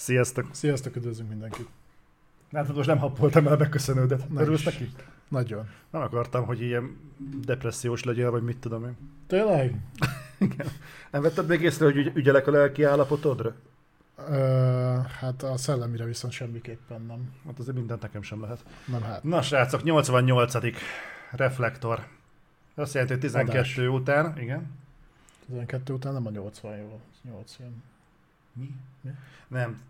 Sziasztok! Sziasztok, üdvözlünk mindenkit. Hát most nem happoltam el a beköszönődet. Örülsz neki? Nagyon. Nem akartam, hogy ilyen depressziós legyél, vagy mit tudom én. Tényleg? Nem vetted még észre, hogy ügy- ügyelek a lelki állapotodra? Ö, hát a szellemire viszont semmiképpen nem. Hát azért mindent nekem sem lehet. Nem hát. Na srácok, 88. reflektor. Azt jelenti, hogy 12 Adás. után, igen. 12 után nem a 80 jó. 8 jön. Mi? Mi? Nem.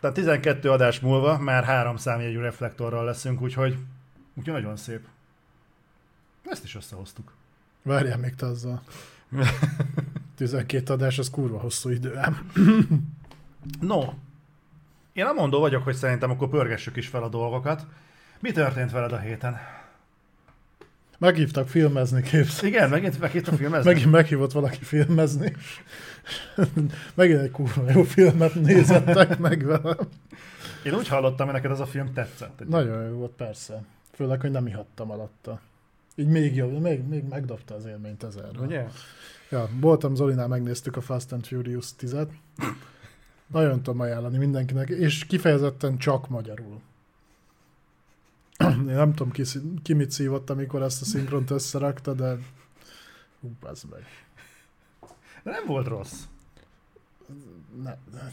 Tehát 12 adás múlva már három számjegyű reflektorral leszünk, úgyhogy, úgyhogy nagyon szép. Ezt is összehoztuk. Várjál még te azzal. 12 adás, az kurva hosszú idő ám. No, én nem mondó vagyok, hogy szerintem akkor pörgessük is fel a dolgokat. Mi történt veled a héten? Meghívtak filmezni, képz. Igen, megint a filmezni? Megint meghívott valaki filmezni. Megint egy kurva jó filmet nézettek meg velem. Én úgy hallottam, hogy neked az a film tetszett. Nagyon jó volt, persze. Főleg, hogy nem ihattam alatta. Így még jobb, még, még megdobta az élményt ezerre. Ugye? Ja, voltam Zolinál, megnéztük a Fast and Furious 10-et. Nagyon tudom ajánlani mindenkinek, és kifejezetten csak magyarul. Én nem tudom, ki, ki mit szívott, amikor ezt a szinkront összerakta, de hú, bazd meg. De nem volt rossz. Ne, ne.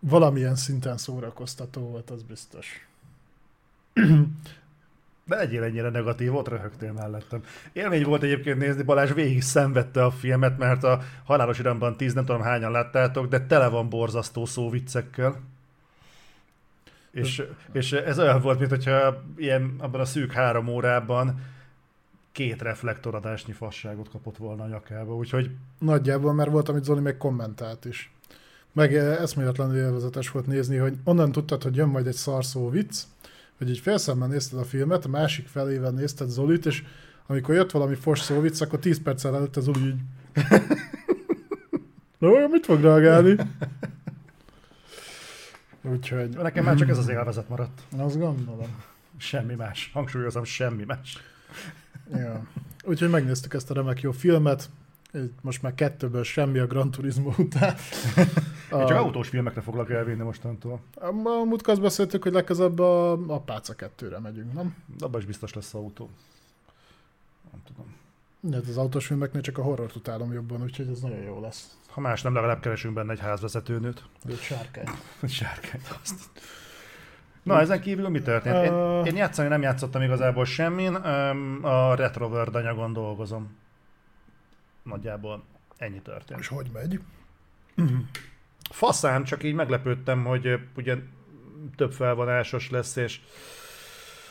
Valamilyen szinten szórakoztató volt, az biztos. De legyél ennyire negatív, ott röhögtél mellettem. Élmény volt egyébként nézni, Balázs végig szenvedte a filmet, mert a Halálos Iramban 10, nem tudom hányan láttátok, de tele van borzasztó szóviccekkel. És, és ez olyan volt, mint hogyha ilyen, abban a szűk három órában két reflektoradásnyi fasságot kapott volna a nyakába, úgyhogy Nagyjából, mert volt, amit Zoli még kommentált is. Meg eh, eszméletlenül élvezetes volt nézni, hogy onnan tudtad, hogy jön majd egy szarszó vicc, hogy így félszemmel nézted a filmet, a másik felével nézted Zolit, és amikor jött valami fos szóvic, akkor 10 perccel előtte Zoli így... Na, mit fog reagálni? Úgyhogy nekem már csak ez az élvezet maradt. azt gondolom. Semmi más. Hangsúlyozom, semmi más. Ja. Úgyhogy megnéztük ezt a remek jó filmet. Most már kettőből semmi a Gran Turismo után. Én csak autós filmekre foglak elvinni mostantól. A, a múltkor azt beszéltük, hogy legközelebb a Apáca 2-re megyünk, nem? Abban is biztos lesz autó. Nem tudom. Hát az autós filmeknél csak a horrort utálom jobban, úgyhogy ez nagyon jó lesz. Ha más nem, legalább keresünk benne egy házvezetőnőt. Egy sárkány. Egy sárkányt azt. Na, ezen kívül mi történt? Én, én játszani nem játszottam igazából semmin, a Retro World anyagon dolgozom. Nagyjából ennyi történt. És hogy megy? Faszán, csak így meglepődtem, hogy ugye több felvonásos lesz, és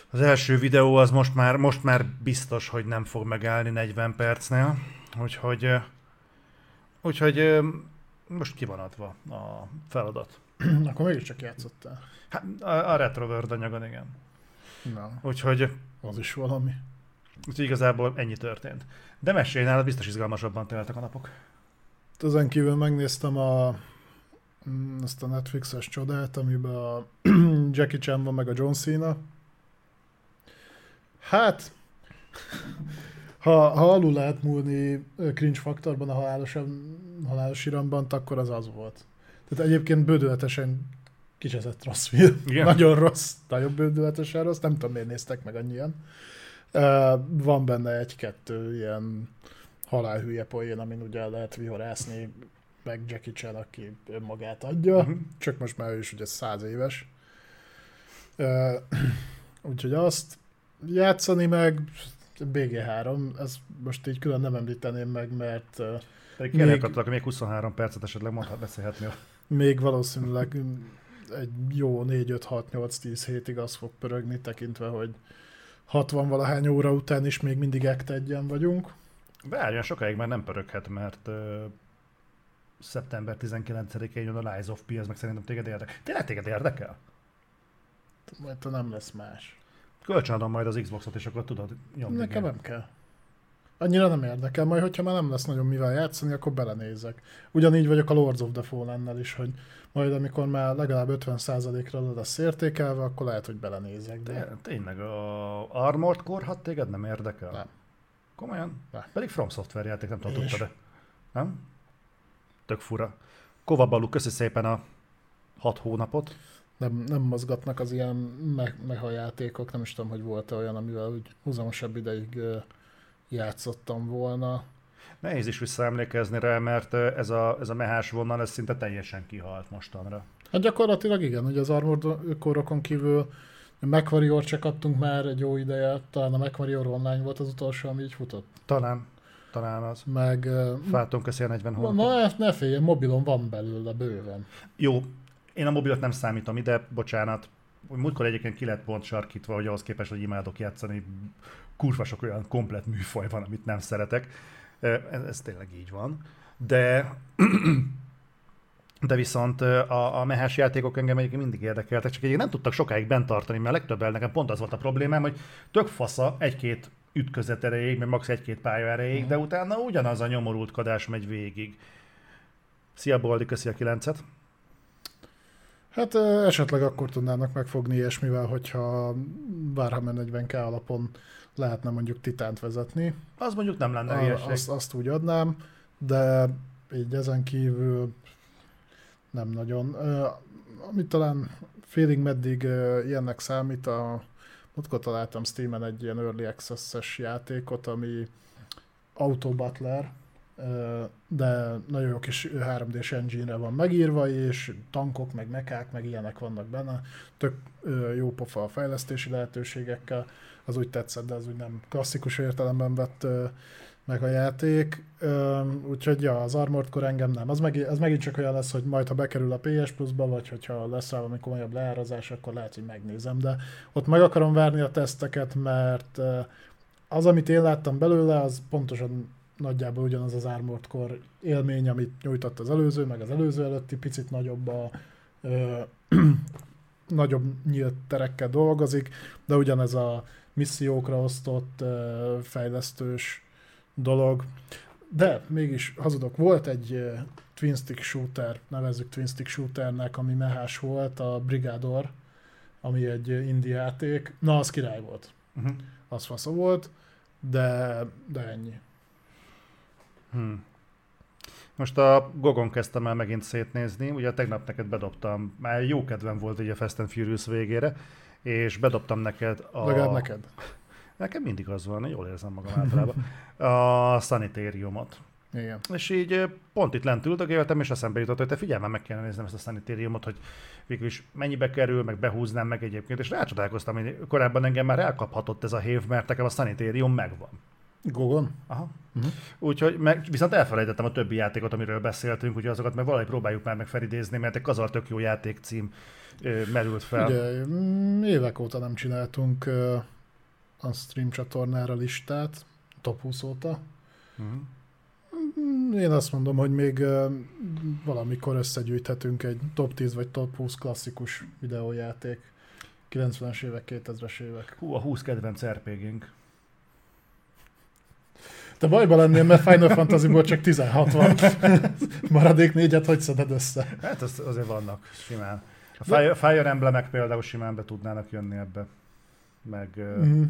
az első videó az most már, most már biztos, hogy nem fog megállni 40 percnél, úgyhogy, úgyhogy most ki van adva a feladat. Akkor mégiscsak játszottál. Hát, a, a Retro World anyagon, igen. Na, Úgyhogy, az is valami. úgyhogy igazából ennyi történt. De mesélj nálad, biztos izgalmasabban teltek a napok. Ezen kívül megnéztem a mm, ezt a Netflixes csodát, amiben a Jackie Chan van, meg a John Cena. Hát, ha, ha alul lehet múlni cringe faktorban a halálos, halálos iramban, akkor az az volt. Tehát egyébként bődületesen kicseszett rossz film. Igen? Nagyon rossz, nagyon bődületesen rossz, nem tudom miért néztek meg annyian. Uh, van benne egy-kettő ilyen halálhülye poén, amin ugye lehet vihorászni, meg Jackie Chan, aki önmagát adja, Mhm. csak most már ő is ugye száz éves. Uh, úgyhogy azt játszani meg BG3, ezt most így külön nem említeném meg, mert Még- attól, még 23 percet esetleg mondhat, beszélhetnél. még valószínűleg egy jó 4-5-6-8-10 hétig az fog pörögni, tekintve, hogy 60 valahány óra után is még mindig act egyen vagyunk. Várjon, sokáig már nem pöröghet, mert uh, szeptember 19-én jön a Lies of P, ez meg szerintem téged érdekel. Tényleg téged érdekel? Majd ha nem lesz más. Kölcsönadom majd az Xboxot, és akkor tudod nyomni. Nekem nem kell. Annyira nem érdekel, majd hogyha már nem lesz nagyon mivel játszani, akkor belenézek. Ugyanígy vagyok a Lords of the Fallen-nel is, hogy majd amikor már legalább 50%-ra lesz értékelve, akkor lehet, hogy belenézek. De Té- Tényleg, a Armored Core 6 téged nem érdekel? Nem. Komolyan? Nem. Pedig From Software játék, nem tudom, tudtad de Nem? Tök fura. Kovabalu, köszi szépen a hat hónapot. Nem, nem mozgatnak az ilyen me- meha játékok, nem is tudom, hogy volt -e olyan, amivel úgy húzamosabb ideig játszottam volna. Nehéz is visszaemlékezni rá, mert ez a, ez a mehás vonal, ez szinte teljesen kihalt mostanra. Hát gyakorlatilag igen, hogy az Armored Core-okon kívül MacWarrior se kaptunk már egy jó ideje, talán a MacWarrior online volt az utolsó, ami így futott. Talán, talán az. Meg... Fáton köszi a 40 hónapot. Na, ne félj, mobilon van belőle bőven. Jó, én a mobilt nem számítom ide, bocsánat. Múltkor egyébként ki lett pont sarkítva, hogy ahhoz képest, hogy imádok játszani, kurva sok olyan komplet műfaj van, amit nem szeretek. Ez, ez tényleg így van. De de viszont a, a mehás játékok engem egyébként mindig érdekeltek, csak egyébként nem tudtak sokáig bent tartani, mert legtöbbel nekem pont az volt a problémám, hogy tök fasza egy-két ütközet erejéig, meg max egy-két pálya erejéig, de utána ugyanaz a nyomorultkodás megy végig. Szia Boldi, köszi a kilencet. Hát esetleg akkor tudnának megfogni ilyesmivel, hogyha Warhammer 40k alapon lehetne mondjuk Titánt vezetni. Az mondjuk nem lenne A, hülyeség. azt, azt úgy adnám, de így ezen kívül nem nagyon. Amit talán félig meddig ilyennek számít, a múltkor találtam Steam-en egy ilyen Early Access-es játékot, ami Auto Butler, ö, de nagyon jó kis 3D-s engine-re van megírva, és tankok, meg mekák, meg ilyenek vannak benne. Tök jó pofa a fejlesztési lehetőségekkel, az úgy tetszett, de az úgy nem klasszikus értelemben vett meg a játék. Úgyhogy ja, az Armored Core engem nem. Az, meg, az megint csak olyan lesz, hogy majd ha bekerül a PS Plus-ba, vagy hogyha lesz valami komolyabb leárazás, akkor lehet, hogy megnézem, de ott meg akarom várni a teszteket, mert az, amit én láttam belőle, az pontosan nagyjából ugyanaz az Armored Core élmény, amit nyújtott az előző, meg az előző előtti, picit nagyobb a ö, nagyobb nyílt terekkel dolgozik, de ugyanez a missziókra osztott ö, fejlesztős dolog. De mégis hazudok, volt egy ö, twin stick shooter, nevezzük twin stick shooternek, ami mehás volt, a Brigador, ami egy indie játék. Na, az király volt. Uh-huh. Az fasza volt, de, de ennyi. Hmm. Most a Gogon kezdtem el megint szétnézni, ugye tegnap neked bedobtam, már jó kedvem volt ugye a Fast and Furious végére, és bedobtam neked a... Legalább neked. Nekem mindig az van, jól érzem magam általában. A szanitériumot. Igen. És így pont itt lent üldögéltem, és eszembe jutott, hogy te figyelj, már meg kellene néznem ezt a szanitériumot, hogy végül is mennyibe kerül, meg behúznám meg egyébként, és rácsodálkoztam, hogy korábban engem már elkaphatott ez a hév, mert nekem a szanitérium megvan. Gogon? Aha. Mhm. Úgyhogy meg, viszont elfelejtettem a többi játékot, amiről beszéltünk, úgyhogy azokat meg valahogy próbáljuk már meg felidézni, mert egy kazar tök jó játékcím ö, merült fel. Ugye, mm, évek óta nem csináltunk ö, a stream csatornára listát, top 20 óta. Mm, Én azt mondom, hogy még ö, valamikor összegyűjthetünk egy top 10 vagy top 20 klasszikus videójáték. 90-es évek, 2000-es évek. Hú, a 20 kedvenc RPG-nk. Te bajba lennél, mert Final Fantasy-ból csak 16 van. Maradék négyet hogy szeded össze? Hát az, azért vannak simán. A Fire, Fire Emblemek például simán be tudnának jönni ebbe. Meg... Mm.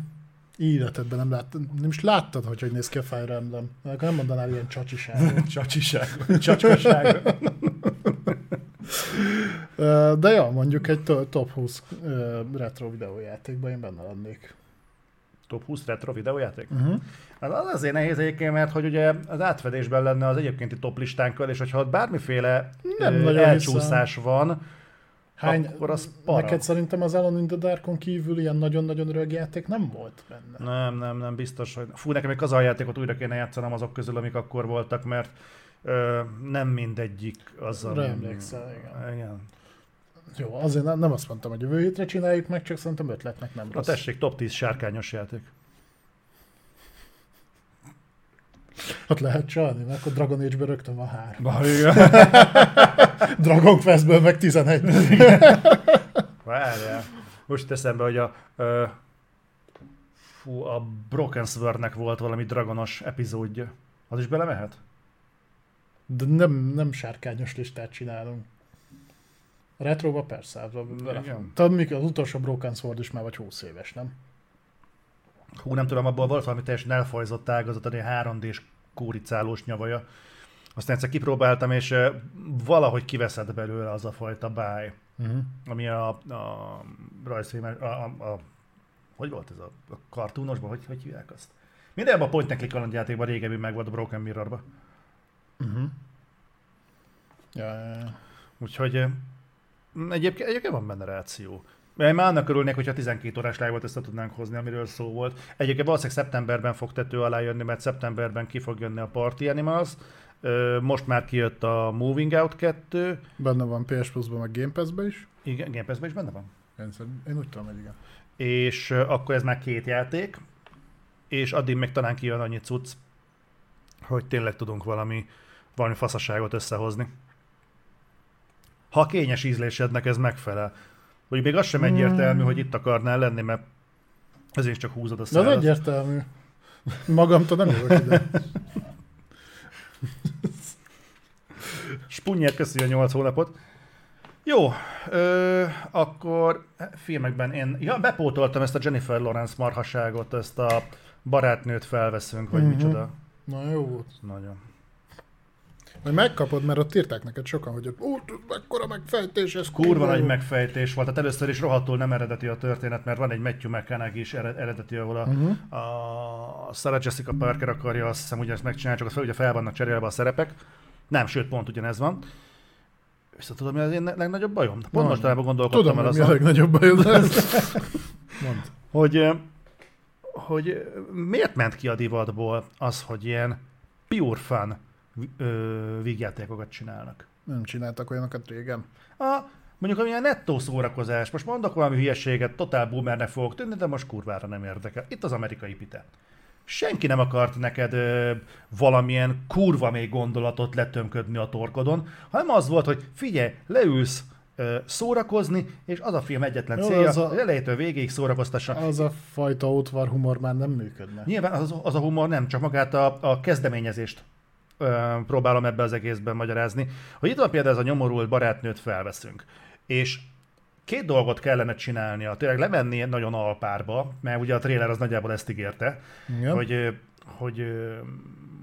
Életedben nem láttad, nem is láttad, hogy hogy néz ki a Fire Emblem. Akkor nem mondanál ilyen csacsiságot. Csacsiság, csacskaság. Ö, De ja, mondjuk egy to- top 20 ö, retro videójátékban én benne lennék. Top 20 retro videójáték? Uh-huh. Hát az azért nehéz egyébként, mert hogy ugye az átfedésben lenne az egyébkénti top listánkkal, és hogyha ott bármiféle Nem ö, elcsúszás van, Hány, akkor az para. neked szerintem az Alone in the Darkon kívül ilyen nagyon-nagyon öreg játék nem volt benne. Nem, nem, nem, biztos, hogy... Fú, nekem még az játékot újra kéne játszanom azok közül, amik akkor voltak, mert ö, nem mindegyik az, Arra emlékszel, igen. igen. Jó, azért nem, nem azt mondtam, hogy jövő hétre csináljuk meg, csak szerintem ötletnek nem Na rossz. tessék, top 10 sárkányos játék. Ott lehet csalni, mert akkor Dragon Age-ben rögtön van három. Ba, igen. Dragon Quest-ből meg 11. Várjál. Most eszembe, hogy a... Ö, fú, a Broken Sword-nek volt valami dragonos epizódja. Az is belemehet? De nem, nem sárkányos listát csinálunk. A retroba persze. Igen. Tudod, mikor az utolsó Broken Sword is már vagy 20 éves, nem? Hú, nem tudom, abból volt valami teljesen elfajzott ágazat, egy 3D-s kóricálós nyavaja. Aztán egyszer kipróbáltam, és valahogy kiveszed belőle az a fajta báj, Uh-huh. ami a, a rajzfilmes, a, a, a, hogy volt ez a, a kartúnosban, hogy, hogy hívják azt? Mindenben a point and click kalandjátékban régebbi meg volt a Broken Mirrorban. Uh-huh. Ja, ja, ja. Úgyhogy egyébként, egyébként van benne ráció. Én már annak örülnék, hogyha 12 órás live-ot ezt tudnánk hozni, amiről szó volt. Egyébként valószínűleg szeptemberben fog tető alá jönni, mert szeptemberben ki fog jönni a Party Animals. Most már kijött a Moving Out 2. Benne van PS Plus-ban, meg Game Pass-ben is. Igen, Game Pass-ben is benne van. Én, én úgy tudom, hogy igen. És akkor ez már két játék, és addig még talán kijön annyi cucc, hogy tényleg tudunk valami, valami faszaságot összehozni. Ha a kényes ízlésednek ez megfelel. Hogy még az sem egyértelmű, hogy itt akarnál lenni, mert ezért csak húzod a De az egyértelmű. Magamtól nem jövök ide. Spunyer köszi a 8 hónapot. Jó, ö, akkor filmekben én ja, bepótoltam ezt a Jennifer Lawrence marhaságot, ezt a barátnőt felveszünk, vagy mm-hmm. micsoda. Na jó volt. Nagyon. Majd megkapod, mert ott írták neked sokan, hogy ó, mekkora megfejtés, ez Kurva nagy jó. megfejtés volt. Tehát először is rohadtul nem eredeti a történet, mert van egy Matthew McConaughey is ered- eredeti, ahol a, Mhm. a Sarah Jessica Parker akarja azt hiszem ugyanezt megcsinálni, csak az fel, ugye fel vannak cserélve a szerepek. Nem, sőt, pont ugyanez van. Vissza tudom, mi az én legnagyobb bajom? Pont Na, mostanában gondolkodtam Tudom, el hogy mi a azon, legnagyobb bajod. Mondd. hogy, hogy miért ment ki a divatból az, hogy ilyen pure fun ö, vígjátékokat csinálnak. Nem csináltak olyanokat régen. A, mondjuk amilyen nettó szórakozás, most mondok valami hülyeséget, totál boomernek fogok tűnni, de most kurvára nem érdekel. Itt az amerikai pite. Senki nem akart neked ö, valamilyen kurva még gondolatot letömködni a torkodon, hanem az volt, hogy figyelj, leülsz ö, szórakozni, és az a film egyetlen Jó, célja, az a- hogy elejétől végéig szórakoztassa. Az a fajta ótvar humor már nem működne. Nyilván az, az a humor nem, csak magát a, a kezdeményezést ö, próbálom ebbe az egészben magyarázni. Hogy itt van például ez a nyomorult barátnőt felveszünk. És két dolgot kellene csinálnia. Tényleg lemenni nagyon alpárba, mert ugye a trailer az nagyjából ezt ígérte, Igen. hogy, hogy,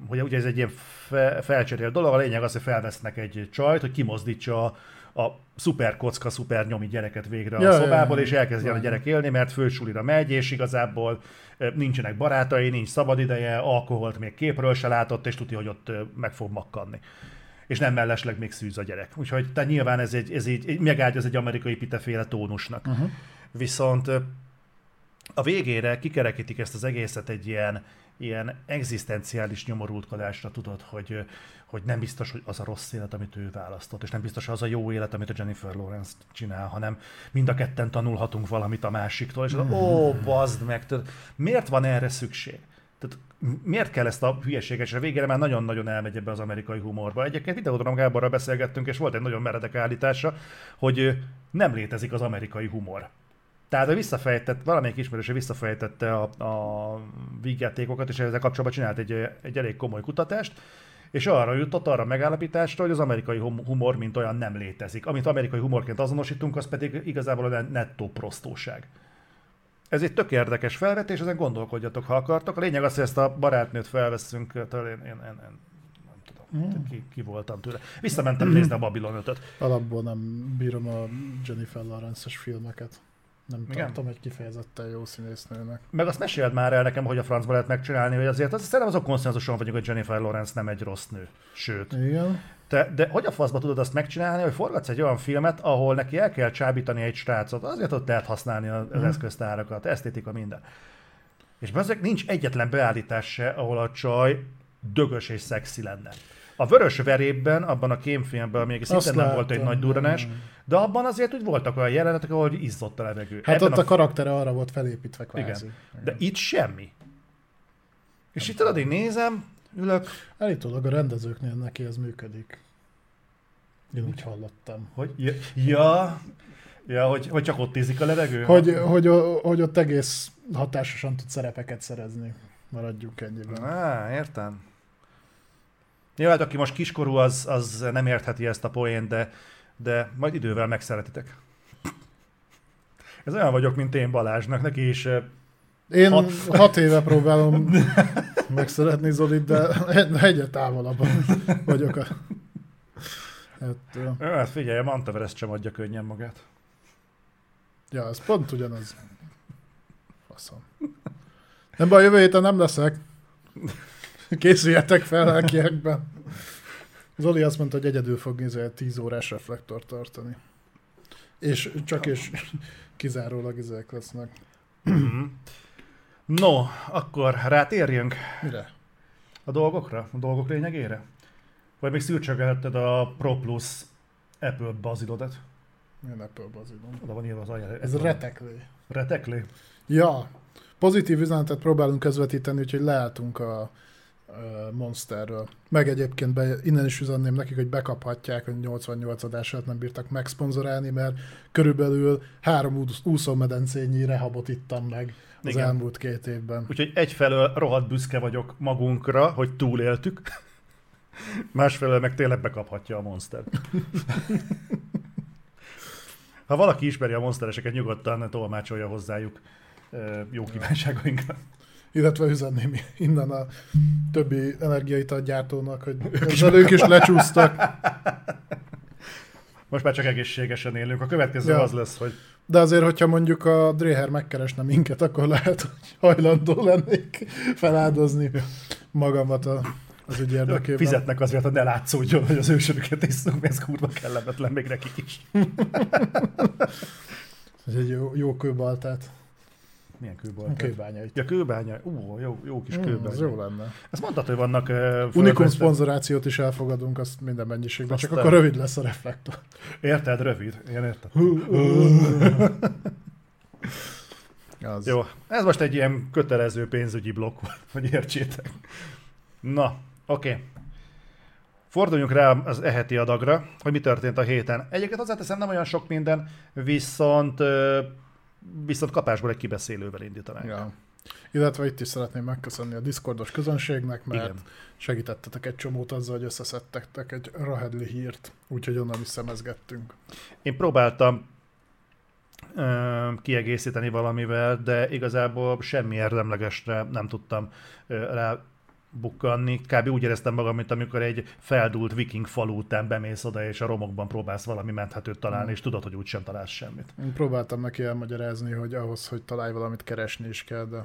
hogy ugye ez egy ilyen fe, felcserélt dolog. A lényeg az, hogy felvesznek egy csajt, hogy kimozdítsa a, a szuper kocka, szuper nyomi gyereket végre Ja, a szobából, ja, és elkezdjen a ja. gyerek élni, mert fősulira megy, és igazából nincsenek barátai, nincs szabadideje, alkoholt még képről se látott, és tudja, hogy ott meg fog makkanni. És nem mellesleg még szűz a gyerek. Úgyhogy tehát nyilván ez egy, ez egy megágy, egy amerikai piteféle tónusnak. Uh-huh. Viszont a végére kikerekítik ezt az egészet egy ilyen, ilyen egzisztenciális nyomorultkodásra, tudod, hogy, hogy nem biztos, hogy az a rossz élet, amit ő választott, és nem biztos, hogy az a jó élet, amit a Jennifer Lawrence csinál, hanem mind a ketten tanulhatunk valamit a másiktól, és az, ó, bazd meg, tudod, miért van erre szükség? Tehát miért kell ezt a hülyeséget, és a végére már nagyon-nagyon elmegy ebbe az amerikai humorba. Egyébként Videodrom Gáborral beszélgettünk, és volt egy nagyon meredek állítása, hogy nem létezik az amerikai humor. Tehát ő visszafejtett, valamelyik ismerőse visszafejtette a, a vígjátékokat, és ezzel kapcsolatban csinált egy, egy elég komoly kutatást, és arra jutott, arra megállapításra, hogy az amerikai hum- humor, mint olyan nem létezik. Amit amerikai humorként azonosítunk, az pedig igazából a nettó prostóság. Ez egy tök érdekes felvetés, ezen gondolkodjatok, ha akartok. A lényeg az, hogy ezt a barátnőt felveszünk, én, én, én, én nem tudom, ki, ki voltam tőle. Visszamentem nézni a Babylon 5 Alapból nem bírom a Jennifer Lawrence-es filmeket. Nem Igen? tartom egy kifejezetten jó színésznőnek. Meg azt meséld már el nekem, hogy a francba lehet megcsinálni, hogy azért az, szerintem azon konszenzuson vagyunk, hogy Jennifer Lawrence nem egy rossz nő. Sőt. Igen. Te, de hogy a faszba tudod azt megcsinálni, hogy forgatsz egy olyan filmet, ahol neki el kell csábítani egy srácot, azért ott lehet használni az Mhm. eszköztárakat, esztétika, minden. És ezek nincs egyetlen beállítás se, ahol a csaj dögös és szexi lenne. A vörös verében, abban a kémfilmben, még szintén nem volt egy nagy durranás, de abban azért úgy voltak olyan jelenetek, ahol izzott a levegő. Hát Ebben ott a karaktere arra volt felépítve kvázi. igen. De itt semmi. És itt tudod, én nézem, ülök, Állítólag a rendezőknél neki ez működik. Én úgy hallottam. hogy ja, ja, ja hogy, hogy csak ott ízik a levegő. Hogy, hogy, hogy ott egész hatásosan tud szerepeket szerezni. Maradjunk ennyiben. Á, értem. Nyilván, aki most kiskorú, az, az nem értheti ezt a poént, de, de majd idővel megszeretitek. Ez olyan vagyok, mint én Balázsnak, neki is Én Hat- hat, éve próbálom Meg szeretni Zolit, de egyre távolabban vagyok a... Hát, hát figyelj, a Mantaveres sem adja könnyen magát. Ja, ez pont ugyanaz. Faszom. Nem baj, jövő héten nem leszek. Készüljetek fel lelkiekben. Zoli azt mondta, hogy egyedül fog 10 órás reflektor tartani. És csak és kizárólag ezek lesznek. No, akkor rátérjünk. Mire? A dolgokra? A dolgok lényegére? Vagy még szűrcsögelted a Pro Plus Apple bazilodat? Milyen Apple bazilom? Oda van írva az ajánlás. Ez reteklé. Reteklé? Ja. Pozitív üzenetet próbálunk közvetíteni, úgyhogy leálltunk a, Monsterről. Meg egyébként be, innen is üzenném nekik, hogy bekaphatják, hogy 88 adását nem bírtak megszponzorálni, mert körülbelül három úszómedencényi rehabot ittam meg az Igen. elmúlt két évben. Úgyhogy egyfelől rohadt büszke vagyok magunkra, hogy túléltük, másfelől meg tényleg bekaphatja a Monster. Ha valaki ismeri a monstereseket, nyugodtan tolmácsolja hozzájuk jó kívánságainkat. Illetve üzenném innen a többi gyártónak, hogy ezzel ők is lecsúsztak. Most már csak egészségesen élünk. A következő ja. az lesz, hogy... De azért, hogyha mondjuk a Dreher megkeresne minket, akkor lehet, hogy hajlandó lennék feláldozni magamat a, az ügy érdekében. Fizetnek azért, hogy ne látszódjon, hogy az ősöröket iszunk, ez kurva kellemetlen még nekik is. ez egy jó, jó kőbaltát. Milyen kőbaltát? Kőbánya. Ja, kőbánya. Ú, jó, jó kis mm, kőbánya. Ez jó lenne. Ezt mondtad, hogy vannak... Uh, Unikum szponzorációt is elfogadunk, azt minden mennyiségben, csak akkor rövid lesz a reflektor. Érted, rövid. Én érted. Az. Jó, ez most egy ilyen kötelező pénzügyi blokk, hogy értsétek. Na, oké. Okay. Forduljunk rá az eheti adagra, hogy mi történt a héten. Egyébként hozzáteszem, nem olyan sok minden, viszont viszont kapásból egy kibeszélővel indítanánk. Ja. Illetve itt is szeretném megköszönni a Discordos közönségnek, mert Igen. segítettetek egy csomót azzal, hogy összeszedtek egy Rahedli hírt, úgyhogy onnan is szemezgettünk. Én próbáltam ö, kiegészíteni valamivel, de igazából semmi érdemlegesre nem tudtam ö, rá bukkanni. Kb. úgy éreztem magam, mint amikor egy feldult viking falu után bemész oda, és a romokban próbálsz valami menthetőt találni, mm. és tudod, hogy úgysem találsz semmit. Én próbáltam neki elmagyarázni, hogy ahhoz, hogy találj valamit, keresni is kell, de...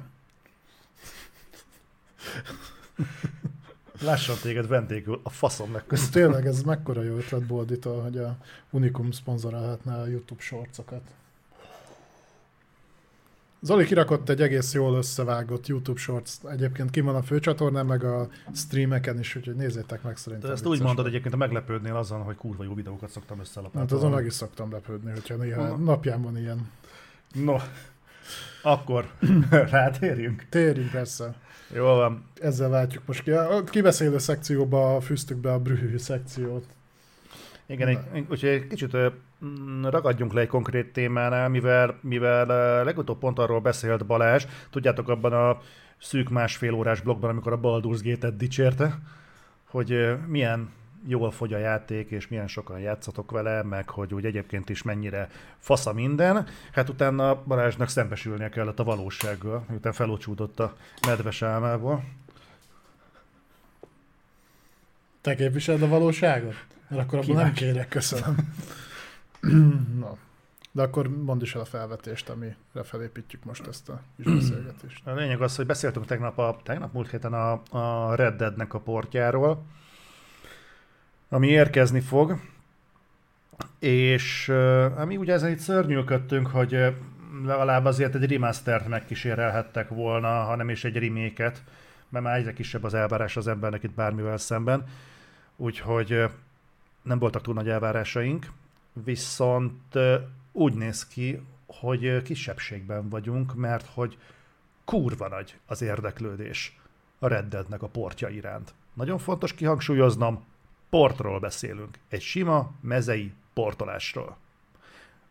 Lássan téged vendégül, a faszom megköszönöm. Tényleg ez mekkora jó ötlet Bolditól, hogy a Unicum szponzorálhatná a YouTube shortsokat. Zoli kirakott egy egész jól összevágott YouTube Shorts, egyébként ki van a főcsatornán, meg a streameken is, úgyhogy nézzétek meg szerintem. De ezt úgy mondod egyébként, a meglepődnél azon, hogy kurva jó videókat szoktam összelapátolni. Hát azon meg is szoktam lepődni, hogyha néha uh. napján van ilyen. No, akkor rátérjünk. Térjünk persze. Jó van. Ezzel váltjuk most ki. A kibeszélő szekcióba fűztük be a brühű szekciót. Igen, úgyhogy egy kicsit ragadjunk le egy konkrét témánál, mivel, mivel eh, legutóbb pont arról beszélt Balázs, tudjátok abban a szűk másfél órás blogban, amikor a Baldur's Gate-et dicsérte, hogy eh, milyen jól fogy a játék, és milyen sokan játszatok vele, meg hogy úgy egyébként is mennyire fasza minden. Hát utána Balázsnak szembesülnie kellett a valósággal, miután felocsúdott a medves álmából. Te képviseled a valóságot? Mert akkor abban nem kérek, köszönöm. Na. De akkor mondd is el a felvetést, amire felépítjük most ezt a kis beszélgetést. A lényeg az, hogy beszéltünk tegnap, a, tegnap múlt héten a, a Red Deadnek a portjáról, ami érkezni fog, és ami ugye ezen itt szörnyűködtünk, hogy legalább azért egy remastert megkísérelhettek volna, hanem is egy reméket, mert már egyre kisebb az elvárás az embernek itt bármivel szemben, úgyhogy nem voltak túl nagy elvárásaink, viszont úgy néz ki, hogy kisebbségben vagyunk, mert hogy kurva nagy az érdeklődés a Red Deadnek a portja iránt. Nagyon fontos kihangsúlyoznom, portról beszélünk. Egy sima, mezei portolásról.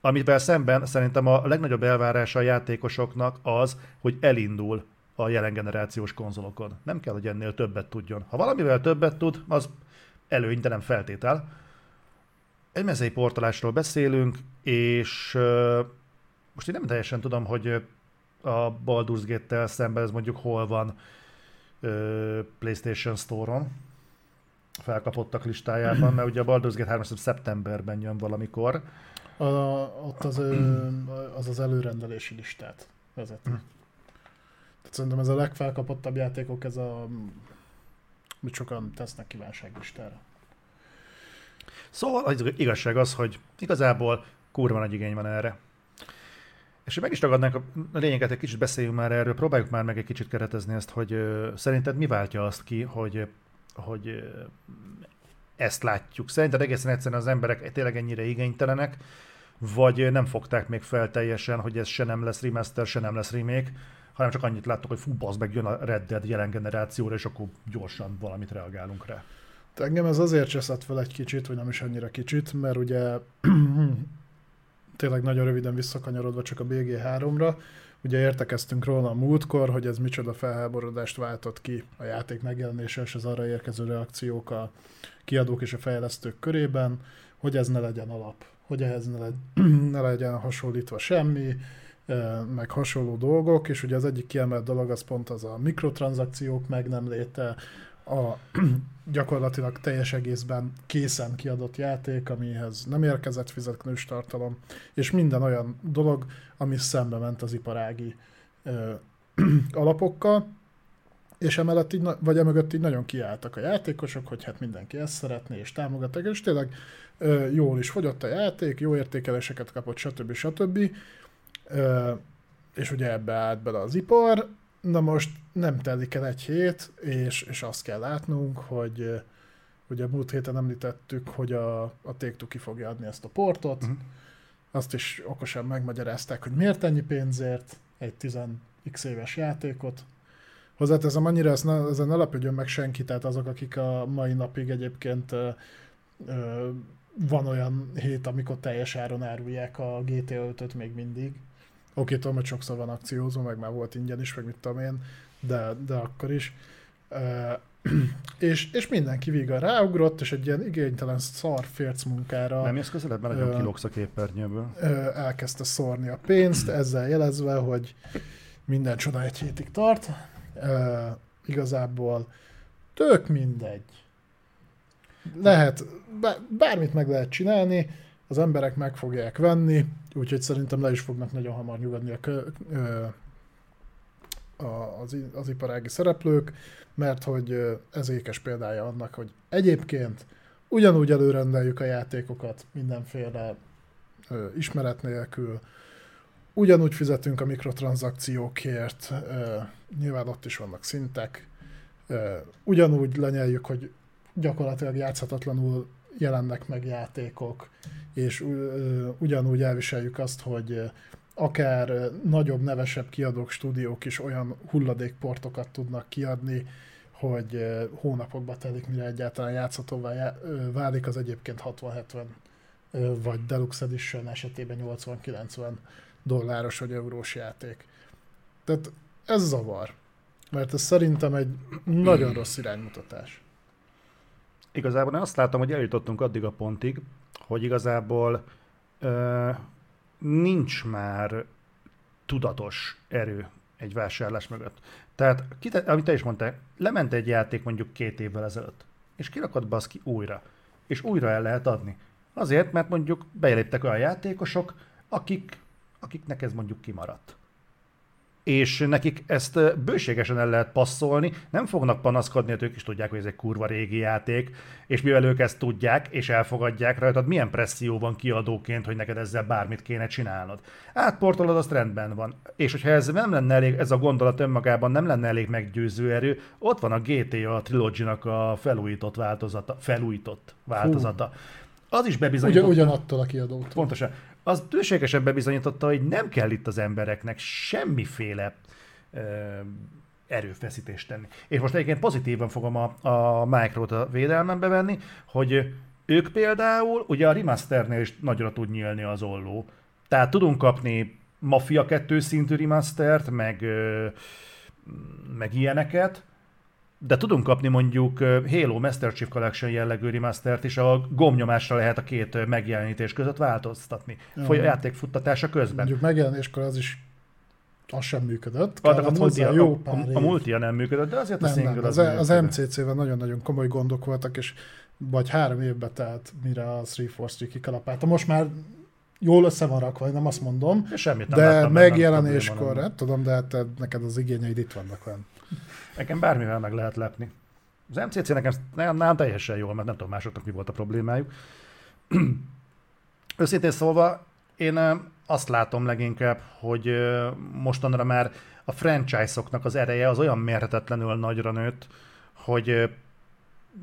Amivel szemben szerintem a legnagyobb elvárása a játékosoknak az, hogy elindul a jelen generációs konzolokon. Nem kell, hogy ennél többet tudjon. Ha valamivel többet tud, az előny, de nem feltétel egy mezei portolásról beszélünk, és most én nem teljesen tudom, hogy a Baldur's Gate-tel szemben ez mondjuk hol van PlayStation Store-on felkapottak listájában, mert ugye a Baldur's Gate 3 szeptemberben jön valamikor. A, ott az, az az előrendelési listát vezeti. Hm. Tehát szerintem ez a legfelkapottabb játékok, ez a mit sokan tesznek kívánságlistára. Szóval az igazság az, hogy igazából kurva nagy igény van erre. És hogy meg is tagadnánk a lényeget, egy kicsit beszéljünk már erről, próbáljuk már meg egy kicsit keretezni ezt, hogy ö, szerinted mi váltja azt ki, hogy, hogy ö, ezt látjuk. Szerinted egészen egyszerűen az emberek tényleg ennyire igénytelenek, vagy nem fogták még fel teljesen, hogy ez se nem lesz remaster, se nem lesz remake, hanem csak annyit láttuk, hogy fú, bazd meg, jön a Red Dead jelen generációra, és akkor gyorsan valamit reagálunk rá. Engem ez azért cseszett fel egy kicsit, vagy nem is annyira kicsit, mert ugye tényleg nagyon röviden visszakanyarodva csak a BG3-ra, ugye értekeztünk róla a múltkor, hogy ez micsoda felháborodást váltott ki a játék megjelenése és az arra érkező reakciók a kiadók és a fejlesztők körében, hogy ez ne legyen alap, hogy ehhez ne, legy- ne legyen hasonlítva semmi, eh, meg hasonló dolgok, és ugye az egyik kiemelt dolog az pont az a mikrotranszakciók meg nem léte, a gyakorlatilag teljes egészben készen kiadott játék, amihez nem érkezett fizetnős tartalom, és minden olyan dolog, ami szembe ment az iparági ö, alapokkal, és emellett így, vagy emögött így nagyon kiálltak a játékosok, hogy hát mindenki ezt szeretné, és támogatták, és tényleg ö, jól is fogyott a játék, jó értékeléseket kapott, stb. stb. Ö, és ugye ebbe állt bele az ipar, Na most nem telik el egy hét, és, és azt kell látnunk, hogy ugye múlt héten említettük, hogy a, a Take-Two ki fogja adni ezt a portot, uh-huh. azt is okosan megmagyarázták, hogy miért ennyi pénzért egy 10x éves játékot. Hozzáteszem, annyira ezt ne, ezen ne lepődjön meg senki, tehát azok, akik a mai napig egyébként ö, ö, van olyan hét, amikor teljes áron árulják a GTA 5-öt még mindig. Oké, tudom, hogy sokszor van akciózó, meg már volt ingyen is, meg mit tudom én, de, de akkor is. És, és mindenki vígan ráugrott, és egy ilyen igénytelen szar férc munkára Nem jössz közelebb, mert nagyon Ö. kilógsz a képernyőből. ö, elkezdte szórni a pénzt, ezzel jelezve, hogy minden csoda egy hétig tart. Ö, igazából tök mindegy. Lehet, bá- bármit meg lehet csinálni, az emberek meg fogják venni, úgyhogy szerintem le is fognak nagyon hamar nyugodni a, a, az, az iparági szereplők, mert hogy ez ékes példája annak, hogy egyébként ugyanúgy előrendeljük a játékokat mindenféle ö, ismeret nélkül, ugyanúgy fizetünk a mikrotranszakciókért, ö, nyilván ott is vannak szintek, ö, ugyanúgy lenyeljük, hogy gyakorlatilag játszhatatlanul jelennek meg játékok, és ugyanúgy elviseljük azt, hogy akár nagyobb, nevesebb kiadók, stúdiók is olyan hulladékportokat tudnak kiadni, hogy hónapokba telik, mire egyáltalán játszhatóvá válik az egyébként 60-70 ö, vagy Deluxe Edition esetében 80-90 dolláros vagy eurós játék. Tehát ez zavar. Mert ez szerintem egy nagyon rossz iránymutatás. Igazából én azt látom, hogy eljutottunk addig a pontig, hogy igazából ö, nincs már tudatos erő egy vásárlás mögött. Tehát, amit te is mondtál, lement egy játék mondjuk két évvel ezelőtt, és kirakott baszki újra, és újra el lehet adni. Azért, mert mondjuk beléptek olyan játékosok, akik, akiknek ez mondjuk kimaradt. És nekik ezt bőségesen el lehet passzolni, nem fognak panaszkodni, hogy ők is tudják, hogy ez egy kurva régi játék, és mivel ők ezt tudják, és elfogadják rajtad, milyen presszió van kiadóként, hogy neked ezzel bármit kéne csinálnod. Átportolod, azt rendben van. És hogyha ez nem lenne elég, ez a gondolat önmagában nem lenne elég meggyőző erő, ott van a GTA Trilogy-nak a felújított változata, felújított változata. Az is Ugyan, bebizonyított. ugyanattól a kiadótól. Pontosan. Az tőségesen bebizonyította, hogy nem kell itt az embereknek semmiféle ö, erőfeszítést tenni. És most egyébként pozitívan fogom a, a Micro-t a védelmembe venni, hogy ők például, ugye a remasternél is nagyra tud nyílni az olló. Tehát tudunk kapni Mafia 2 szintű remastert, meg, ö, meg ilyeneket, de tudunk kapni mondjuk Halo Master Chief Collection jellegű remastert is, a gombnyomásra lehet a két megjelenítés között változtatni. Foly- játék futtatása közben. Mondjuk megjelenéskor az is az sem működött. A, multi, hozzá a, jó a, a év. multia nem működött, de azért a Nem, single nem, az, az, az. MCC-vel nagyon-nagyon komoly gondok voltak, és vagy három évbe telt, mire a 343 kikalapálta. Most már jól össze van rakva, nem azt mondom, És semmit nem de láttam megjelenéskor, nem tudom, de hát te- neked az igényeid itt vannak olyan. Nekem bármivel meg lehet lepni. Az MCC nekem nálam teljesen jól, mert nem tudom másoknak mi volt a problémájuk. Őszintén szólva, én azt látom leginkább, hogy mostanra már a franchise-oknak az ereje az olyan mérhetetlenül nagyra nőtt, hogy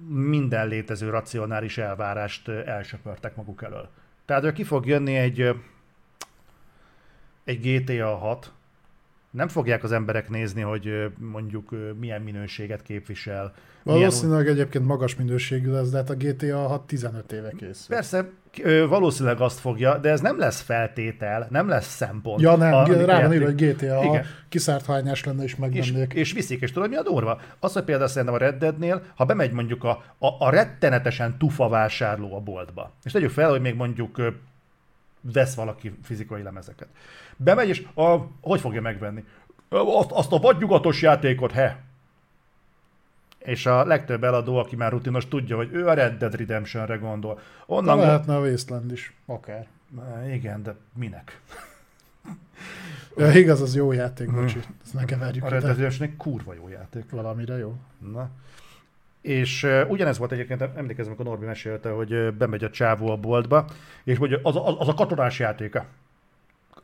minden létező racionális elvárást elsöpörtek maguk elől. Tehát ki fog jönni egy, egy GTA 6, nem fogják az emberek nézni, hogy mondjuk milyen minőséget képvisel. milyen Valószínűleg egyébként magas minőségű lesz, de hát a GTA 6 15 éve készül. Persze, valószínűleg azt fogja, de ez nem lesz feltétel, nem lesz szempont. Ja nem, a- rá van írva, hogy GTA, Igen. kiszárt hányás lenne és és, megvennék. és viszik, és tudod mi a durva? Az, hogy például szerintem a Red Deadnél, ha bemegy mondjuk a, a, a rettenetesen tufa vásárló a boltba, és tegyük fel, hogy még mondjuk vesz valaki fizikai lemezeket. Bemegy, és a, hogy fogja megvenni? Azt, azt a vadnyugatos játékot, he? És a legtöbb eladó, aki már rutinos, tudja, hogy ő a Red Dead Redemptionre gondol. Na, Onnan lehetne a Wasteland is, akár. Igen, de minek? Ja, igaz, az jó játék, bocsi. Ezt ne keverjük A Red. Dead Redemption kurva jó játék. Valamire jó. Na. És uh, ugyanez volt egyébként, emlékezem, amikor Norbi mesélte, hogy uh, bemegy a csávó a boltba, és mondja, az, az, az a katonás játéka.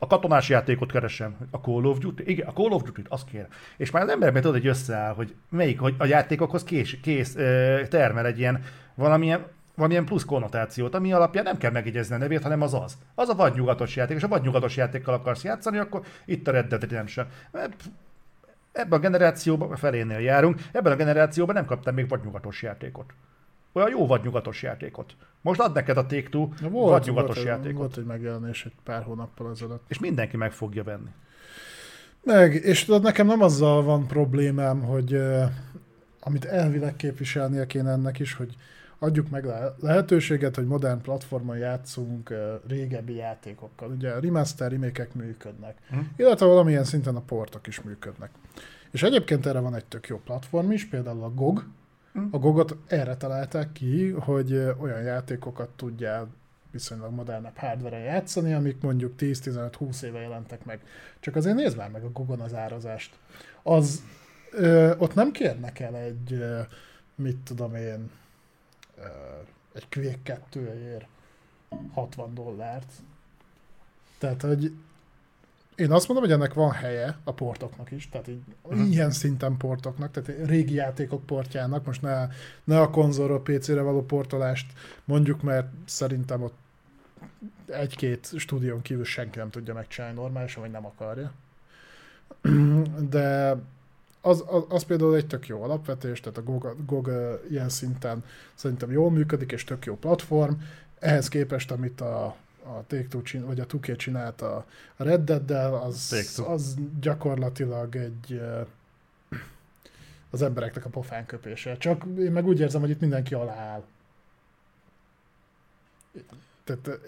A katonás játékot keresem. A Call of Duty? Igen, a Call of Duty-t, azt kérem. És már az emberben tudod, hogy összeáll, hogy melyik, hogy a játékokhoz kész, kész uh, termel egy ilyen valamilyen, valamilyen plusz konnotációt, ami alapján nem kell megjegyezni a nevét, hanem az az. Az a vadnyugatos játék, és a vadnyugatos játékkal akarsz játszani, akkor itt a Red Dead Redemption. Ebben a generációban, felénél járunk, ebben a generációban nem kaptam még vadnyugatos játékot. Olyan jó vadnyugatos játékot. Most ad neked a Take-Two Na, volt, vadnyugatos volt, játékot. volt egy megjelenés egy pár hónappal ezelőtt. És mindenki meg fogja venni. Meg, és tudod, nekem nem azzal van problémám, hogy uh, amit elvileg képviselnie kéne ennek is, hogy adjuk meg le- lehetőséget, hogy modern platformon játszunk uh, régebbi játékokkal. Ugye a remaster remékek működnek, Hm. illetve valamilyen szinten a portok is működnek. És egyébként erre van egy tök jó platform is, például a GOG. A GOG-ot erre találták ki, hogy olyan játékokat tudjál viszonylag modernebb hardware játszani, amik mondjuk 10-15-20 éve jelentek meg. Csak azért nézd már meg a Gogon az árazást. Az, ö, ott nem kérnek el egy, ö, mit tudom én, ö, egy Quake 2 60 dollárt. Tehát, hogy én azt mondom, hogy ennek van helye a portoknak is, tehát így, Mhm. ilyen szinten portoknak, tehát régi játékok portjának, most ne, ne a konzolról PC-re való portolást mondjuk, mert szerintem ott egy-két stúdión kívül senki nem tudja megcsinálni normálisan, vagy nem akarja. De az, az, az például egy tök jó alapvetés, tehát a GOG, GOG ilyen szinten szerintem jól működik, és tök jó platform. Ehhez képest, amit a, a Take-Two csin, vagy a 2 csinált a Red Dead-del, az, az gyakorlatilag egy az embereknek a pofán köpése. Csak én meg úgy érzem, hogy itt mindenki alá áll. Tehát,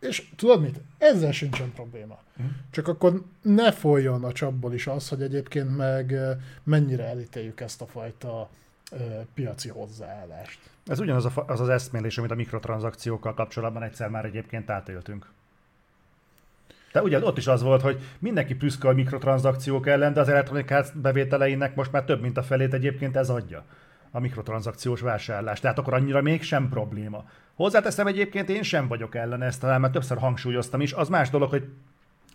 és tudod mit? Ezzel sincsen probléma. Mhm. Csak akkor ne folyjon a csapból is az, hogy egyébként meg mennyire elítéljük ezt a fajta piaci hozzáállást. Ez ugyanaz a, az, az eszmélés, amit a mikrotranszakciókkal kapcsolatban egyszer már egyébként átéltünk. De ugye ott is az volt, hogy mindenki prüszköl a mikrotranszakciók ellen, de az elektronikát bevételeinek most már több mint a felét egyébként ez adja a mikrotranszakciós vásárlás. Tehát akkor annyira még sem probléma. Hozzáteszem egyébként, én sem vagyok ellen ezt, talán már többször hangsúlyoztam is. Az más dolog, hogy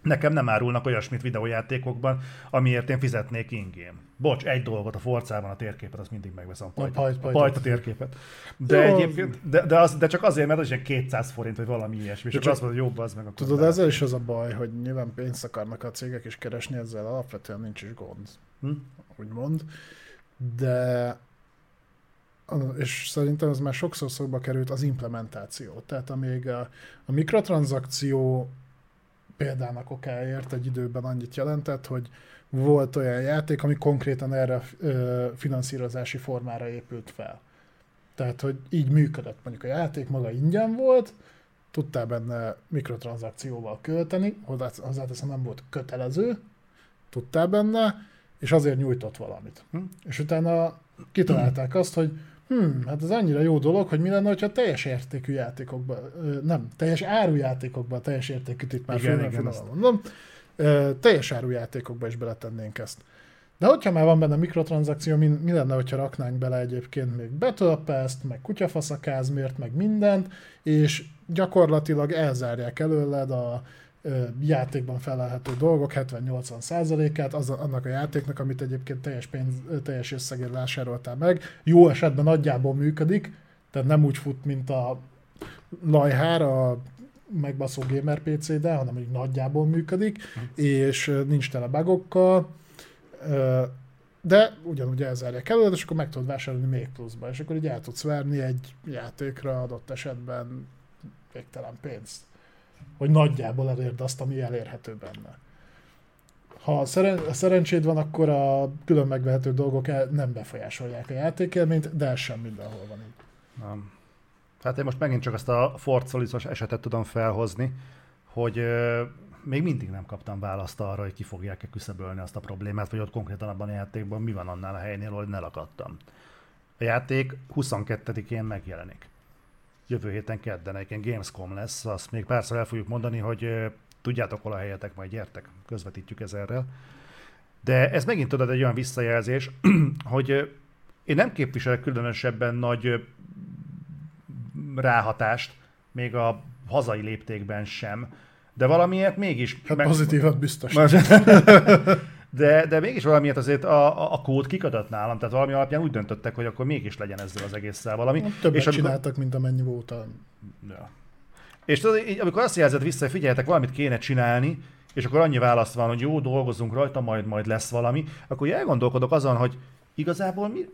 nekem nem árulnak olyasmit videójátékokban, amiért én fizetnék ingém. Bocs, egy dolgot a forcában a térképet, azt mindig megveszem. A pajt- a pajtot. pajta térképet. De Jó. egyébként, de, de, az, de csak azért, mert az ilyen 200 forint, vagy valami ilyesmi. És akkor csak- azt mondod, hogy jobb az meg. Akkor Tudod, ezzel is az a baj, hogy nyilván pénzt akarnak a cégek is keresni, ezzel alapvetően nincs is gond, Hm? úgymond. De és szerintem ez már sokszor szóba került az implementáció. Tehát amíg a, a mikrotranszakció példának okáért egy időben annyit jelentett, hogy volt olyan játék, ami konkrétan erre a finanszírozási formára épült fel. Tehát, hogy így működött. Mondjuk a játék maga ingyen volt, tudtál benne mikrotranszakcióval költeni, hozzá- hozzáteszem nem volt kötelező, tudtál benne, és azért nyújtott valamit. Hm? És utána kitalálták azt, hogy hm, hát ez annyira jó dolog, hogy mi lenne, hogyha teljes értékű játékokban, nem, teljes árujátékokban, teljes értékű itt már igen, igen, igen mondom, teljes árujátékokba is beletennénk ezt. De hogyha már van benne mikrotranszakció, mi, mi lenne, hogyha raknánk bele egyébként még Battle Pass-t, meg kutyafaszakázmért, meg mindent, és gyakorlatilag elzárják előled a játékban felelhető dolgok 70-80 százalékát az, annak a játéknak, amit egyébként teljes, pénz, teljes összegért vásároltál meg. Jó esetben nagyjából működik, tehát nem úgy fut, mint a Lajhár, a megbaszó gamer PC-de, hanem így nagyjából működik, hm. és nincs tele bugokkal, de ugyanúgy elzárják előtt, és akkor meg tudod vásárolni még pluszba, és akkor így el tudsz verni egy játékra adott esetben végtelen pénzt. Hogy nagyjából elérd azt, ami elérhető benne. Ha szeren- szerencséd van, akkor a külön megvehető dolgok el- nem befolyásolják a játékelményt, de ez sem mindenhol van így. Nem. Hát én most megint csak azt a Ford esetet tudom felhozni, hogy még mindig nem kaptam választ arra, hogy ki fogják-e küszöbölni azt a problémát, vagy ott konkrétan abban a játékban mi van annál a helynél, hogy ne lakadtam. A játék 22-én megjelenik. Jövő héten kedden, egyébként Gamescom lesz, azt még párszor el fogjuk mondani, hogy tudjátok hol a helyetek, majd gyertek, közvetítjük ezerrel. De ez megint tudod egy olyan visszajelzés, hogy én nem képviselek különösebben nagy ráhatást, még a hazai léptékben sem, de valamiért mégis... Hát meg... pozitívat biztos. de, de mégis valamiért azért a, a, kód kikadott nálam, tehát valami alapján úgy döntöttek, hogy akkor mégis legyen ezzel az egésszel valami. Hát többet és amikor... csináltak, mint amennyi volt a... Ja. És tudod, amikor azt jelzed vissza, hogy figyeljetek, valamit kéne csinálni, és akkor annyi választ van, hogy jó, dolgozunk rajta, majd majd lesz valami, akkor elgondolkodok azon, hogy igazából mi,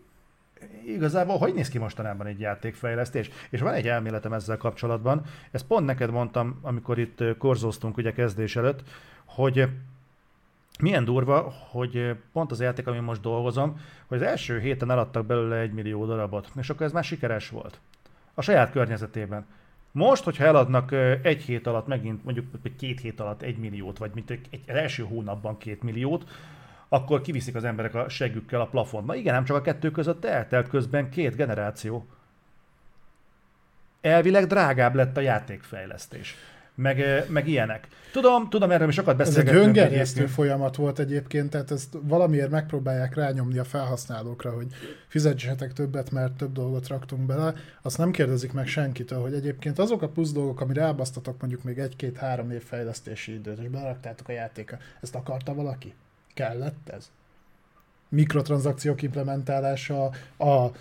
igazából hogy néz ki mostanában egy játékfejlesztés? És van egy elméletem ezzel kapcsolatban, ezt pont neked mondtam, amikor itt korzóztunk ugye kezdés előtt, hogy milyen durva, hogy pont az játék, amin most dolgozom, hogy az első héten eladtak belőle egy millió darabot, és akkor ez már sikeres volt. A saját környezetében. Most, hogyha eladnak egy hét alatt megint, mondjuk két hét alatt egy milliót, vagy mint egy, első hónapban két milliót, akkor kiviszik az emberek a segükkel a plafont. Na igen, nem csak a kettő között eltelt közben két generáció. Elvileg drágább lett a játékfejlesztés. Meg, meg ilyenek. Tudom, tudom, erről sokat beszélgetünk. Ez egy öngerjesztő folyamat volt egyébként, tehát ezt valamiért megpróbálják rányomni a felhasználókra, hogy fizetsetek többet, mert több dolgot raktunk bele. Azt nem kérdezik meg senkitől, hogy egyébként azok a plusz dolgok, amire elbasztatok mondjuk még egy-két-három év fejlesztési időt, és beraktátok a játéka, ezt akarta valaki? Kellett ez? Mikrotranszakciók implementálása, a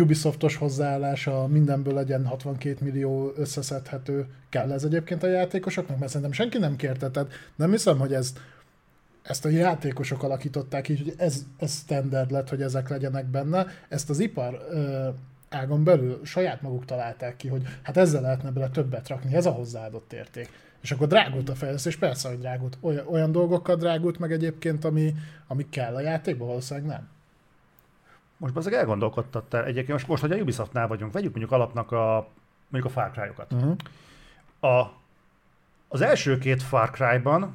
Ubisoftos hozzáállása, mindenből legyen 62 millió összeszedhető. Kell ez egyébként a játékosoknak? Mert szerintem senki nem kérte. Tehát nem hiszem, hogy ez, ezt a játékosok alakították így, hogy ez, ez standard lett, hogy ezek legyenek benne. Ezt az ipar ö, ágon belül saját maguk találták ki, hogy hát ezzel lehetne bele többet rakni, ez a hozzáadott érték. És akkor drágult a fejlesztés, persze, hogy drágult. Olyan, olyan dolgokkal drágult meg egyébként, ami, ami kell a játékba, valószínűleg nem. Most azért elgondolkodtattál egyébként, most, most, hogy a Ubisoftnál vagyunk, vegyük mondjuk alapnak a, mondjuk a Far Cry-okat. Uh-huh. A, az első két Far Cry-ban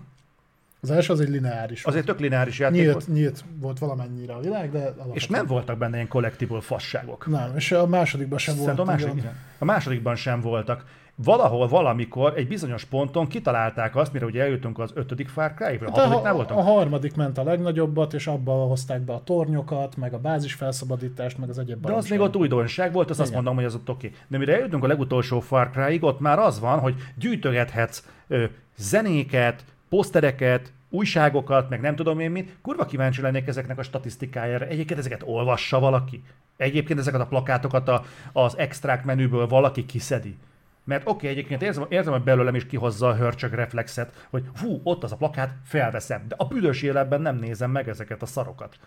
az első az egy lineáris Azért tök lineáris játék nyílt, volt. Nyílt volt valamennyire a világ, de alapvetően... És nem voltak benne ilyen collectible fasságok. Nem, és a másodikban sem voltak. A, második, a másodikban sem voltak valahol, valamikor, egy bizonyos ponton kitalálták azt, mire ugye eljutunk az ötödik Far cry hát a hatodiknál voltunk? A harmadik ment a legnagyobbat, és abba hozták be a tornyokat, meg a bázis felszabadítást, meg az egyéb De az még ott újdonság volt, azt azt mondom, hogy az ott oké. Okay. De mire eljutunk a legutolsó Far cry ott már az van, hogy gyűjtögethetsz ö, zenéket, posztereket, újságokat, meg nem tudom én mit. Kurva kíváncsi lennék ezeknek a statisztikájára. Egyébként ezeket olvassa valaki. Egyébként ezeket a plakátokat a, az extrák menüből valaki kiszedi. Mert oké, okay, egyébként érzem, érzem, hogy belőlem is kihozza a hörcsög reflexet, hogy hú, ott az a plakát, felveszem. De a büdös életben nem nézem meg ezeket a szarokat.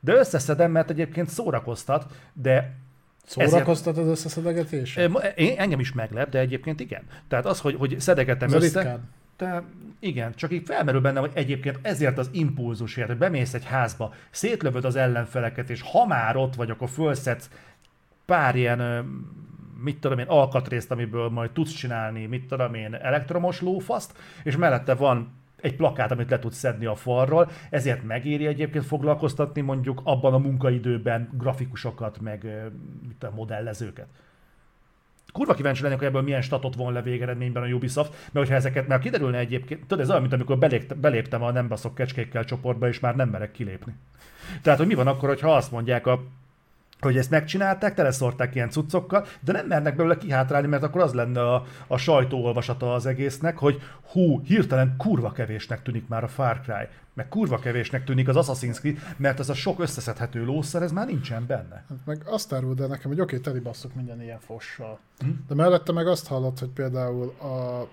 De összeszedem, mert egyébként szórakoztat, de Szórakoztat az összeszedegetés? Én, engem is meglep, de egyébként igen. Tehát az, hogy, hogy szedegetem Ez össze... De igen, csak így felmerül benne, hogy egyébként ezért az impulzusért, hogy bemész egy házba, szétlövöd az ellenfeleket, és ha már ott vagy, akkor fölszedsz pár ilyen mit tudom én, alkatrészt, amiből majd tudsz csinálni, mit tudom én, elektromos lófaszt, és mellette van egy plakát, amit le tudsz szedni a falról, ezért megéri egyébként foglalkoztatni mondjuk abban a munkaidőben grafikusokat, meg mit a modellezőket. Kurva kíváncsi lennék, hogy ebből milyen statot von le végeredményben a Ubisoft, mert hogyha ezeket, mert kiderülne egyébként, tudod, ez olyan, mint amikor beléptem a nem baszok kecskékkel csoportba, és már nem merek kilépni. Tehát, hogy mi van akkor, hogyha azt mondják a hogy ezt megcsinálták, teleszorták ilyen cuccokkal, de nem mernek belőle kihátrálni, mert akkor az lenne a, a sajtóolvasata az egésznek, hogy hú, hirtelen kurva kevésnek tűnik már a Far Cry, meg kurva kevésnek tűnik az Assassin's Creed, mert ez a sok összeszedhető lószer, ez már nincsen benne. Hát meg azt árul, de nekem, hogy oké, okay, teli basszok minden ilyen fossal. Hm? De mellette meg azt hallott, hogy például a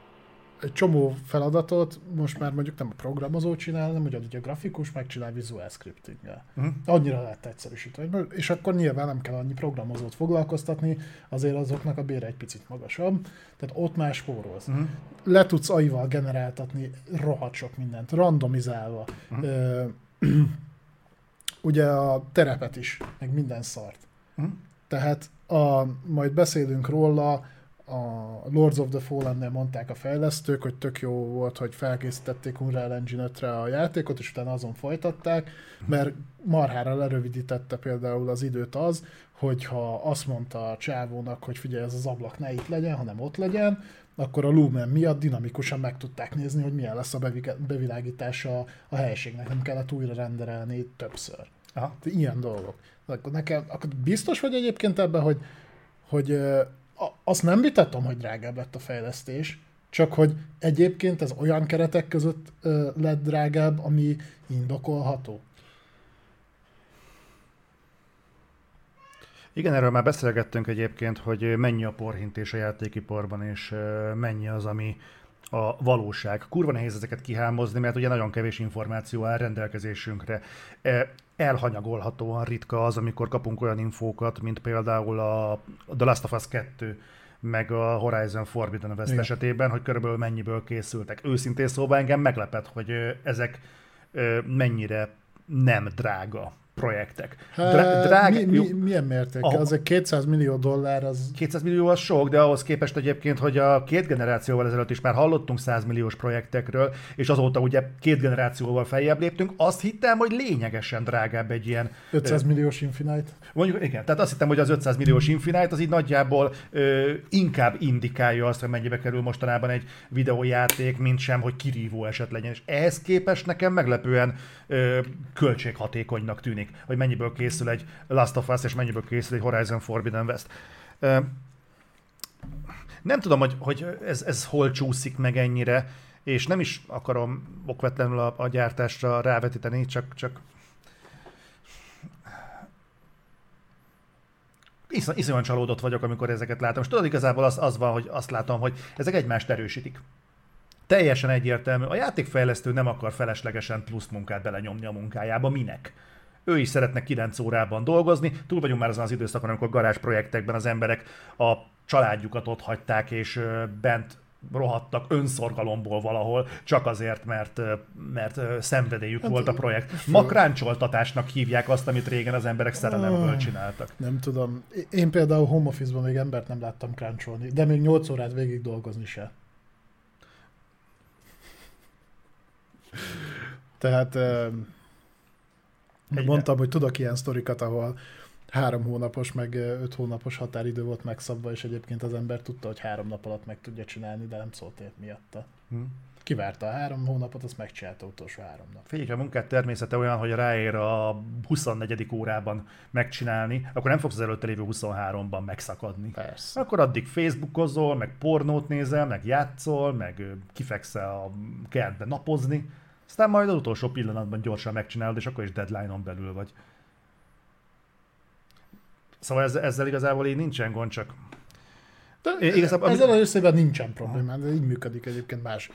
egy csomó feladatot most már mondjuk nem a programozó csinál, hanem hogy a grafikus megcsinál visual scripting uh-huh. Annyira lehet egyszerűsíteni. És akkor nyilván nem kell annyi programozót foglalkoztatni, azért azoknak a bére egy picit magasabb. Tehát ott már spórolsz. Uh-huh. Le tudsz AI-val generáltatni rohadt sok mindent, randomizálva. Uh-huh. Ö, ugye a terepet is, meg minden szart. Uh-huh. Tehát a, majd beszélünk róla, a Lords of the Fallen-nél mondták a fejlesztők, hogy tök jó volt, hogy felkészítették Unreal Engine 5-re a játékot, és utána azon folytatták, mert marhára lerövidítette például az időt az, hogyha azt mondta a csávónak, hogy figyelj, ez az ablak ne itt legyen, hanem ott legyen, akkor a Lumen miatt dinamikusan meg tudták nézni, hogy milyen lesz a bevilágítása a helységnek, nem kellett újra renderelni többször. Aha. Ilyen dolgok. Akkor nekem, akkor biztos vagy egyébként ebben, hogy, hogy azt nem vitatom, hogy drágább lett a fejlesztés, csak hogy egyébként ez olyan keretek között lett drágább, ami indokolható. Igen, erről már beszélgettünk egyébként, hogy mennyi a porhintés a játékiparban, és mennyi az, ami a valóság. Kurva nehéz ezeket kihámozni, mert ugye nagyon kevés információ áll rendelkezésünkre. Elhanyagolhatóan ritka az, amikor kapunk olyan infókat, mint például a The Last of Us 2 meg a Horizon Forbidden West Igen. esetében, hogy körülbelül mennyiből készültek. Őszintén szóval engem meglepett, hogy ezek mennyire nem drága projektek. Drá- drág... mi, mi, milyen mérték? Ah, az egy 200 millió dollár az... 200 millió az sok, de ahhoz képest egyébként, hogy a két generációval ezelőtt is már hallottunk 100 milliós projektekről, és azóta ugye két generációval feljebb léptünk, azt hittem, hogy lényegesen drágább egy ilyen... 500 milliós Infinite? Mondjuk, igen, tehát azt hittem, hogy az 500 milliós Infinite az így nagyjából ö, inkább indikálja azt, hogy mennyibe kerül mostanában egy videójáték, mint sem, hogy kirívó eset legyen. És ehhez képest nekem meglepően ö, költséghatékonynak tűnik hogy mennyiből készül egy Last of Us, és mennyiből készül egy Horizon Forbidden West. Nem tudom, hogy, hogy ez, ez hol csúszik meg ennyire, és nem is akarom okvetlenül a, a gyártásra rávetíteni, csak, csak iszony, iszonyan csalódott vagyok, amikor ezeket látom. És tudod, igazából az, az van, hogy azt látom, hogy ezek egymást erősítik. Teljesen egyértelmű. A játékfejlesztő nem akar feleslegesen plusz munkát belenyomni a munkájába. Minek? Ő is szeretne 9 órában dolgozni. Túl vagyunk már azon az időszakon, amikor garázs projektekben az emberek a családjukat ott hagyták, és bent rohadtak önszorgalomból valahol, csak azért, mert, mert szenvedélyük hát, volt a projekt. Makráncsoltatásnak hívják azt, amit régen az emberek szerelemből csináltak. Nem tudom. Én például home office-ban még embert nem láttam kráncsolni, de még 8 órát végig dolgozni se. Tehát meg mondtam, hogy tudok ilyen sztorikat, ahol három hónapos, meg öt hónapos határidő volt megszabva, és egyébként az ember tudta, hogy három nap alatt meg tudja csinálni, de nem szólt ért miatta. Hmm. Kivárta a három hónapot, azt megcsinálta utolsó három nap. Figyelj, a munkát természete olyan, hogy ráér a 24. órában megcsinálni, akkor nem fogsz az előtte lévő 23-ban megszakadni. Persze. Akkor addig Facebookozol, meg pornót nézel, meg játszol, meg kifekszel a kertbe napozni. Aztán majd az utolsó pillanatban gyorsan megcsinálod, és akkor is deadline-on belül vagy. Szóval ezzel, ezzel igazából így nincsen gond, csak... De igazából, ezzel az összében nincsen probléma, de így működik egyébként más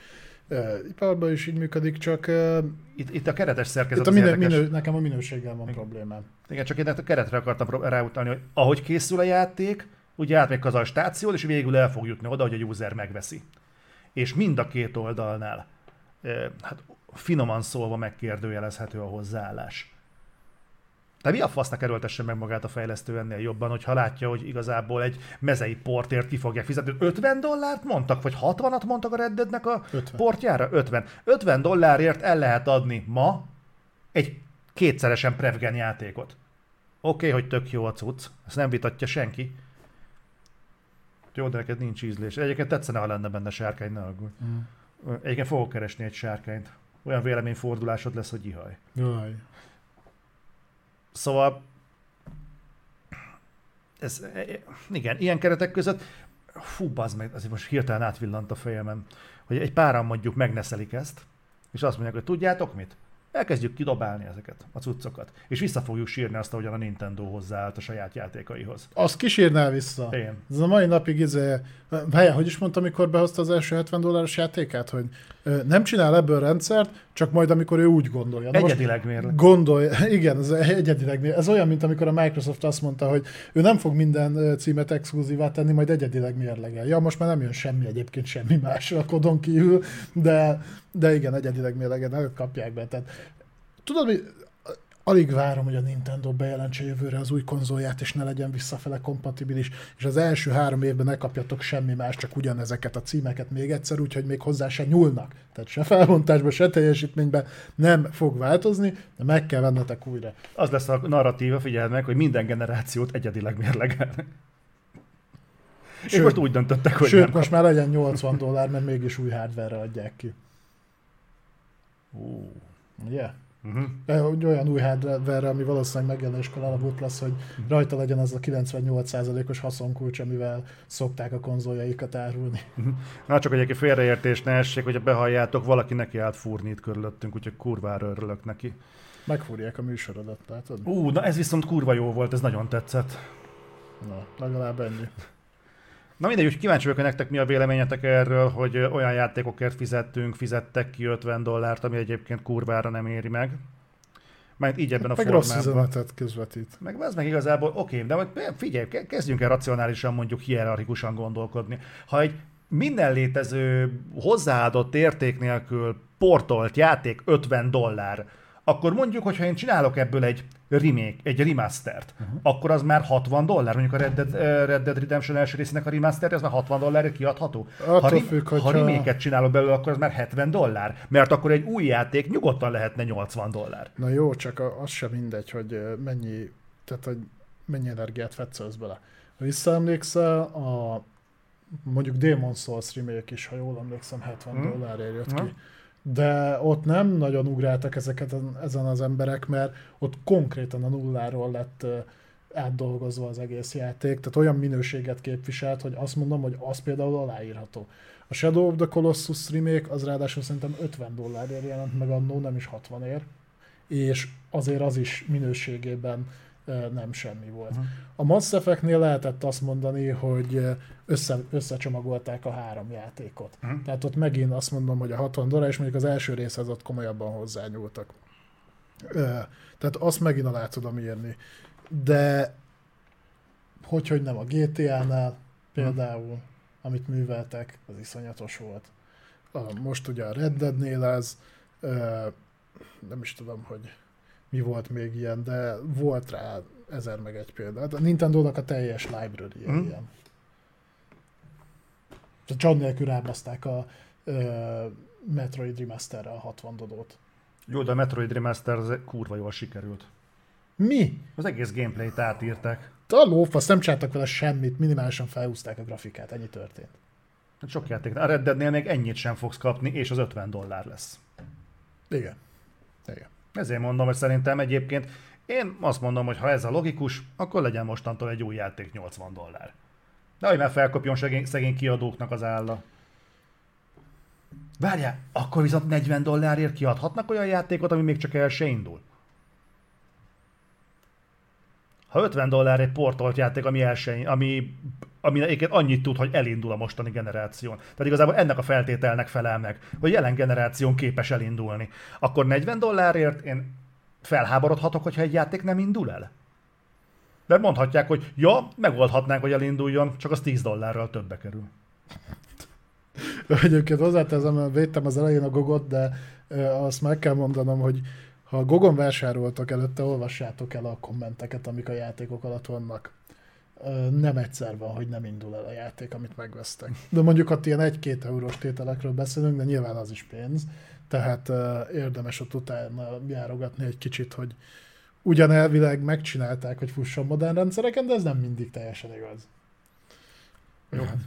uh, iparban is így működik, csak... Itt, itt a keretes szerkezet itt a minő, minő, Nekem a minőséggel van Igen. problémám. Igen, csak én a keretre akartam ráutalni, hogy ahogy készül a játék, ugye átmegy az a stáció, és végül el fog jutni oda, hogy a user megveszi. És mind a két oldalnál, hát finoman szólva megkérdőjelezhető a hozzáállás. Tehát mi a fasznak erőltesse meg magát a fejlesztő ennél jobban, hogyha látja, hogy igazából egy mezei portért ki fogják fizetni. 50 dollárt mondtak, vagy 60-at mondtak a Red Deadnek a 50. portjára? 50. 50 dollárért el lehet adni ma egy kétszeresen Prevgen játékot. Oké, okay, hogy tök jó a cucc, ezt nem vitatja senki. Jó, de neked nincs ízlés. Egyébként tetszene, ha lenne benne sárkány, ne aggódj. Mm. Egyébként fogok keresni egy sárkányt. Olyan véleményfordulásod lesz, hogy ihaj. Jaj. Szóval ez, igen, ilyen keretek között fú, bazd meg, azért most hirtelen átvillant a fejemen, hogy egy páran mondjuk megneszelik ezt, és azt mondják, hogy tudjátok mit? Elkezdjük kidobálni ezeket, a cuccokat. És vissza fogjuk sírni azt, ahogyan a Nintendo hozzáállt a saját játékaihoz. Azt kísérnál vissza. Igen. Ez a mai napig izé, helyen, hogy is mondta, amikor behozta az első 70 dolláros játékát, hogy nem csinál ebből rendszert, csak majd amikor ő úgy gondolja. Na Egyedileg mérleg. Gondolja, igen, ez egyedileg. Ez olyan, mint amikor a Microsoft azt mondta, hogy ő nem fog minden címet exkluzívá tenni, majd egyedileg mérlegel. Ja, most már nem jön semmi egyébként, semmi másra a kodon kívül, de, de igen, egyedileg mérleget előtt kapják be. Tehát, tudod, mi, alig várom, hogy a Nintendo bejelentse jövőre az új konzolját, és ne legyen visszafele kompatibilis, és az első három évben ne kapjatok semmi más, csak ugyanezeket a címeket még egyszer, úgyhogy még hozzá se nyúlnak. Tehát se felbontásban, se teljesítményben nem fog változni, de meg kell vennetek újra. Az lesz a narratíva, figyeld meg, hogy minden generációt egyedileg mérlegelnek. És most úgy döntöttek, hogy Sőt, nem. most már legyen 80 dollár, mert mégis új hardware adják ki. Ú, Ugye? Uh-huh. De hogy olyan új hardware ami valószínűleg megjelenéskor alapult lesz, hogy rajta legyen az a 98%-os haszonkulcs, amivel szokták a konzoljaikat árulni. Na csak egyébként félreértés ne essék, hogyha behalljátok, valaki neki állt fúrni itt körülöttünk, úgyhogy kurvára örülök neki. Megfúrják a műsorodat, látod? Ú, na ez viszont kurva jó volt, ez nagyon tetszett. Na, legalább ennyi. Na mindegy, úgy kíváncsi vagyok, hogy nektek mi a véleményetek erről, hogy olyan játékokért fizettünk, fizettek ki 50 dollárt, ami egyébként kurvára nem éri meg. Mert így ebben a Meg rossz formában. üzenetet közvetít. Meg ez meg igazából, oké, de hogy figyelj, ke- kezdjünk el racionálisan mondjuk hierarchikusan gondolkodni. Ha egy minden létező hozzáadott érték nélkül portolt játék 50 dollár, akkor mondjuk, hogyha én csinálok ebből egy remake, egy remastert, uh-huh. akkor az már 60 dollár, mondjuk a Red Dead, eh, Red Dead Redemption első részének a remaster, az már 60 dollárért kiadható. Attól ha, ri- függ, ha remake csinálok belőle, akkor az már 70 dollár, mert akkor egy új játék nyugodtan lehetne 80 dollár. Na jó, csak az sem mindegy, hogy ö, mennyi, tehát hogy mennyi energiát fetszölsz bele. Ha visszaemlékszel, a mondjuk Demon Souls remake is, ha jól emlékszem, 70 Mhm. dollárért jött Mhm. ki. De ott nem nagyon ugráltak ezeket ezen az emberek, mert ott konkrétan a nulláról lett átdolgozva az egész játék, tehát olyan minőséget képviselt, hogy azt mondom, hogy az például aláírható. A Shadow of the Colossus remake az ráadásul szerintem 50 dollárért jelent meg annó, nem is 60 ér, és azért az is minőségében nem semmi volt. Mhm. A Mass Effect-nél lehetett azt mondani, hogy össze, összecsomagolták a három játékot. Mhm. Tehát ott megint azt mondom, hogy a 60 dollár, és mondjuk az első részhez ott komolyabban hozzányúltak. Tehát azt megint alá tudom írni. De hogy, hogy nem a GTA-nál például, amit műveltek, az iszonyatos volt. A, most ugye a Red Deadnél ez, nem is tudom, hogy mi volt még ilyen, de volt rá ezer meg egy példa. Hát A Nintendo-nak a teljes library Mhm. ilyen. A John nélkül rábaszták a ö, Metroid Remasterre a 60 dodót. Jó, de a Metroid Remaster az kurva jól sikerült. Mi? Az egész gameplayt átírták. A lófasz, nem csináltak vele semmit, minimálisan felhúzták a grafikát, ennyi történt. Hát Sok játék. A Red Deadnél még ennyit sem fogsz kapni, és az 50 dollár lesz. Igen. Igen. Ezért mondom, hogy szerintem egyébként én azt mondom, hogy ha ez a logikus, akkor legyen mostantól egy új játék 80 dollár. De hogy már felkapjon szegény, szegény kiadóknak az álla. Várjál, akkor viszont 40 dollárért kiadhatnak olyan játékot, ami még csak el se indul. Ha 50 dollár egy portolt játék, ami, el ami, ami egyébként annyit tud, hogy elindul a mostani generáción. Tehát igazából ennek a feltételnek felel meg, hogy jelen generáción képes elindulni. Akkor 40 dollárért én felháborodhatok, hogyha egy játék nem indul el? De mondhatják, hogy ja, megoldhatnánk, hogy elinduljon, csak az 10 dollárral többe kerül. Egyébként hozzáteszem, védtem az elején a gogot, de azt meg kell mondanom, hogy ha a Gogon vásároltak előtte, olvassátok el a kommenteket, amik a játékok alatt vannak. Nem egyszer van, hogy nem indul el a játék, amit megvesztek. De mondjuk ott ilyen 1-2 eurós tételekről beszélünk, de nyilván az is pénz. Tehát érdemes ott utána járogatni egy kicsit, hogy ugyan elvileg megcsinálták, hogy fusson modern rendszereken, de ez nem mindig teljesen igaz. Jó. Hát.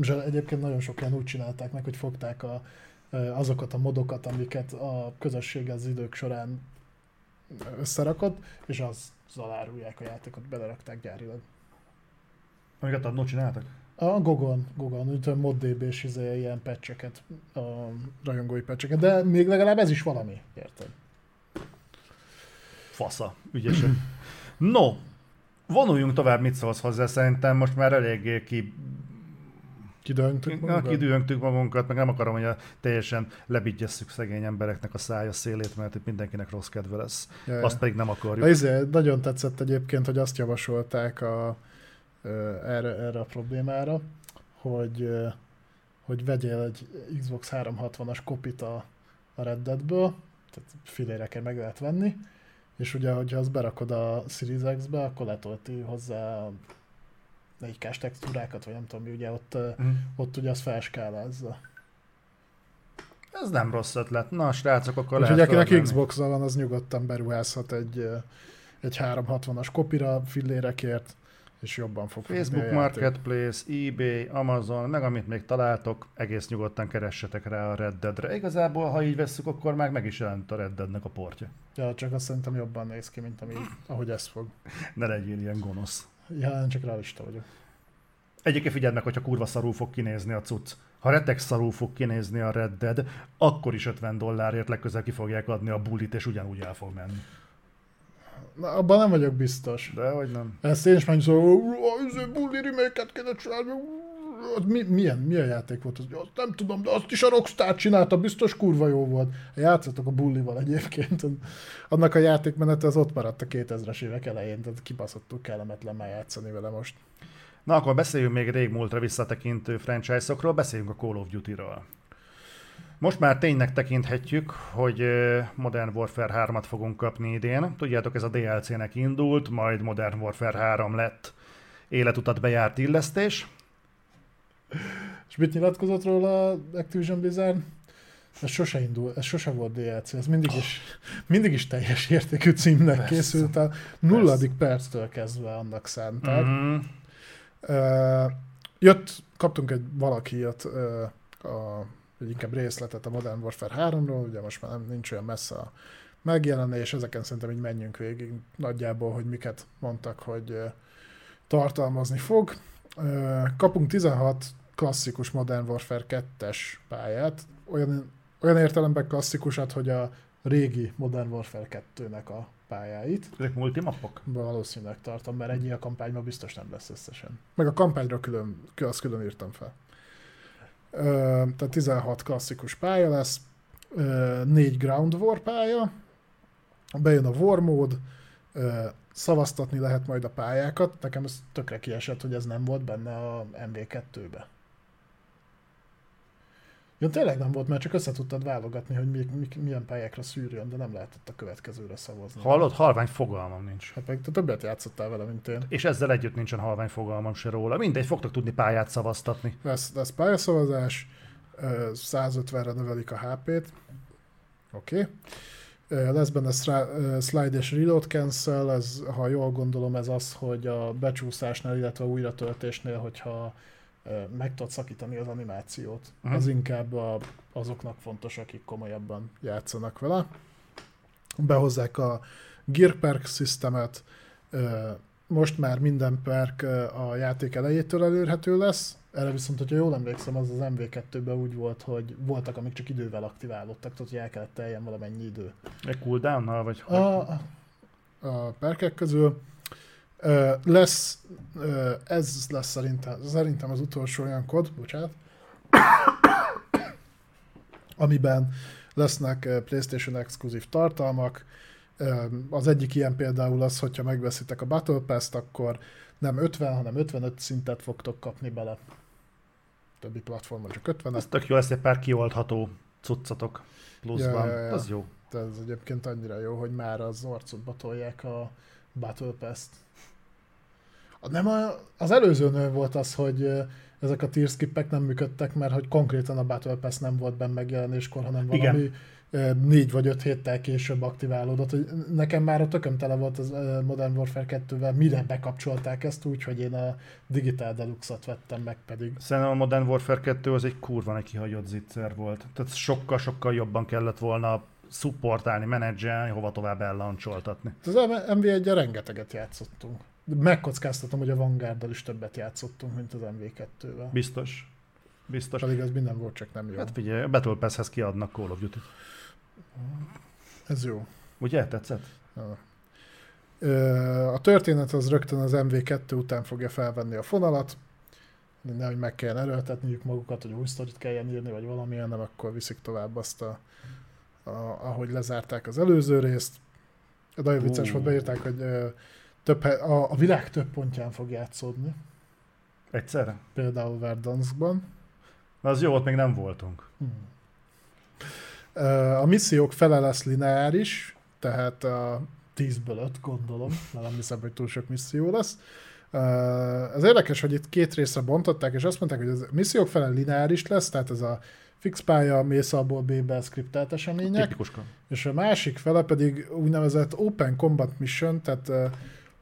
És egyébként nagyon sokan úgy csinálták meg, hogy fogták a, azokat a modokat, amiket a közösség az idők során összerakott, és az alárulják a játékot, belerakták gyárilag. Amiket annól csináltak? A Gogon, Gogon, úgy tudom, ModDB és izé, ilyen patcheket, a rajongói patcheket, de még legalább ez is valami, érted? Fasza, ügyesen. No, vonuljunk tovább, mit szólsz hozzá, szerintem most már eléggé ki Kidöntük Na, magunkat? kidühöngtük magunkat, meg nem akarom, hogy a teljesen lebigyesszük szegény embereknek a szája szélét, mert itt mindenkinek rossz kedve lesz. Ja, ja. Azt pedig nem akarjuk. A izé, nagyon tetszett egyébként, hogy azt javasolták a, erre, erre a problémára, hogy, hogy vegyél egy Xbox 360-as kopit a, a Red Deadből, tehát filérekkel meg lehet venni, és ugye, hogyha azt berakod a Series X-be, akkor letolti hozzá a 4K-s textúrákat, vagy nem tudom mi, ugye ott, ö, Mhm. ott ugye az felskálázza. Ez nem rossz ötlet. Na, srácok, akkor Úgyhogy lehet akinek xbox van, az nyugodtan beruházhat egy, egy 360-as kopira fillérekért, és jobban fog Facebook. Marketplace, eBay, Amazon, meg amit még találtok, egész nyugodtan keressetek rá a Red Deadre. Igazából, ha így vesszük, akkor már meg is jelent a Red Deadnek a portja. Ja, csak azt szerintem jobban néz ki, mint ami, ahogy ez fog. Ne legyél ilyen gonosz. Ja, csak realista vagyok. Egyébként figyeld meg, hogyha kurva szarul fog kinézni a cucc. Ha retek szarul fog kinézni a Red Dead, akkor is 50 dollárért legközelebb ki fogják adni a bullit, és ugyanúgy el fog menni. Na, abban nem vagyok biztos. De hogy nem. Ezt én is meg szó, bulli remake-et kéne csinálni. Az mi, milyen, milyen játék volt az? Azt nem tudom, de azt is a Rockstar csinálta, biztos kurva jó volt. Játszottak a bullival egyébként. Annak a játékmenete az ott maradt a 2000-es évek elején, tehát kibaszottul kellemetlen már játszani vele most. Na akkor beszéljünk még régmúltra visszatekintő franchise-okról, beszéljünk a Call of Duty-ról. Most már tényleg tekinthetjük, hogy Modern Warfare 3-at fogunk kapni idén. Tudjátok, ez a DLC-nek indult, majd Modern Warfare 3 lett életutat bejárt illesztés. És mit nyilatkozott róla Activision Blizzard? Ez sose indul, ez sose volt DLC, ez mindig is, mindig is teljes értékű címnek Persze. készült a nulladik perctől kezdve annak szánták. Mm-hmm. Ö, jött, kaptunk egy valaki jött, ö, a, vagy inkább részletet a Modern Warfare 3-ról, ugye most már nem, nincs olyan messze a megjelenés, ezeken szerintem így menjünk végig nagyjából, hogy miket mondtak, hogy tartalmazni fog. Kapunk 16 klasszikus Modern Warfare 2-es pályát, olyan, olyan értelemben klasszikusat, hogy a régi Modern Warfare 2-nek a pályáit. Ezek multimappok? Valószínűleg tartom, mert ennyi a kampányban biztos nem lesz összesen. Meg a kampányra külön, azt külön írtam fel. Tehát 16 klasszikus pálya lesz, ö, 4 Ground War pálya, bejön a War mód, ö, szavaztatni lehet majd a pályákat. Nekem ez tökre kiesett, hogy ez nem volt benne a MV2-be. Ja, tényleg nem volt, mert csak össze tudtad válogatni, hogy mi, mi, milyen pályákra szűrjön, de nem lehetett a következőre szavazni. Hallod? Halvány fogalmam nincs. Hát meg te többet játszottál vele, mint én. És ezzel együtt nincsen halvány fogalmam se róla. Mindegy, fogtok tudni pályát szavaztatni. Lesz, lesz pályaszavazás, ö, 150-re növelik a HP-t. Oké. Okay. Lesz benne slide és reload cancel, ez, ha jól gondolom, ez az, hogy a becsúszásnál, illetve újratöltésnél, hogyha meg tudod szakítani az animációt. Mhm. Uh-huh. Az inkább a, azoknak fontos, akik komolyabban játszanak vele. Behozzák a Gear Perk systemet, ö, most már minden perk a játék elejétől elérhető lesz, erre viszont, hogyha jól emlékszem, az az MV2-ben úgy volt, hogy voltak, amik csak idővel aktiválódtak, tehát hogy el kellett teljen valamennyi idő. Egy cooldownnal, vagy hogy? A, a perkek közül ö, lesz, ö, ez lesz szerintem, szerintem az utolsó olyan kod, bocsánat, amiben lesznek PlayStation exkluzív tartalmak. Az egyik ilyen például az, hogyha megveszitek a Battle Pass-t, akkor nem 50, hanem 55 szintet fogtok kapni bele. Többi platformon csak 50 Ez tök jó, lesz egy pár kioldható cuccatok pluszban. Ja, ja, ja. Az jó. Ez egyébként annyira jó, hogy már az arcodba tolják a Battle Pass-t. Nem a, az előzőnő volt az, hogy ezek a tier skippek nem működtek, mert hogy konkrétan a Battle Pass nem volt benne megjelenéskor, hanem valami Igen. négy vagy öt héttel később aktiválódott. Hogy Nekem már a tököm tele volt az Modern Warfare 2-vel, mire bekapcsolták ezt úgy, hogy én a Digital Deluxe-ot vettem meg pedig. Szerintem a Modern Warfare 2 az egy kurva neki hagyott zicser volt. Tehát sokkal-sokkal jobban kellett volna supportálni, menedzselni, hova tovább ellancsoltatni. Az MV1-en rengeteget játszottunk. De Megkockáztatom, hogy a Vanguarddal is többet játszottunk, mint az MV2-vel. Biztos. Biztos. Pedig az minden volt, csak nem jó. Hát figyelj, a Battle Pass-hez kiadnak Call of Duty. Ez jó. Ugye, tetszett? A történet az rögtön az MV2 után fogja felvenni a fonalat. Nehogy meg kell erőltetniük magukat, hogy új sztorit kelljen írni, vagy valamilyen, nem akkor viszik tovább azt, a, a, ahogy lezárták az előző részt. Nagyon vicces volt, beírták, hogy több, a, a világ több pontján fog játszódni. Egyszerre? Például Verdanskban. Na, az jó, ott még nem voltunk. Ö, A missziók fele lesz lineáris, tehát a 10-ből 5 gondolom, mert nem hiszem, hogy túl sok misszió lesz. Ez érdekes, hogy itt két részre bontották, és azt mondták, hogy a missziók fele lineáris lesz, tehát ez a fix pálya, mész abból B-be skriptelt események, Tipikuska. és a másik fele pedig úgynevezett Open Combat Mission, tehát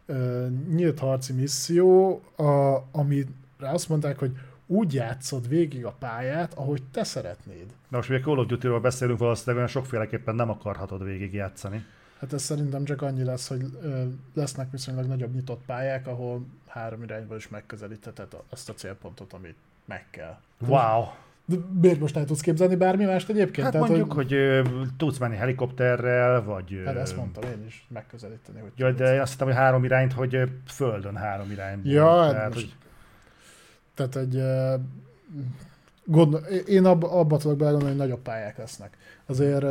ö, nyílt harci misszió, a, amire azt mondták, hogy úgy játszod végig a pályát, ahogy te szeretnéd. Na most ugye Call of Duty-ról beszélünk, valószínűleg olyan sokféleképpen nem akarhatod végigjátszani. Hát ez szerintem csak annyi lesz, hogy ö, lesznek viszonylag nagyobb nyitott pályák, ahol három irányból is megközelítheted a- azt a célpontot, amit meg kell. Wow! De miért most nem tudsz képzelni bármi mást egyébként? Hát Tehát, mondjuk, hogy, ö, tudsz menni helikopterrel, vagy... Hát ezt mondtam én is, megközelíteni, hogy Ja, tudod. de én azt hittem, hogy három irányt, hogy földön három irányból. Ja, hát Tehát, most- hogy Tehát egy... Gondol, én abba, abba tudok belegondolni, hogy nagyobb pályák lesznek. Azért,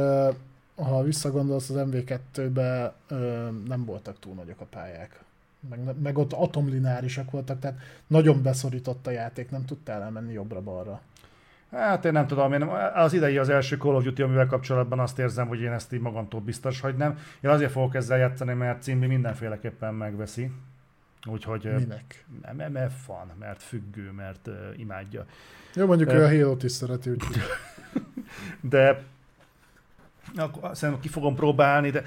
ha visszagondolsz az MV2-be, ö, nem voltak túl nagyok a pályák. Meg, meg ott atomlineárisak voltak, tehát nagyon beszorított a játék, nem tudtál elmenni jobbra-balra. Hát én nem tudom, én az idei az első Call of Duty, amivel kapcsolatban azt érzem, hogy én ezt így magamtól biztos, hogy nem. Én azért fogok ezzel játszani, mert Cimbi mindenféleképpen megveszi. Úgyhogy Minek? nem, nem, mert fan, mert függő, mert uh, imádja. Jó, mondjuk Ö. ő a Halo-t is szereti, úgyhogy De akkor szerintem ki fogom próbálni, de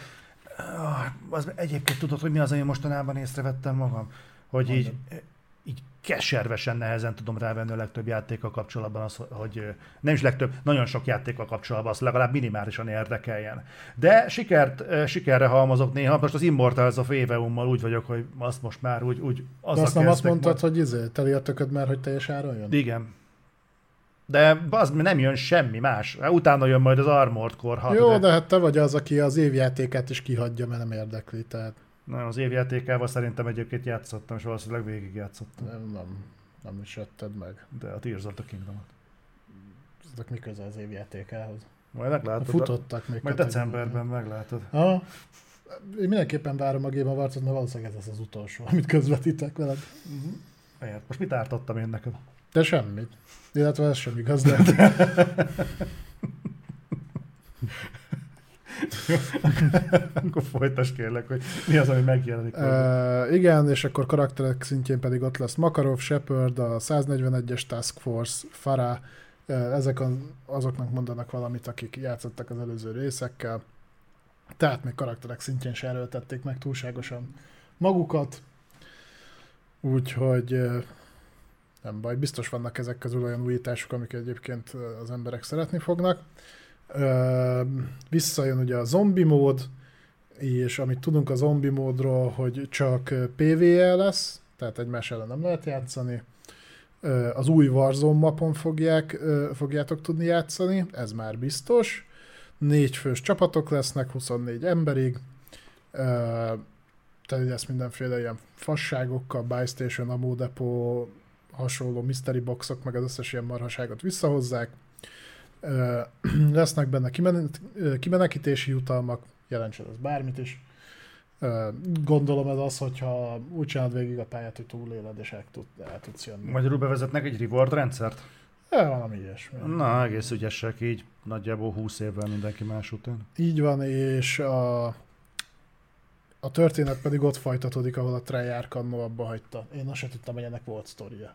ah, az egyébként tudod, hogy mi az, ami mostanában észrevettem magam? Hogy így, így keservesen nehezen tudom rávenni a legtöbb játékkal kapcsolatban az, hogy nem is legtöbb, nagyon sok játékkal kapcsolatban az legalább minimálisan érdekeljen. De sikert, sikerre halmozok néha, most az Immortals of Eveummal úgy vagyok, hogy azt most már úgy, úgy de azzal azt nem azt mondtad, majd- hogy izé, teli a tököd már, hogy teljes áron jön? Igen. De az nem jön semmi más. Utána jön majd az Armored Core 6. Jó, de hát te vagy az, aki az évjátékát is kihagyja, mert nem érdekli, tehát Na, az évjátékával szerintem egyébként játszottam, és valószínűleg végig játszottam. nem, nem, nem is vetted meg. De a Tears of the Kingdom-ot. Ezek mi köze az évjátékához? Majd meglátod. Futottak még. Majd decemberben meglátod. Ha? Én mindenképpen várom a Game Awards-ot, mert valószínűleg ez lesz az utolsó, amit közvetítek veled. Miért? Most mit ártottam én neked? De semmit. Illetve ez sem igaz, de Akkor folytasd kérlek, hogy mi az, ami megjelenik. Uh, igen, és akkor karakterek szintjén pedig ott lesz Makarov, Shepard, a 141-es Task Force, Farah, ezek az, azoknak mondanak valamit, akik játszottak az előző részekkel. Tehát még karakterek szintjén se erőltették meg túlságosan magukat. Úgyhogy nem baj, biztos vannak ezek közül olyan újítások, amik egyébként az emberek szeretni fognak. Visszajön ugye a zombi mód, és amit tudunk a zombi módról, hogy csak PvE lesz, tehát egymás ellen nem lehet játszani. Az új Warzone mapon fogják, fogjátok tudni játszani, ez már biztos. Négy fős csapatok lesznek, 24 emberig. Teli lesz mindenféle ilyen fasságokkal, Buy Station, Ammo Depot, hasonló mystery boxok, meg az összes ilyen marhaságot visszahozzák. Lesznek benne kimen- ö, kimenekítési jutalmak, jelentsen ez bármit is. Gondolom ez az, hogyha úgy csinálod végig a pályát, hogy túléled és el, tud, el tudsz jönni. Magyarul bevezetnek egy reward rendszert? Ja, valami ilyesmi. Na, egész ügyesek így, nagyjából 20 évvel mindenki más után. Így van, és a, a történet pedig ott folytatódik, ahol a Treyarch annó abba hagyta. Én azt sem tudtam, hogy ennek volt sztoria.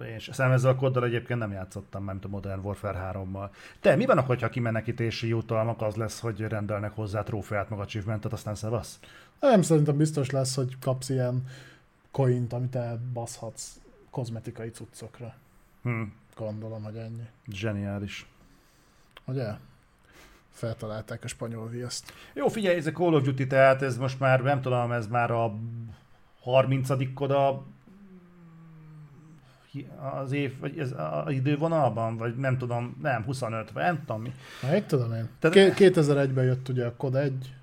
Én sem ezzel a koddal egyébként nem játszottam, nem a Modern Warfare 3-mal. Te, mi van akkor, ha kimenekítési jutalmak az lesz, hogy rendelnek hozzá trófeát, meg achievementet, aztán szevasz? Nem, szerintem biztos lesz, hogy kapsz ilyen coint, amit elbaszhatsz kozmetikai cuccokra. Hm, Gondolom, hogy ennyi. zseniális. Ugye? Feltalálták a spanyol viaszt. Jó, figyelj, ez a Call of Duty, tehát ez most már, nem tudom, ez már a 30 oda az év, vagy ez az idővonalban, vagy nem tudom, nem, 25, vagy nem tudom mi. Meg tudom én. Tehát- Ké- 2001-ben jött ugye a COD 1,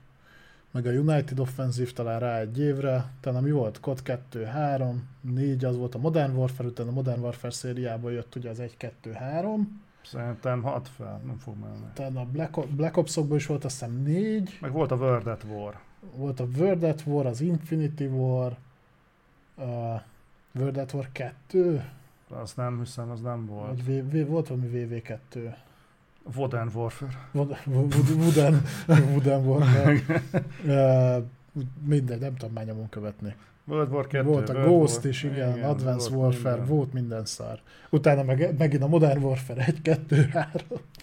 meg a United Offensive talán rá egy évre, utána mi volt? COD 2, 3, 4, az volt a Modern Warfare, utána a Modern Warfare szériából jött ugye az 1, 2, 3, Szerintem hat fel, nem fog menni. utána a Black, Black Ops-okból is volt azt hiszem 4, Meg volt a World at War. volt a World at War, az Infinity War, a World at War 2, Az nem hiszem, az nem volt. vagy v, v, volt valami VV2. Modern Warfare. Wooden, Wooden Warfare. Uh, mindegy, nem tudom már nyomon követni. World War 2. volt a World Ghost War- is, igen, igen Advanced volt Warfare, minden. volt minden szar. Utána meg, megint a Modern Warfare 1, 2, 3.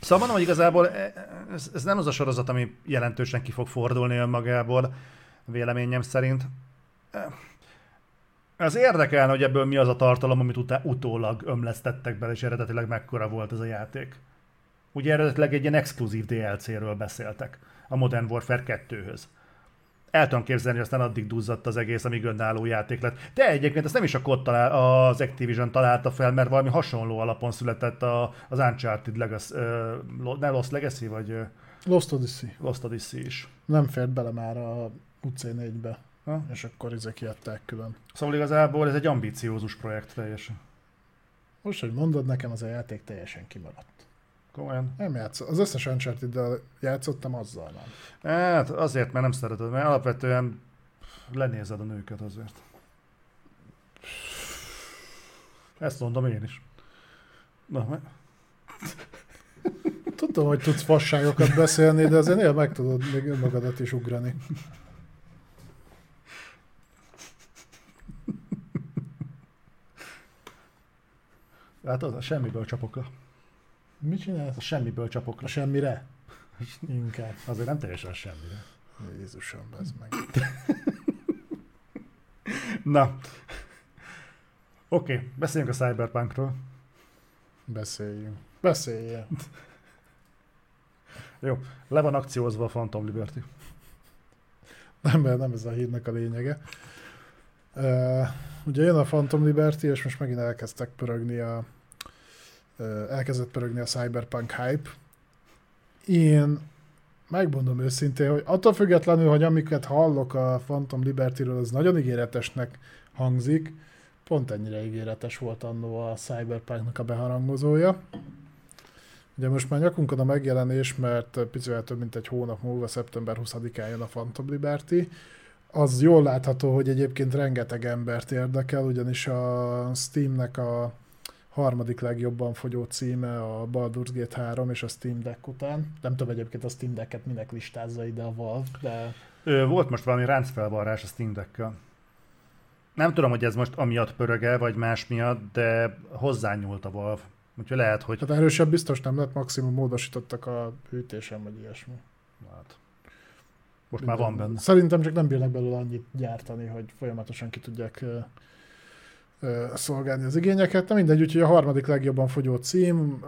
Szóval mondom, hogy igazából e- ez, ez nem az a sorozat, ami jelentősen ki fog fordulni önmagából, véleményem szerint. Ez érdekelne, hogy ebből mi az a tartalom, amit utá- utólag ömlesztettek bele, és eredetileg mekkora volt ez a játék. Ugye eredetileg egy ilyen exkluzív DLC-ről beszéltek a Modern Warfare 2-höz. El tudom képzelni, hogy aztán addig duzzadt az egész, amíg önálló játék lett. De egyébként ezt nem is a COD talál, az Activision találta fel, mert valami hasonló alapon született a, az Uncharted Legacy, uh, ne Lost Legacy, vagy Lost Odyssey. Lost Odyssey is. Nem fért bele már a UC4-be, Ha? és akkor ezek kiadták külön. Szóval igazából ez egy ambiciózus projekt teljesen. Most, hogy mondod, nekem az a játék teljesen kimaradt. Komolyan. Nem játszom. Az összes uncharted játszottam, azzal nem. Hát azért, mert nem szereted, mert alapvetően lenézed a nőket azért. Ezt mondom én is. Na, me- Tudom, hogy tudsz fasságokat beszélni, de azért néha meg tudod még önmagadat is ugrani. Hát az a semmiből csapok le. Mit csinálsz? A semmiből csapok A le. semmire? Inkább. Azért nem teljesen semmire. Jézusom, ez meg. Na. Oké, okay, beszéljünk a Cyberpunkról. Beszéljünk. Beszéljél. Jó, le van akciózva a Phantom Liberty. Nem, mert nem ez a hírnek a lényege. Uh, ugye jön a Phantom Liberty, és most megint elkezdtek pörögni a elkezdett pörögni a Cyberpunk hype. Én megmondom őszintén, hogy attól függetlenül, hogy amiket hallok a Phantom Liberty-ről, az nagyon ígéretesnek hangzik, pont ennyire ígéretes volt annó a Cyberpunknak a beharangozója. Ugye most már nyakunkon a megjelenés, mert picivel több mint egy hónap múlva, szeptember 20-án jön a Phantom Liberty. Az jól látható, hogy egyébként rengeteg embert érdekel, ugyanis a Steamnek a harmadik legjobban fogyó címe a Baldur's Gate 3 és a Steam Deck után. Nem tudom egyébként a Steam Decket minek listázza ide a Valve, de Ö, volt most valami ráncfelvarrás a Steam deck Nem tudom, hogy ez most amiatt pöröge, vagy más miatt, de hozzányúlt a Valve. Úgyhogy lehet, hogy... hát erősebb biztos nem lett, maximum módosítottak a hűtésen, vagy ilyesmi. Hát. Most már van benne. Szerintem csak nem bírnak belőle annyit gyártani, hogy folyamatosan ki tudják szolgálni az igényeket. Nem mindegy, úgyhogy a harmadik legjobban fogyó cím,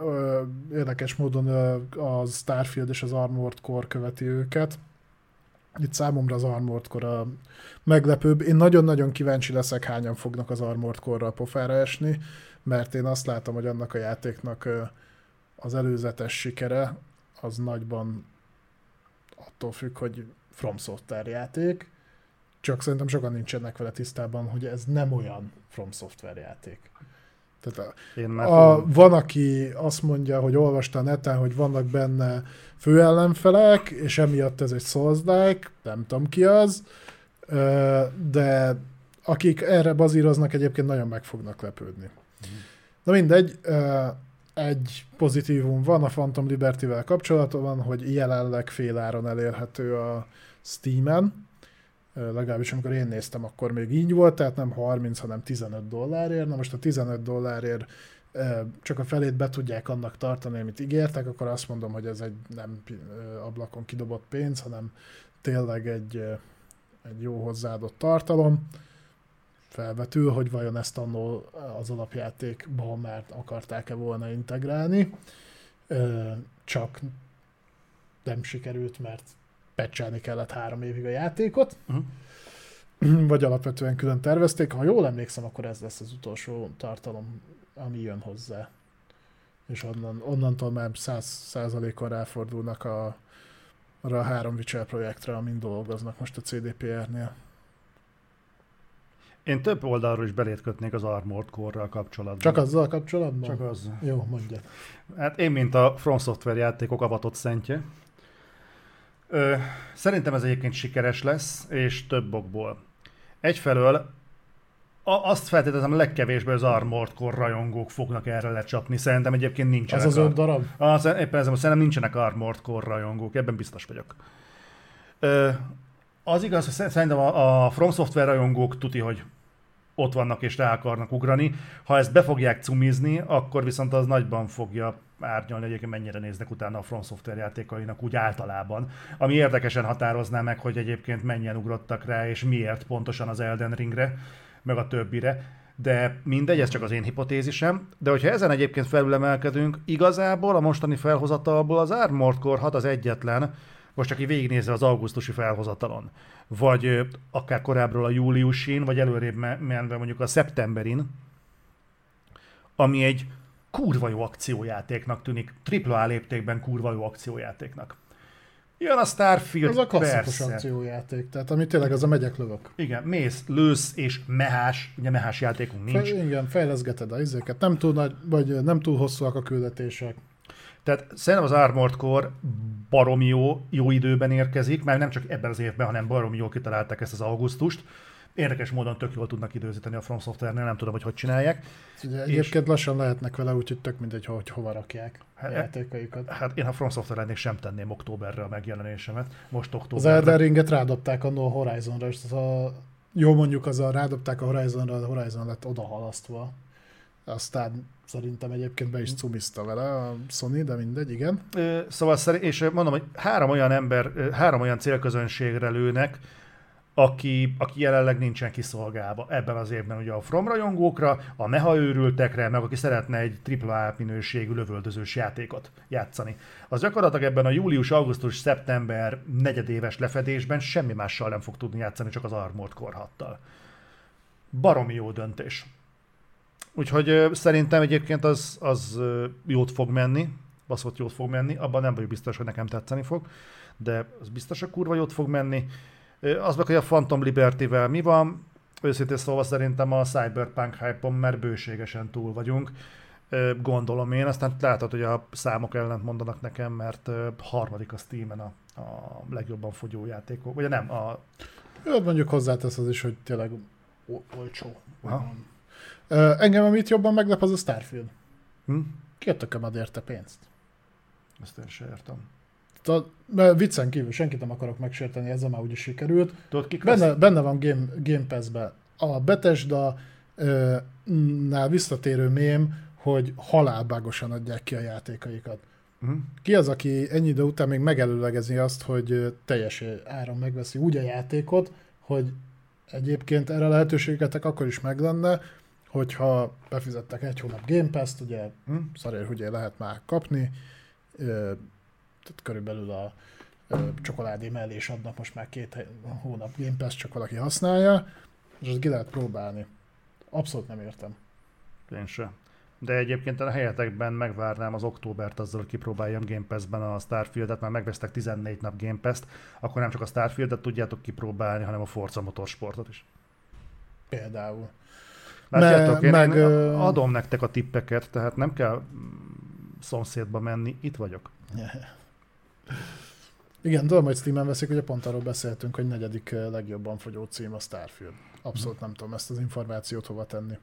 érdekes módon a Starfield és az Armored Core követi őket. Itt számomra az Armored Core a meglepőbb. Én nagyon-nagyon kíváncsi leszek, hányan fognak az Armored Core-ral pofára esni, mert én azt látom, hogy annak a játéknak az előzetes sikere az nagyban attól függ, hogy From Software játék, csak szerintem sokan nincsenek vele tisztában, hogy ez nem olyan From Software játék. Tehát a, Én a, tudom. van, aki azt mondja, hogy olvasta a neten, hogy vannak benne főellenfelek, és emiatt ez egy souls nem tudom ki az, de akik erre bazíroznak, egyébként nagyon meg fognak lepődni. Na mindegy, egy pozitívum van a Phantom Liberty-vel kapcsolatban, hogy jelenleg féláron elérhető a Steam-en. Legalábbis amikor én néztem, akkor még így volt, tehát nem 30, hanem 15 dollárért. Na most a 15 dollárért csak a felét be tudják annak tartani, amit ígértek, akkor azt mondom, hogy ez egy nem ablakon kidobott pénz, hanem tényleg egy, egy jó hozzáadott tartalom. Felvetül, hogy vajon ezt annól az alapjátékban már akarták-e volna integrálni. Csak nem sikerült, mert pecselni kellett három évig a játékot. Uh-huh. Vagy alapvetően külön tervezték. Ha jól emlékszem, akkor ez lesz az utolsó tartalom ami jön hozzá. És onnan, onnantól már száz százalékon ráfordulnak a, arra a három Witcher projektre, amin dolgoznak most a CDPR-nél. Én több oldalról is belét kötnék az Armored Core-ral kapcsolatban. Csak azzal kapcsolatban? Csak az. Jó, mondja. Hát én, mint a From Software játékok avatott szentje, ö, szerintem ez egyébként sikeres lesz, és több okból. Egyfelől azt feltételezem, a legkevésbé az Armored Core rajongók fognak erre lecsapni. Szerintem egyébként nincsenek. Ez az öt darab? A, éppen ezzel, szerintem nincsenek Armored Core rajongók, ebben biztos vagyok. Ö, az igaz, hogy szerintem a, a From Software rajongók tuti, hogy ott vannak és rá akarnak ugrani. Ha ezt be fogják cumizni, akkor viszont az nagyban fogja árnyalni, egyébként mennyire néznek utána a From Software játékainak úgy általában. Ami érdekesen határozná meg, hogy egyébként mennyien ugrottak rá, és miért pontosan az Elden Ringre meg a többire, de mindegy, ez csak az én hipotézisem. De hogyha ezen egyébként felülemelkedünk, igazából a mostani felhozatalból az Armored Core 6 az egyetlen, most aki végignézze az augusztusi felhozatalon, vagy akár korábbról a júliusin, vagy előrébb menve mondjuk a szeptemberin, ami egy kurva jó akciójátéknak tűnik, tripla A léptékben kurva jó akciójátéknak. Jön a Starfield, Az a klasszikus akciójáték, tehát ami tényleg az a megyek lövök. Igen, mész, lősz és mehás, ugye mehás játékunk nincs. Fe, igen, fejleszgeted a izéket, nem túl nagy, vagy nem túl hosszúak a küldetések. Tehát szerintem az Armored Core baromi jó, jó időben érkezik, mert nem csak ebben az évben, hanem baromi jól kitalálták ezt az augusztust. Érdekes módon tök jól tudnak időzíteni a From Software-nél, nem tudom, hogy hogy csinálják. Ugye egyébként és... lassan lehetnek vele, úgyhogy tök mindegy, hogy hova rakják hát, játékaikat. Hát én a From Software lennék sem tenném októberre a megjelenésemet. Most október. Az Elden Ringet rádobták a Horizonra, és az a, jó mondjuk az a rádobták a Horizonra, a Horizon lett odahalasztva. Aztán szerintem egyébként be is cumizta vele a Sony, de mindegy, igen. Szóval szerint, és mondom, hogy három olyan ember, három olyan célközönségre lőnek, aki, aki jelenleg nincsen kiszolgálva ebben az évben ugye a From rajongókra, a meha őrültekre, meg aki szeretne egy AAA minőségű lövöldözős játékot játszani. Az gyakorlatilag ebben a július, augusztus, szeptember negyedéves lefedésben semmi mással nem fog tudni játszani, csak az Armored korhattal. Baromi jó döntés. Úgyhogy szerintem egyébként az, az jót fog menni, baszott jót fog menni, abban nem vagyok biztos, hogy nekem tetszeni fog, de az biztos, hogy kurva jót fog menni. Az meg, hogy a Phantom Liberty-vel mi van, őszintén szóval szerintem a Cyberpunk hype mert bőségesen túl vagyunk. Gondolom én, aztán látod, hogy a számok ellent mondanak nekem, mert harmadik a Steam-en a, a legjobban fogyó játékok, vagy nem, a... Jó, mondjuk hozzátesz az is, hogy tényleg olcsó. Engem, amit jobban meglep, az a Starfield. Hm? Ki a érte pénzt? Ezt én sem értem. Mert viccen kívül senkit nem akarok megsérteni, ezzel már úgyis sikerült. Tudod, kik benne, benne van Game, Game Pass-be a Bethesda nál visszatérő mém, hogy halálbágosan adják ki a játékaikat. Uh-huh. Ki az, aki ennyi idő után még megelőlegezi azt, hogy teljes áron megveszi úgy a játékot, hogy egyébként erre lehetőségetek akkor is meg lenne, hogyha befizettek egy hónap Game Pass-t, ugye uh-huh. szarér ugye lehet már kapni, tehát körülbelül a csokoládé mellé is adnak most már két hónap Game Pass, csak valaki használja, és azt ki lehet próbálni. Abszolút nem értem. Én se. De egyébként a helyetekben megvárnám az októbert azzal, hogy kipróbáljam Game Pass-ben a Starfield-et, mert megvesztek 14 nap Game Pass-t, akkor nem csak a Starfield-et tudjátok kipróbálni, hanem a Forza Motorsportot is. Például. Látjátok, én, meg, én adom nektek a tippeket, tehát nem kell szomszédba menni, itt vagyok. Igen, tudom, hogy Steam-en veszik, hogy pont arról beszéltünk, hogy negyedik eh, legjobban fogyó cím a Starfield. Abszolút nem tudom ezt az információt hova tenni.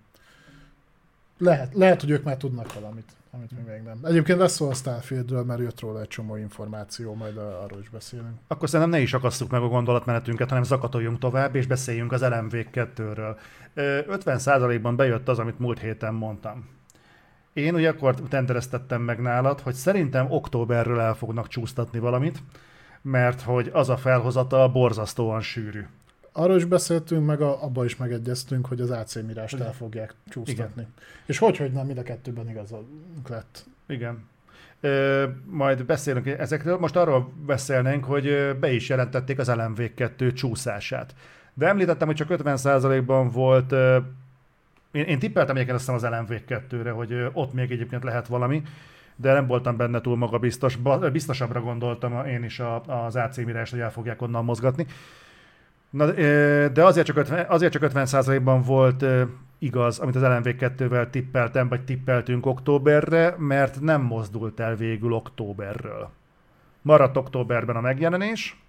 Lehet, lehet, hogy ők már tudnak valamit, amit mi még nem. Egyébként lesz szó a Starfieldről, mert jött róla egy csomó információ, majd arról is beszélünk. Akkor szerintem ne is akasszuk meg a gondolatmenetünket, hanem zakatoljunk tovább, és beszéljünk az LMV2-ről. 50%-ban bejött az, amit múlt héten mondtam. Én ugye akkor tendereztettem meg nálad, hogy szerintem októberről el fognak csúsztatni valamit, mert hogy az a felhozata borzasztóan sűrű. Arról is beszéltünk, meg a, abba is megegyeztünk, hogy az AC Mirást el fogják csúsztatni. Igen. És hogy, hogy nem, mind a kettőben igazunk lett. Igen. Ö, majd beszélünk ezekről. Most arról beszélnénk, hogy be is jelentették az LMV2 csúszását. De említettem, hogy csak 50%-ban volt én, én tippeltem egyébként azt az LMV2-re, hogy ott még egyébként lehet valami, de nem voltam benne túl magabiztos. Biztosabbra gondoltam én is az AC Mirást, hogy el fogják onnan mozgatni. Na, de azért csak 50, azért csak 50%-ban volt igaz, amit az LMV2-vel tippeltem, vagy tippeltünk októberre, mert nem mozdult el végül októberről. Maradt októberben a megjelenés,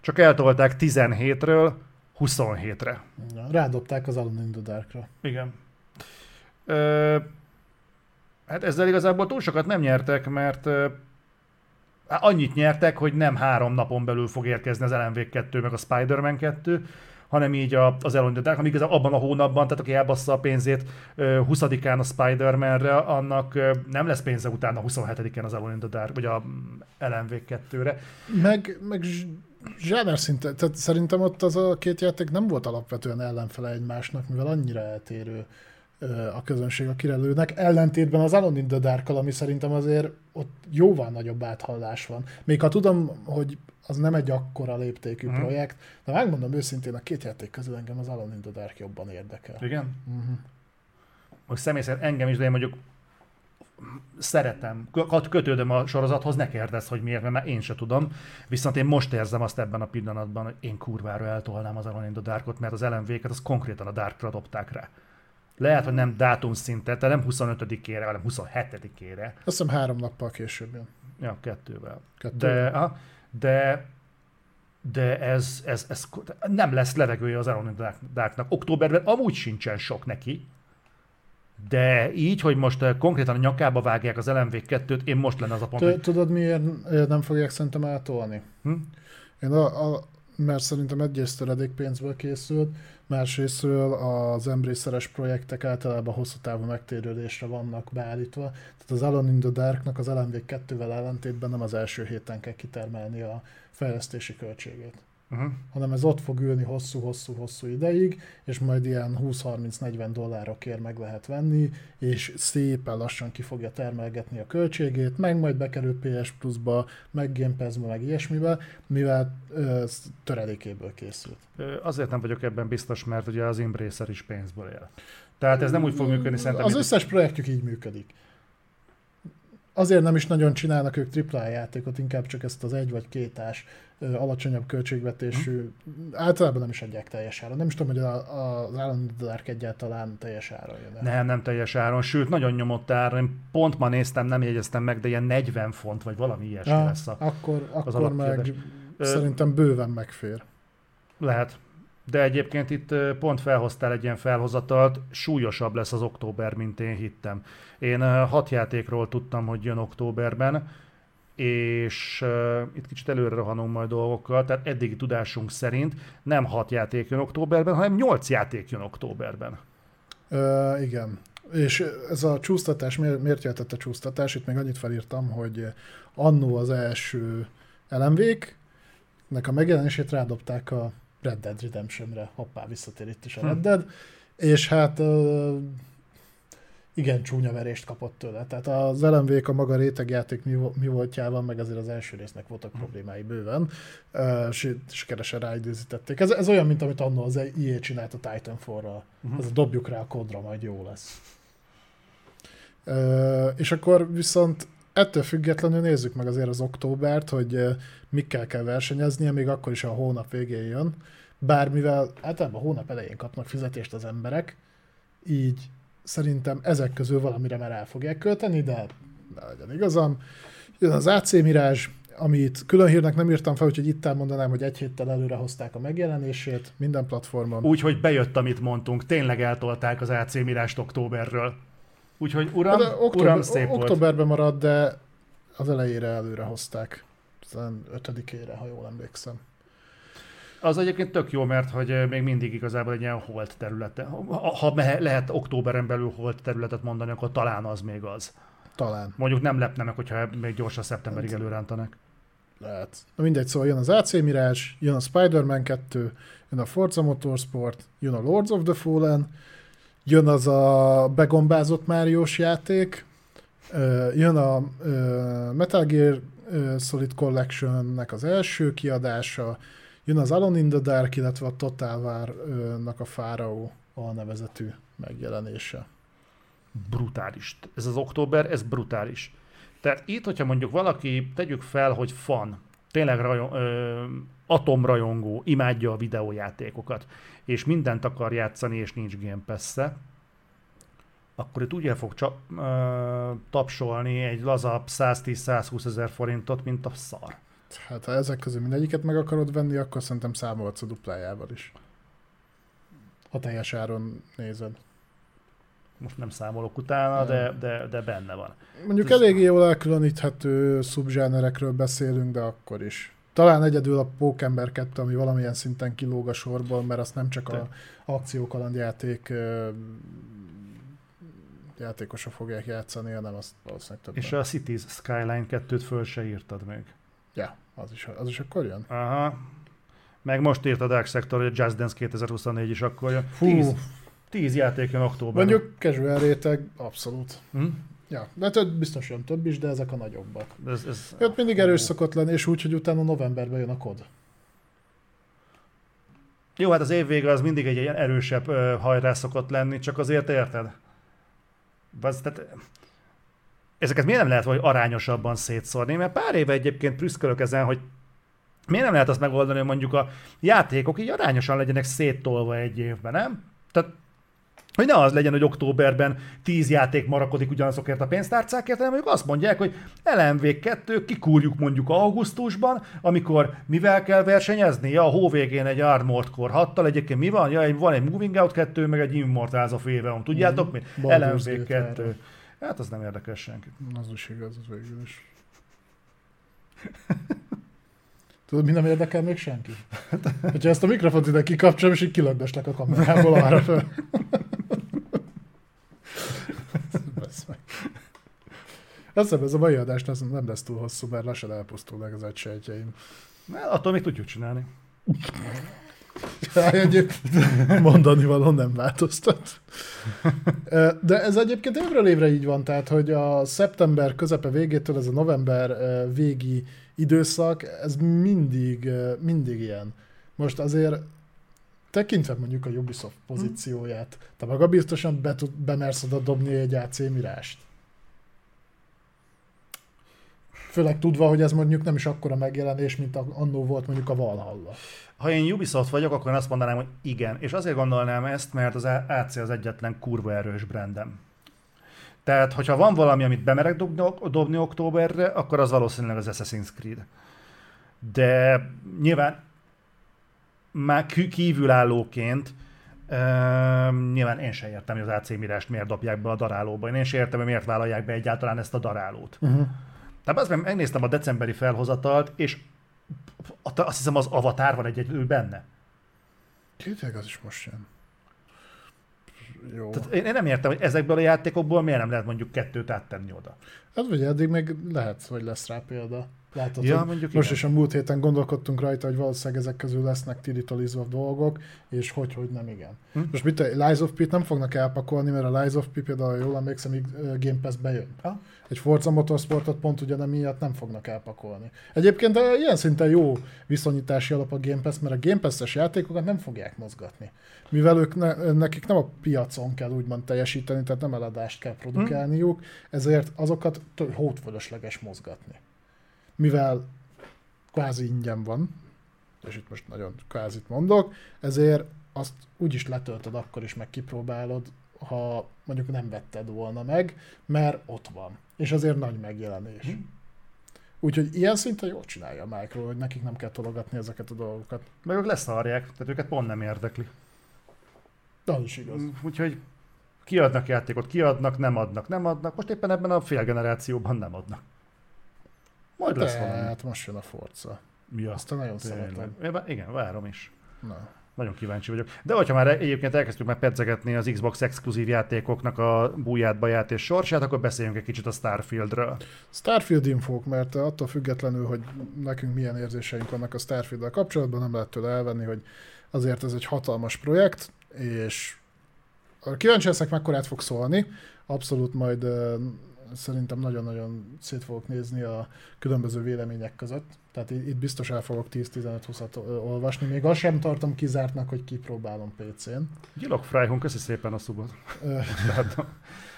csak eltolták 17-ről 27-re. Ja, rádobták az Alone in the Dark-ra. Igen. Ö, hát ezzel igazából túl sokat nem nyertek, mert ö, annyit nyertek, hogy nem három napon belül fog érkezni az LMV2 meg a Spider-Man 2, hanem így a, az Alone in the Dark, amíg abban a hónapban, tehát aki elbassza a pénzét 20-án a Spider-Man-re, annak nem lesz pénze utána 27-én az Alone in the Dark, vagy a LMV2-re. Meg, meg zsáner szinte, tehát szerintem ott az a két játék nem volt alapvetően ellenfele egymásnak, mivel annyira eltérő a közönség a kirelőnek, ellentétben az Alone in the dark ami szerintem azért ott jóval nagyobb áthallás van. Még ha tudom, hogy az nem egy akkora léptékű mm. projekt, de megmondom őszintén, a két játék közül engem az Alone in the Dark jobban érdekel. Igen? Uh-huh. Most személy szerint engem is, de én mondjuk szeretem, kötődöm a sorozathoz, ne kérdezz, hogy miért, mert én se tudom. Viszont én most érzem azt ebben a pillanatban, hogy én kurvára eltolnám az Alone in the Darkot, mert az LMV-ket az konkrétan a Darkra dobták rá. Lehet, hogy nem dátum szinten, tehát nem 25-ére, hanem 27-ére. Azt hiszem három nappal később jön. Ja, kettővel. kettővel. De, aha, de de ez, ez, ez, nem lesz levegője az the Darknak. Októberben amúgy sincsen sok neki, de így, hogy most eh, konkrétan a nyakába vágják az LMV2-t, én most lenne az a pont. Tudod, miért nem fogják szerintem átolni? Hm? Én a, a, mert szerintem egyrészt töredék pénzből készült, másrésztről az embracer projektek általában hosszú távú megtérülésre vannak beállítva. Tehát az Alone in the Darknak az LMV2-vel ellentétben nem az első héten kell kitermelni a fejlesztési költségét uh-huh. hanem ez ott fog ülni hosszú-hosszú-hosszú ideig, és majd ilyen 20-30-40 dollárokért meg lehet venni, és szépen lassan ki fogja termelgetni a költségét, meg majd bekerül PS Plus-ba, meg Game Pass-ba, meg ilyesmibe, mivel ö, töredékéből készült. Azért nem vagyok ebben biztos, mert ugye az Embracer is pénzből él. Tehát ez nem úgy fog működni szerintem. Az összes projektjük így működik azért nem is nagyon csinálnak ők AAA játékot, inkább csak ezt az egy vagy kétás alacsonyabb költségvetésű, hmm. általában nem is adják teljes áron. Nem is tudom, hogy az Island Dark egyáltalán teljes áron jön. Nem, nem teljes áron, sőt, nagyon nyomott áron. Én pont ma néztem, nem jegyeztem meg, de ilyen 40 font, vagy valami ilyesmi ja, lesz a, Akkor, az akkor meg Ö, szerintem bőven megfér. Lehet. De egyébként itt pont felhoztál egy ilyen felhozatalt, súlyosabb lesz az október, mint én hittem. Én hat játékról tudtam, hogy jön októberben, és uh, itt kicsit előre rohanunk majd dolgokkal, tehát eddigi tudásunk szerint nem hat játék jön októberben, hanem nyolc játék jön októberben. Uh, igen. És ez a csúsztatás, miért, miért jelentett a csúsztatás? Itt még annyit felírtam, hogy annó az első elemvék, nek a megjelenését rádobták a Red Dead Redemption-re. Hoppá, visszatér itt is a hm. Red Dead. És hát uh, igen csúnya verést kapott tőle. Tehát az lmv a maga rétegjáték mi, mi voltjával, meg azért az első résznek voltak mm. problémái bőven, uh, sikeresen ráidőzítették. Ez, ez olyan, mint amit annól az EA csinált a Titanfall-ral. Uh-huh. Ez a dobjuk rá a kodra, majd jó lesz. Uh, és akkor viszont ettől függetlenül nézzük meg azért az októbert, hogy mikkel kell versenyeznie, még akkor is a hónap végén jön. Bár mivel általában a hónap elején kapnak fizetést az emberek, így szerintem ezek közül valamire már el fogják költeni, de ne legyen igazam. Jön az AC Mirage, amit külön hírnek nem írtam fel, úgyhogy itt elmondanám, hogy egy héttel előre hozták a megjelenését minden platformon. Úgyhogy bejött, amit mondtunk, tényleg eltolták az AC Mirage októberről. Úgyhogy uram, De október, uram szép volt. októberben marad, de az elejére előre hozták. Aztán ötödikére, ha jól emlékszem. Az egyébként tök jó, mert hogy még mindig igazából egy ilyen holt területe. Ha, lehet októberen belül holt területet mondani, akkor talán az még az. Talán. Mondjuk nem lepne meg, hogyha még gyorsan szeptemberig előrántanak. Lehet. Na mindegy, szóval jön az AC Mirage, jön a Spider-Man 2, jön a Forza Motorsport, jön a Lords of the Fallen, jön az a begombázott Máriós játék, jön a Metal Gear Solid Collection-nek az első kiadása, jön az Alone in the Dark, illetve a Total War-nak a Pharaoh alnevezetű megjelenése. brutális. Ez az október, ez brutális. Tehát itt, hogyha mondjuk valaki, tegyük fel, hogy fan, tényleg rajon, ö, atomrajongó, imádja a videójátékokat, és mindent akar játszani, és nincs Game pass akkor itt úgy el fog csa, ö, tapsolni egy lazabb 110-120 ezer forintot, mint a szar. Hát ha ezek közül mindegyiket meg akarod venni, akkor szerintem számolhatsz a duplájával is. Ha teljes áron nézed. Most nem számolok utána, de, de, de benne van. Mondjuk Ez- eléggé jól elkülöníthető szubzsánerekről beszélünk, de akkor is. Talán egyedül a Pókember 2, ami valamilyen szinten kilóg a sorból, mert azt nem csak a akciókalandjáték játékosok fogják játszani, hanem azt valószínűleg többen. És a Cities Skyline 2-t föl se írtad még. Ja, az is, az is akkor jön? Aha. Meg most írt a Dark Sector, hogy a Just Dance 2024 is akkor jön. Fú. 10, 10 játék jön októberben. Mondjuk casual réteg, abszolút. Hm? Ja, de több, biztos jön több is, de ezek a nagyobbak. Ez, ez... Jött mindig erős szokott lenni, és úgy, hogy utána novemberben jön a kod. Jó, hát az év vége az mindig egy ilyen erősebb ö, hajrá szokott lenni, csak azért érted? Az, tehát, ezeket miért nem lehet vagy arányosabban szétszórni? Mert pár éve egyébként prüszkölök ezen, hogy miért nem lehet azt megoldani, hogy mondjuk a játékok így arányosan legyenek széttolva egy évben, nem? Tehát hogy ne az legyen, hogy októberben 10 játék marakodik ugyanazokért a pénztárcákért, hanem mondjuk azt mondják, hogy LMV2 kikúrjuk mondjuk augusztusban, amikor mivel kell versenyezni? Ja, a hó végén egy Armored Core 6 egyébként mi van? Ja, van egy Moving Out 2, meg egy Immortals of Aeon. Tudjátok mi? Baldur's Gate LMV2. Hát az nem érdekel senkit. Az is igaz, az végül is. Tudod, mi nem érdekel még senki? Hogyha ezt a mikrofont ide kikapcsolom, és így kilögdöslek a kamerából arra fel. Meg. Azt hiszem, ez a mai adás lesz, nem lesz túl hosszú, mert lassan elpusztulnak az agysejtjeim. Na, attól még tudjuk csinálni. Mondani való nem változtat. De ez egyébként évről évre így van, tehát hogy a szeptember közepe végétől ez a november végi időszak, ez mindig, mindig ilyen. Most azért tekintve mondjuk a Ubisoft pozícióját, te maga biztosan be tud, bemersz oda dobni egy AC Mirást. Főleg tudva, hogy ez mondjuk nem is akkora megjelenés, mint annó volt mondjuk a Valhalla. Ha én Ubisoft vagyok, akkor én azt mondanám, hogy igen. És azért gondolnám ezt, mert az AC az egyetlen kurva erős brandem. Tehát, hogyha van valami, amit bemerek dobni, dobni októberre, akkor az valószínűleg az Assassin's Creed. De nyilván már kívülállóként Uh, nyilván én sem értem, hogy az AC Mirást miért dobják be a darálóba. Én sem értem, hogy miért vállalják be egyáltalán ezt a darálót. Uh-huh. Tehát azt megnéztem a decemberi felhozatalt, és azt hiszem az Avatar van egy benne. Tényleg az is most jön. Jó. Tehát én, nem értem, hogy ezekből a játékokból miért nem lehet mondjuk kettőt áttenni oda. Hát vagy eddig meg lehet, hogy lesz rá példa. Látod, Ja, mondjuk most igen. is a múlt héten gondolkodtunk rajta, hogy valószínűleg ezek közül lesznek tilitolizva dolgok, és hogy, hogy nem igen. Hm? Most mit, Lies of P-t nem fognak elpakolni, mert a Lies of P például, jól emlékszem, még Game Pass bejön. Ha? Egy Forza Motorsportot pont ugyanem miatt nem fognak elpakolni. Egyébként ö, ilyen szinten jó viszonyítási alap a Game Pass, mert a Game Pass-es játékokat nem fogják mozgatni. Mivel ők ne, nekik nem a piacon kell úgymond teljesíteni, tehát nem eladást kell produkálniuk, ezért azokat tö- hótfölösleges mozgatni. Mivel kvázi ingyen van, és itt most nagyon kvázit mondok, ezért azt úgyis letöltöd, akkor is meg kipróbálod, ha mondjuk nem vetted volna meg, mert ott van. És azért nagy megjelenés. Hm. Úgyhogy ilyen szinten jól csinálja a Micro, hogy nekik nem kell tologatni ezeket a dolgokat. Meg ők leszarják, tehát őket pont nem érdekli. De az is igaz. Úgyhogy Kiadnak játékot, kiadnak, nem adnak, nem adnak. Most éppen ebben a fél generációban nem adnak. Majd lesz valami. Hát most jön a Forza. Ja, Azt nagyon tényleg. szeretem. Igen, várom is. Na. Nagyon kíváncsi vagyok. De hogyha már egyébként elkezdtük már pedzegetni az Xbox exkluzív játékoknak a búját, baját és sorsát, akkor beszéljünk egy kicsit a Starfieldről. Starfield infók, mert attól függetlenül, hogy nekünk milyen érzéseink vannak a starfield kapcsolatban, nem lehet tőle elvenni, hogy azért ez egy hatalmas projekt, és kíváncsi leszek, mekkorát fog szólni. Abszolút majd szerintem nagyon-nagyon szét fogok nézni a különböző vélemények között. Tehát itt biztos el fogok 10-15-20-at ö, olvasni. Még azt sem tartom kizártnak, hogy kipróbálom PC-n. Gyilok Fryhon, köszi szépen a szubot.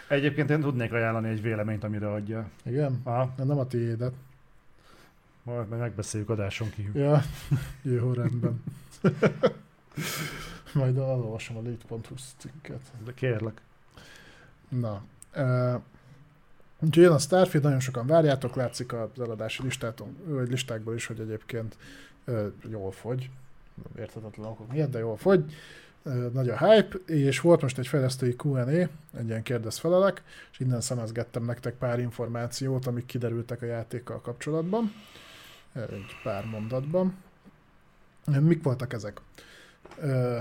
Egyébként én tudnék ajánlani egy véleményt, amire adja. igen? Aha, De nem a tiédet. majd meg megbeszéljük adáson kívül. Ja, jó rendben. Majd elolvasom a lead.hu cikket. De kérlek. Na. Uh, úgyhogy jön a Starfield, nagyon sokan várjátok, látszik az eladási listáton, vagy listákból is, hogy egyébként uh, jól fogy. Érthetetlen okok miatt, de jól fogy. Uh, nagy a hype, és volt most egy fejlesztői Q&A, egy ilyen kérdez-felelek, és innen szemezgettem nektek pár információt, amik kiderültek a játékkal kapcsolatban. Egy pár mondatban. Mik voltak ezek? Ö,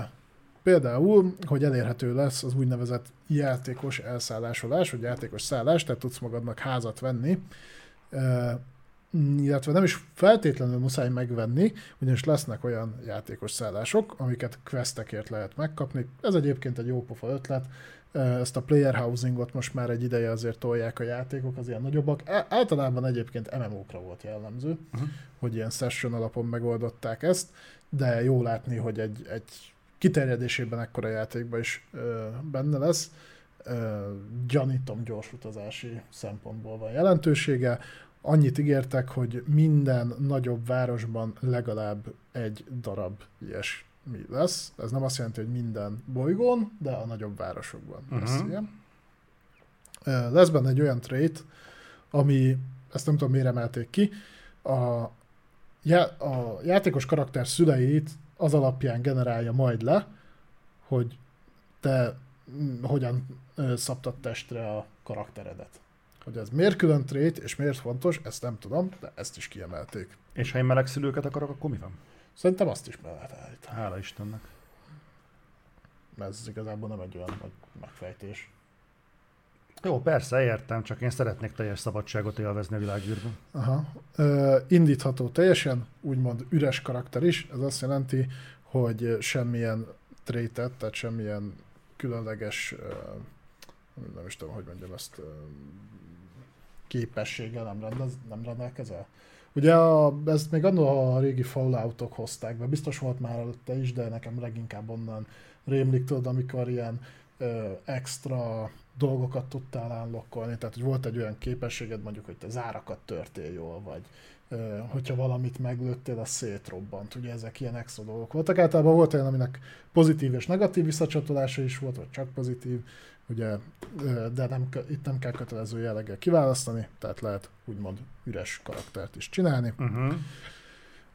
Például, hogy elérhető lesz az úgynevezett játékos elszállásolás, vagy játékos szállás, tehát tudsz magadnak házat venni, illetve nem is feltétlenül muszáj megvenni, ugyanis lesznek olyan játékos szállások, amiket questekért lehet megkapni. Ez egyébként egy jó pofa ötlet, ezt a player housingot most már egy ideje azért tolják a játékok, az ilyen nagyobbak. Általában egyébként MMO-kra volt jellemző, Uh-huh. hogy ilyen session alapon megoldották ezt, de jó látni, hogy egy, egy kiterjedésében ekkora játékban is ö, benne lesz. Ö, gyanítom gyors utazási szempontból van jelentősége. Annyit ígértek, hogy minden nagyobb városban legalább egy darab ilyesmi lesz. Ez nem azt jelenti, hogy minden bolygón, de a nagyobb városokban uh-huh. lesz Mhm. ilyen. Ö, Lesz benne egy olyan trait, ami, ezt nem tudom miért emelték ki, a, já- a játékos karakter szüleit az alapján generálja majd le, hogy te mm, hogyan szabtad testre a karakteredet. Hogy ez miért külön trait, és miért fontos, ezt nem tudom, de ezt is kiemelték. És ha én meleg szülőket akarok, akkor mi van? Szerintem azt is be lehet állítani. Hála Istennek. Ez igazából nem egy olyan nagy megfejtés. Jó, persze, értem, csak én szeretnék teljes szabadságot élvezni a világűrben. Aha. Ö, indítható teljesen, úgymond üres karakter is. Ez azt jelenti, hogy semmilyen traitet, tehát semmilyen különleges, nem is tudom, hogy mondjam ezt, ö, képességgel nem, rendez, nem rendelkezel. Ugye a, ezt még annól a régi Falloutok hozták be, biztos volt már előtte is, de nekem leginkább onnan rémlik, tudod, amikor ilyen ö, extra dolgokat tudtál állokkolni, tehát hogy volt egy olyan képességed, mondjuk, hogy te zárakat törtél jól, vagy hogyha valamit meglőttél, az szétrobbant. Ugye ezek ilyen extra dolgok voltak. Általában volt olyan, aminek pozitív és negatív visszacsatolása is volt, vagy csak pozitív, ugye, de nem, itt nem kell kötelező jelleggel kiválasztani, tehát lehet úgymond üres karaktert is csinálni. Uh-huh.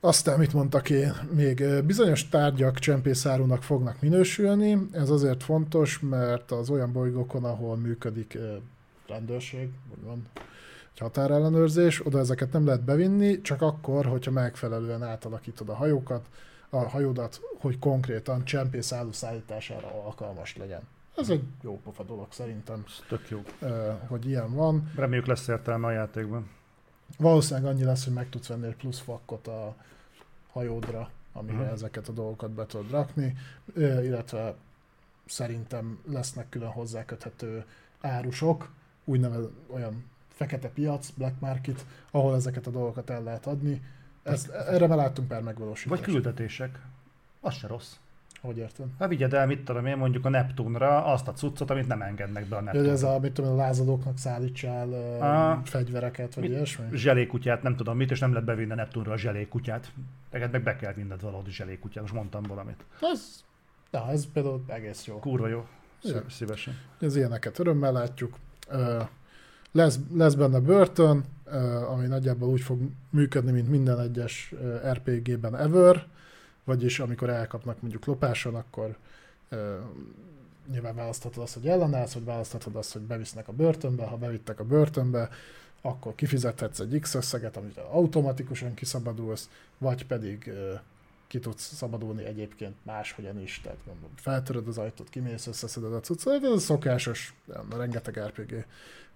Aztán mit mondtak én? Még bizonyos tárgyak csempészárunak fognak minősülni. Ez azért fontos, mert az olyan bolygókon, ahol működik rendőrség, úgymond egy határellenőrzés, oda ezeket nem lehet bevinni, csak akkor, hogyha megfelelően átalakítod a hajókat, a hajódat, hogy konkrétan csempészálló szállítására alkalmas legyen. Ez egy jó pofa dolog szerintem, Ez tök jó. hogy ilyen van. Reméljük lesz értelme a játékban. Valószínűleg annyi lesz, hogy meg tudsz venni egy plusz fakkot a hajódra, amire Mhm. ezeket a dolgokat be tudod rakni, illetve szerintem lesznek külön hozzáköthető árusok, úgynevezett olyan fekete piac, black market, ahol ezeket a dolgokat el lehet adni. Ezt, erre már láttunk pár megvalósítást. Vagy küldetések. Az se rossz. Hogy érted? Hát vigyed el, mit tudom én, mondjuk a Neptunra azt a cuccot, amit nem engednek be a Neptunra. ez a, mit tudom, én, a lázadóknak szállítsál uh, Ah. fegyvereket, vagy Mit- ilyesmi? zselékutyát, nem tudom mit, és nem lehet bevinni a Neptunra a zselékutyát. Neked meg be kell vinned valahogy zselékutyát, most mondtam valamit. Ez, na, ez például egész jó. Kurva jó. Szí- Ja. Szívesen. Az ilyeneket örömmel látjuk. Lesz, lesz benne börtön, ami nagyjából úgy fog működni, mint minden egyes RPG-ben ever, vagyis amikor elkapnak mondjuk lopáson, akkor Ö, nyilván választhatod azt, hogy ellenállsz, vagy választhatod azt, hogy bevisznek a börtönbe, ha bevittek a börtönbe, akkor kifizethetsz egy X összeget, amit automatikusan kiszabadulsz, vagy pedig ö, ki tudsz szabadulni egyébként máshogyan is, tehát mondom, feltöröd az ajtót, kimész, összeszeded a cuccot, ez a szokásos, rengeteg RPG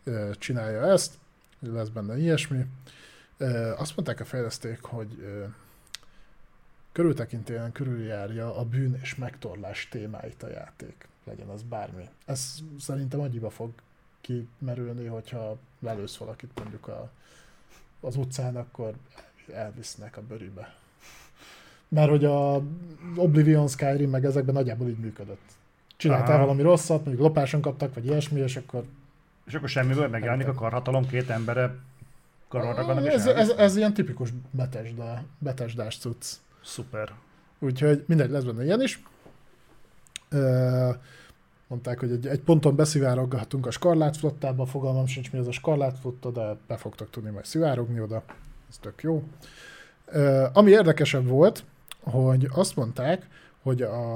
ö, csinálja ezt, lesz benne ilyesmi. Ö, azt mondták a fejleszték, hogy körültekintően körüljárja a bűn és megtorlás témáit a játék, legyen az bármi. Ez szerintem annyiba fog kimerülni, hogyha lelősz valakit mondjuk a, az utcán, akkor elvisznek a bőribe. Mert hogy a Oblivion Skyrim meg ezekben nagyjából így működött. Csináltál Aha. valami rosszat, mondjuk lopáson kaptak, vagy ilyesmi, és akkor És akkor semmiből megjelenik a karhatalom két embere karorra van, és ez, elvisz. ez, ez, ilyen tipikus betesda, betesdás cucc. Szuper. Úgyhogy mindegy, lesz benne ilyen is. Ö, mondták, hogy egy, egy ponton beszivároghatunk a skarlátflottába, fogalmam sincs mi az a skarlátflotta, de be fogtok tudni majd szivárogni oda, ez tök jó. Ö, ami érdekesebb volt, hogy azt mondták, hogy a,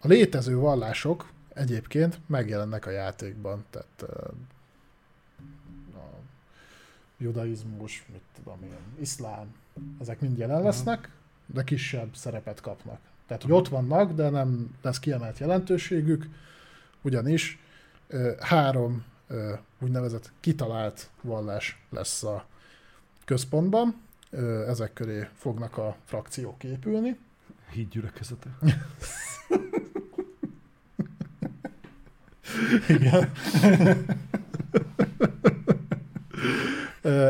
a létező vallások egyébként megjelennek a játékban, tehát a judaizmus, mit tudom én, iszlám, ezek mind jelen lesznek, de kisebb szerepet kapnak. Tehát, hogy ott vannak, de nem lesz kiemelt jelentőségük, ugyanis három úgynevezett kitalált vallás lesz a központban, ezek köré fognak a frakciók épülni. Híd gyülekezete. Igen.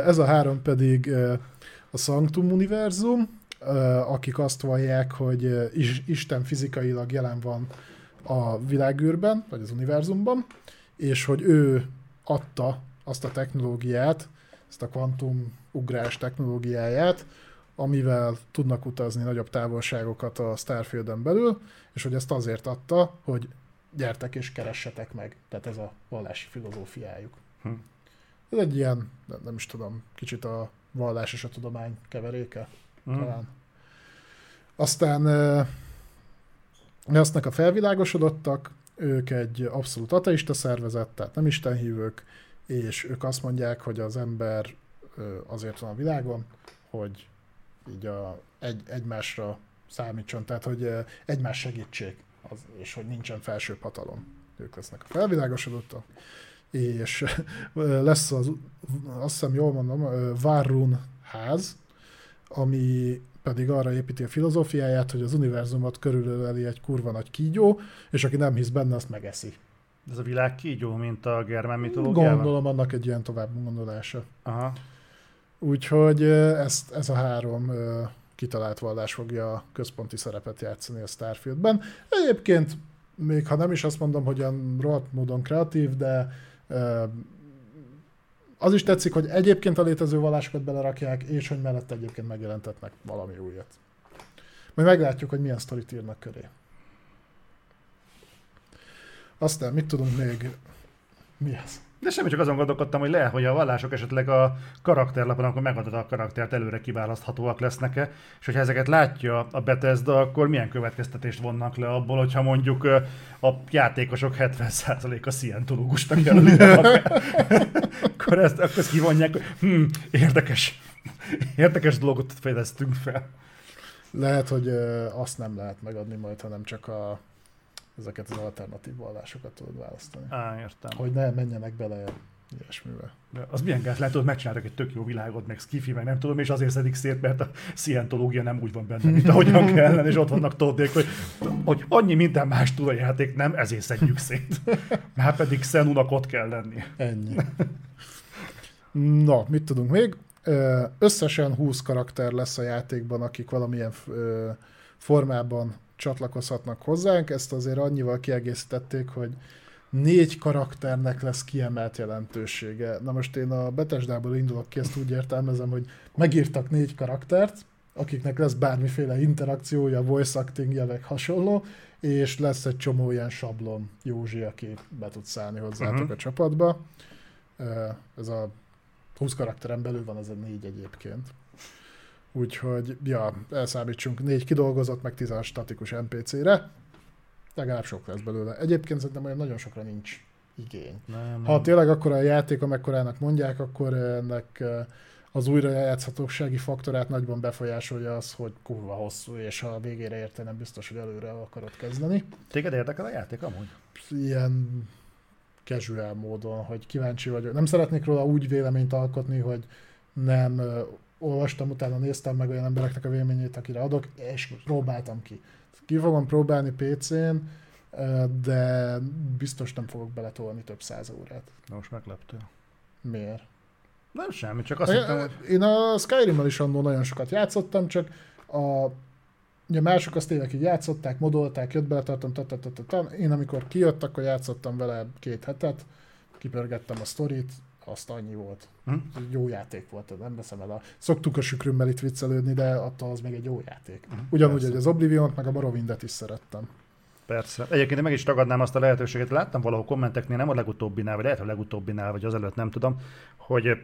Ez a három pedig a Sanctum Univerzum, akik azt vallják, hogy Isten fizikailag jelen van a világűrben, vagy az univerzumban, és hogy ő adta azt a technológiát, ezt a kvantum ugrás technológiáját, amivel tudnak utazni nagyobb távolságokat a Starfielden belül, és hogy ezt azért adta, hogy gyertek és keressetek meg. Tehát ez a vallási filozófiájuk. Hm. Ez egy ilyen, nem, nem is tudom, kicsit a vallás és a tudomány keveréke Mm. talán. Aztán lesznek a felvilágosodottak, ők egy abszolút ateista szervezet, tehát nem istenhívők, és ők azt mondják, hogy az ember azért van a világon, hogy így a, egy, egymásra számítson, tehát hogy egymás segítség, az, és hogy nincsen felsőbb hatalom. Ők lesznek a felvilágosodottak, és lesz az, azt hiszem jól mondom, Varun ház, ami pedig arra építi a filozófiáját, hogy az univerzumot körülöleli egy kurva nagy kígyó, és aki nem hisz benne, azt megeszi. Ez a világ kígyó, mint a germán mitológiában? Gondolom annak egy ilyen tovább gondolása. Aha. Úgyhogy ezt, ez a három kitalált vallás fogja a központi szerepet játszani a Starfieldben. Egyébként, még ha nem is azt mondom, hogy olyan rohadt módon kreatív, de az is tetszik, hogy egyébként a létező vallásokat belerakják, és hogy mellett egyébként megjelentetnek valami újat. Majd meglátjuk, hogy milyen sztorit írnak köré. Aztán mit tudunk még? Mi ez? De semmi, csak azon gondolkodtam, hogy lehet, hogy a vallások esetleg a karakterlapon, akkor megadod a karaktert, előre kiválaszthatóak lesznek-e, és hogyha ezeket látja a Bethesda, akkor milyen következtetést vonnak le abból, hogyha mondjuk a játékosok 70%-a szientológusnak jelöli akkor ezt, akkor ezt kivonják, hogy hm, érdekes, érdekes dolgot fejlesztünk fel. Lehet, hogy azt nem lehet megadni majd, hanem csak a, ezeket az alternatív vallásokat tudod választani. Á, értem. Hogy ne menjenek bele ilyesmivel. De Az milyen gáz lehet, hogy megcsináltak egy tök jó világot, meg skifi, meg nem tudom, és azért szedik szét, mert a szientológia nem úgy van benne, mint ahogyan kellene, és ott vannak tódék, hogy, hogy annyi minden más tud a játék, nem, ezért szedjük szét. Már pedig Szenunak ott kell lenni. Ennyi. Na, mit tudunk még? Összesen 20 karakter lesz a játékban, akik valamilyen formában csatlakozhatnak hozzánk. Ezt azért annyival kiegészítették, hogy négy karakternek lesz kiemelt jelentősége. Na most én a Betesdából indulok ki, ezt úgy értelmezem, hogy megírtak négy karaktert, akiknek lesz bármiféle interakciója, voice acting meg hasonló, és lesz egy csomó ilyen sablon Józsi, aki be tud szállni hozzátok Mhm. a csapatba. Ez a 20 karakteren belül van, ez a négy egyébként. Úgyhogy, ja, elszámítsunk négy kidolgozott, meg 10 statikus NPC-re. legalább sok lesz belőle. Egyébként szerintem olyan nagyon sokra nincs igény. Nem, Ha tényleg akkor a játék, amekkorának mondják, akkor ennek az újrajátszhatósági faktorát nagyban befolyásolja az, hogy kurva hosszú, és ha a végére érte nem biztos, hogy előre akarod kezdeni. Téged érdekel a játék amúgy? Ilyen casual módon, hogy kíváncsi vagyok. Nem szeretnék róla úgy véleményt alkotni, hogy nem olvastam, utána néztem meg olyan embereknek a véleményét, akire adok, és próbáltam ki. Ki fogom próbálni PC-n, de biztos nem fogok beletolni több száz órát. Na most megleptél. Miért? Nem semmi, csak azt hittem, hogy Én a Skyrim-mel is annól nagyon sokat játszottam, csak a Ugye mások azt évekig játszották, modolták, jött bele, tartom, tatatatata. Én amikor kijött, akkor játszottam vele két hetet, kipörgettem a sztorit, azt annyi volt. Hm? Jó játék volt, nem veszem el a... Szoktuk a sükrümmel itt viccelődni, de attól az még egy jó játék. Ugyanúgy, Persze. hogy az oblivion meg a Morrowindet is szerettem. Persze. Egyébként én meg is tagadnám azt a lehetőséget, láttam valahol kommenteknél, nem a legutóbbinál, vagy lehet a legutóbbinál, vagy az előtt, nem tudom, hogy,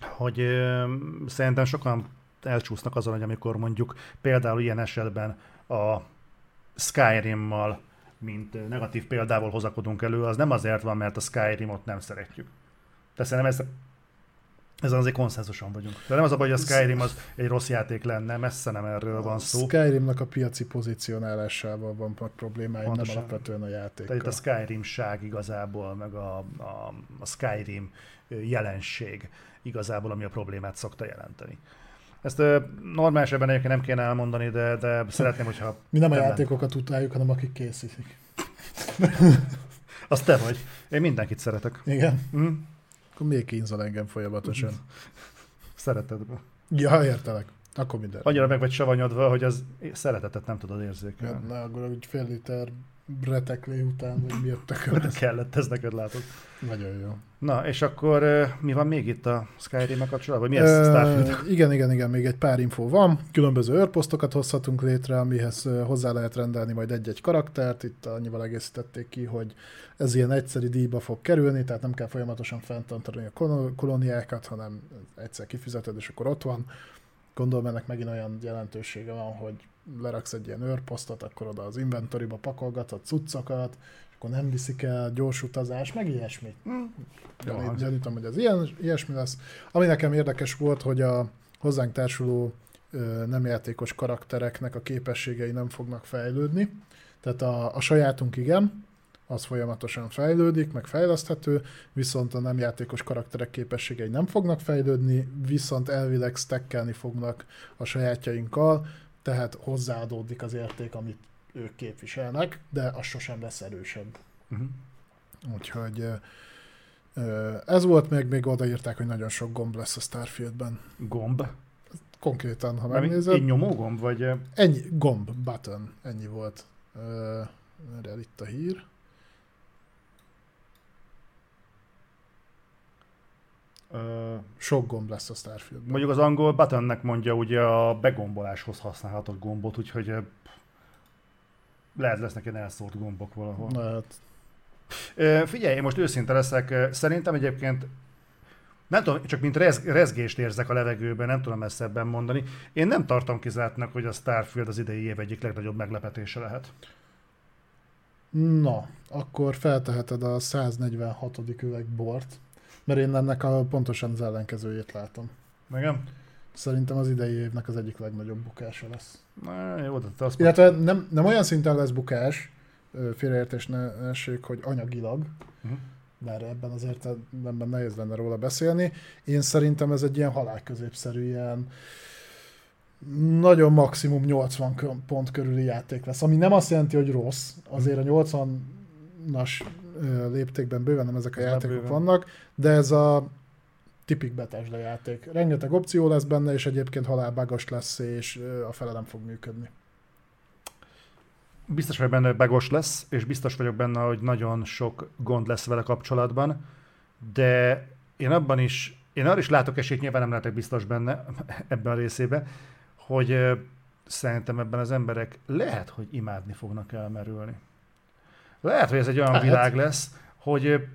hogy ö, szerintem sokan elcsúsznak azon, hogy amikor mondjuk például ilyen esetben a Skyrim-mal, mint negatív példával hozakodunk elő, az nem azért van, mert a Skyrimot nem szeretjük. Tehát szerintem ez, ezen azért konszenzuson vagyunk. De nem az a baj, hogy a Skyrim az egy rossz játék lenne, messze nem erről van A szó. Skyrimnak a piaci pozícionálásával van meg problémája, nem Pontosan. alapvetően a játékkal. Tehát itt a Skyrim-ság igazából, meg a, a, a Skyrim jelenség igazából, ami a problémát szokta jelenteni. Ezt normál esetben egyébként nem kéne elmondani, de, de szeretném, hogyha... Mi nem a játékokat utáljuk, hanem akik készítik. Az te vagy. Én mindenkit szeretek. Igen. Hm? Akkor még kínzol engem folyamatosan. Szereted. Ja, értelek. Akkor minden. Annyira meg vagy savanyodva, hogy az szeretetet nem tudod Ja, érzékelni. Na, akkor egy fél liter breteklé után, vagy mi jöttek el. Kellett, ez neked látod. Nagyon jó. Na, és akkor mi van még itt a Skyrim-e kapcsolatban? Mi ez Starfield? Igen, igen, igen, még egy pár info van. Különböző őrposztokat hozhatunk létre, amihez hozzá lehet rendelni majd egy-egy karaktert. Itt annyival egészítették ki, hogy ez ilyen egyszeri díjba fog kerülni, tehát nem kell folyamatosan fenntartani a kolóniákat, hanem egyszer kifizeted, és akkor ott van. Gondolom ennek megint olyan jelentősége van, hogy leraksz egy ilyen őrposztot, akkor oda az inventoryba pakolgatod cuccokat, és akkor nem viszik el gyors utazás, meg ilyesmi. Jól Gyanít- hangzik. Gyanítom, hogy ez ilyen, ilyesmi lesz. Ami nekem érdekes volt, hogy a hozzánk társuló nem játékos karaktereknek a képességei nem fognak fejlődni. Tehát a, a sajátunk igen, az folyamatosan fejlődik, meg fejleszthető, viszont a nem játékos karakterek képességei nem fognak fejlődni, viszont elvileg stackelni fognak a sajátjainkkal, tehát hozzáadódik az érték, amit ők képviselnek, de az sosem lesz erősebb. Uh-huh. Úgyhogy ez volt még, még odaírták, hogy nagyon sok gomb lesz a Starfieldben. Gomb. Konkrétan, ha megnézed, Egy nyomógomb, vagy... ennyi, gomb, button, ennyi volt. Erre itt a hír. Sok gomb lesz a Starfieldben. mondjuk az angol buttonnek mondja ugye a begomboláshoz használható gombot, úgyhogy lehet lesznek ilyen elszórt gombok valahol. Ö, figyelj, én most őszinte leszek, szerintem egyébként nem tudom, csak mint rez, rezgést érzek a levegőben, nem tudom ezt ebben mondani. Én nem tartom kizártnak, hogy a Starfield az idei év egyik legnagyobb meglepetése lehet. na, akkor felteheted a 146. üveg bort, mert én ennek a pontosan az ellenkezőjét látom. Igen? Szerintem az idei évnek az egyik legnagyobb bukása lesz. Na, jó, de te azt Illetve nem, nem olyan szinten lesz bukás, félreértés ne essék, hogy anyagilag, Uh-huh. bár ebben az értelemben nehéz lenne róla beszélni. Én szerintem ez egy ilyen halálközépszerű, ilyen nagyon maximum 80 kö- pont körüli játék lesz, ami nem azt jelenti, hogy rossz, azért a 80-as ö, léptékben bőven nem ezek a játékok bőven. vannak, de ez a tipik Bethesda játék. Rengeteg opció lesz benne, és egyébként halálbágos lesz, és a fele nem fog működni. Biztos vagyok benne, hogy begos lesz, és biztos vagyok benne, hogy nagyon sok gond lesz vele kapcsolatban, de én abban is, én arra is látok esélyt, nyilván nem lehetek biztos benne ebben a részében, hogy szerintem ebben az emberek lehet, hogy imádni fognak elmerülni. Lehet, hogy ez egy olyan Lehet. világ lesz, hogy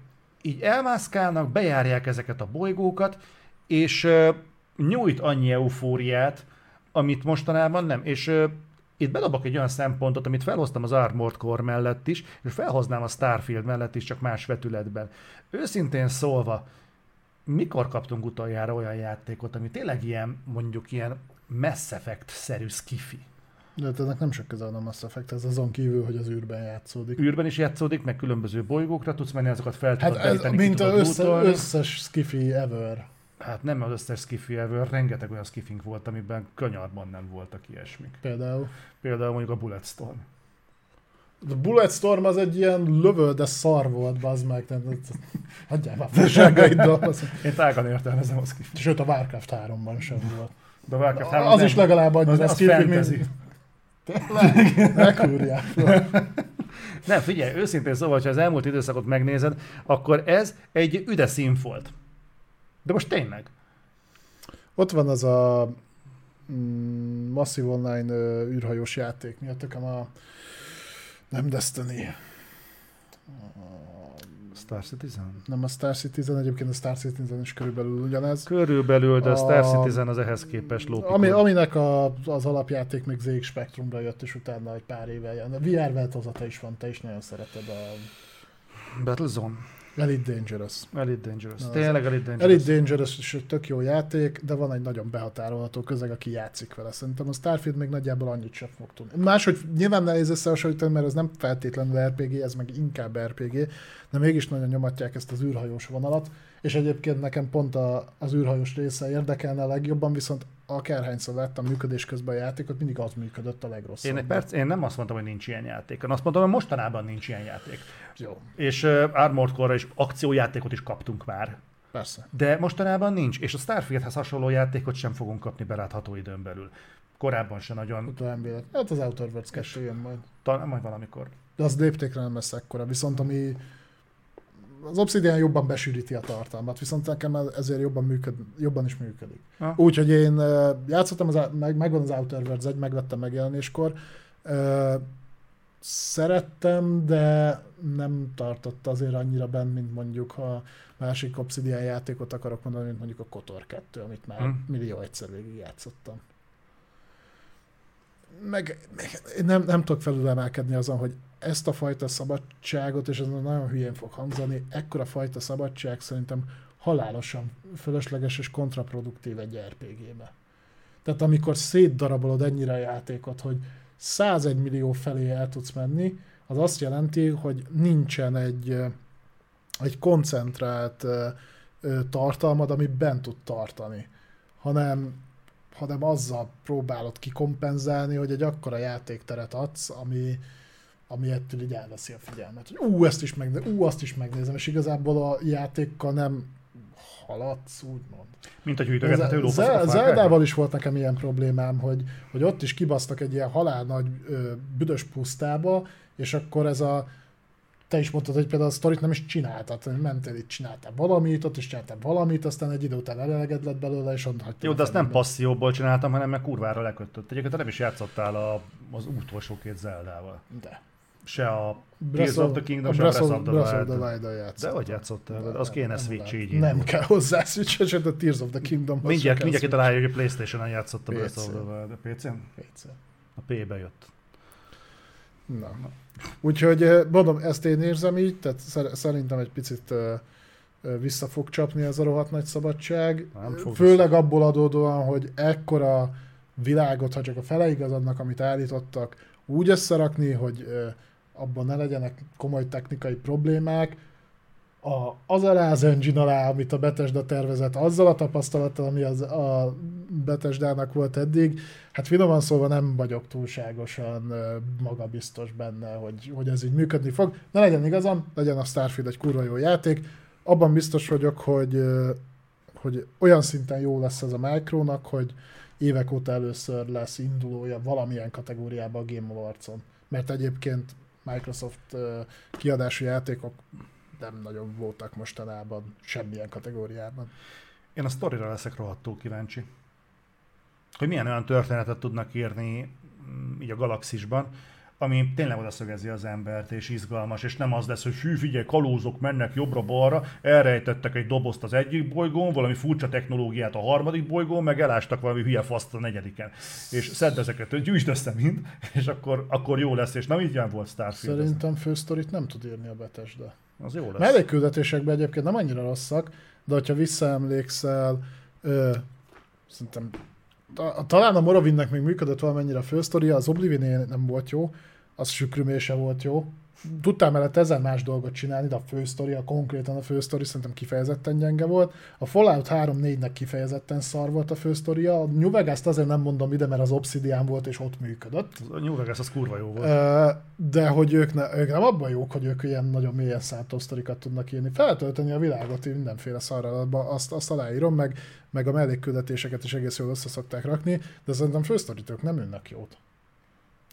így elmászkálnak, bejárják ezeket a bolygókat, és nyújt annyi eufóriát, amit mostanában nem. És itt bedobok egy olyan szempontot, amit felhoztam az Armored Core mellett is, és felhoznám a Starfield mellett is, csak más vetületben. Őszintén szólva, mikor kaptunk utoljára olyan játékot, ami tényleg ilyen, mondjuk ilyen Mass Effect-szerű skifi? De hát ennek nem sok köze a Mass Effect, ez azon kívül, hogy az űrben játszódik. űrben is játszódik, meg különböző bolygókra tudsz menni, azokat fel tudod Hát ez, mint az össze, összes skifi ever. Hát nem az összes skifi ever, rengeteg olyan skifink volt, amiben kanyarban nem voltak ilyesmik. Például. Például mondjuk a Bulletstorm. A Bulletstorm az egy ilyen lövöl, de szar volt, bazd meg. Hagyjál már meg. Én tágan értelmezem a skifit. Sőt, a Warcraft 3-ban sem volt. De a Warcraft 3 Az nem- is legalább az, annyira az skifi, fantasy. mint... Tényleg? Ne kúrják fel. Nem, figyelj, őszintén szóval, ha az elmúlt időszakot megnézed, akkor ez egy üde szín volt. De most tényleg. Ott van az a mm, Massive Online ö, űrhajós játék. Mi a tököm a... Nem Destiny. Star Citizen? Nem a Star Citizen, egyébként a Star Citizen is körülbelül ugyanez. Körülbelül, de a Star Citizen az ehhez képest lópikor. Ami, aminek a, az alapjáték még ZX Spectrumra jött, és utána egy pár éve jön. A VR változata is van, te is nagyon szereted a Battlezone. Elite Dangerous. Elite Dangerous. Na, Tényleg Elite Dangerous. Elite Dangerous is egy tök jó játék, de van egy nagyon behatárolható közeg, aki játszik vele. Szerintem a Starfield még nagyjából annyit sem fog tudni. Máshogy nyilván nehéz összehasonlítani, mert ez nem feltétlenül RPG, ez meg inkább RPG, de mégis nagyon nyomatják ezt az űrhajós vonalat, és egyébként nekem pont a, az űrhajós része érdekelne a legjobban, viszont akárhányszor láttam működés közben a játékot, mindig az működött a legrosszabb. Én perc, én nem azt mondtam, hogy nincs ilyen játék. Én azt mondtam, hogy mostanában nincs ilyen játék. Jó, És uh, Armored Core-ra is akciójátékot is kaptunk már. persze. De mostanában nincs, és a Starfieldhez hasonló játékot sem fogunk kapni belátható időn belül. Korábban se nagyon, vélet. Hát az Outer Worlds 2 jön majd. talán majd valamikor. De az léptékre nem lesz ekkora, viszont ami az Obsidian jobban besűríti a tartalmat, viszont nekem ez- ezért jobban, működ, jobban is működik. Úgyhogy én játszottam, az, meg, megvan az Outer Worlds 1, megvettem megjelenéskor. Szerettem, de nem tartott azért annyira benn, mint mondjuk, ha másik Obsidian játékot akarok mondani, mint mondjuk a Kotor 2, amit már Hmm. millió egyszer végig játszottam. Meg, meg nem, nem tudok felülemelkedni azon, hogy ezt a fajta szabadságot, és ez nagyon hülyén fog hangzani, ekkora fajta szabadság szerintem halálosan fölösleges és kontraproduktív egy RPG-be. Tehát amikor szétdarabolod ennyire a játékot, hogy 101 millió felé el tudsz menni, az azt jelenti, hogy nincsen egy, egy koncentrált tartalmad, ami bent tud tartani, hanem, hanem azzal próbálod kikompenzálni, hogy egy akkora játékteret adsz, ami, ami ettől így elveszi a figyelmet. Hogy ú, ezt is megnézem, ú, azt is megnézem, és igazából a játékkal nem haladsz, úgymond. Mint a gyűjtögethető Ze- lófaszok. Zeldával is volt nekem ilyen problémám, hogy, hogy ott is kibasztak egy ilyen halál nagy ö, büdös pusztába, és akkor ez a te is mondtad, hogy például a sztorit nem is csináltad, hogy mentél itt, csináltál valamit, ott is csináltál valamit, aztán egy idő után eleged lett belőle, és onnan hagytad Jó, de azt nem passzióból csináltam, hanem meg kurvára lekötött. Egyébként nem is játszottál a, az utolsó két Zeldával. De. Se a Tears of the Kingdom, se a Breath of of Wild. the Wild-dal játszottam. De hogy játszottál vele? Az kéne Switch így. Nem kell hozzá Switch, sőt a Tears of the Kingdom. Mindjárt, mindjárt kitalálja, hogy a Playstation-on játszott a Breath of the Wild. A PC-n? PC. A P-be jött. Na. Úgyhogy eh, mondom, ezt én érzem így, tehát szer- szerintem egy picit ö, ö, vissza fog csapni ez a rohadt nagy szabadság. Nem fog Főleg abból adódóan, hogy ekkora világot, ha csak a feleig az annak, amit állítottak, úgy összerakni, hogy abban ne legyenek komoly technikai problémák, a, az alá az engine alá, amit a Bethesda tervezett, azzal a tapasztalattal, ami az, a Bethesdának volt eddig, hát finoman szólva nem vagyok túlságosan magabiztos benne, hogy, hogy ez így működni fog. Ne legyen igazam, legyen a Starfield egy kurva jó játék. Abban biztos vagyok, hogy, hogy olyan szinten jó lesz ez a Micronak, hogy évek óta először lesz indulója valamilyen kategóriában a Game Awards-on. Mert egyébként Microsoft kiadású játékok nem nagyon voltak mostanában semmilyen kategóriában. Én a sztorira leszek rohadtul kíváncsi. Hogy milyen olyan történetet tudnak írni mm, így a galaxisban, ami tényleg oda szögezi az embert, és izgalmas, és nem az lesz, hogy hű, figyelj, kalózok mennek jobbra-balra, elrejtettek egy dobozt az egyik bolygón, valami furcsa technológiát a harmadik bolygón, meg elástak valami hülye faszt a negyediken. És szedd ezeket, gyűjtsd össze mind, és akkor, akkor jó lesz, és nem így ilyen volt Starfield. Szerintem fősztorit nem tud írni a Bethesda. Az jó lesz. Mellékküldetésekben egyébként nem annyira rosszak, de hogyha visszaemlékszel, ö, szerintem ta, talán a Morrowindnek még működött valamennyire a fősztoria, az oblivion nem volt jó, az sükrümése volt jó. Tudtál mellett ezen más dolgot csinálni, de a fősztori, a konkrétan a fősztori szerintem kifejezetten gyenge volt. A Fallout 3-4-nek kifejezetten szar volt a fősztoria. A New Vegas-t azért nem mondom ide, mert az Obsidian volt és ott működött. A New Vegas az kurva jó volt. De hogy ők, ne, ők nem abban jók, hogy ők ilyen nagyon mélyen szántó sztorikat tudnak írni. Feltölteni a világot mindenféle szarralatba, azt, azt aláírom, meg, meg a mellékküldetéseket is egész jól össze szokták rakni, de szerintem fősztorit ők nem ünnek jót.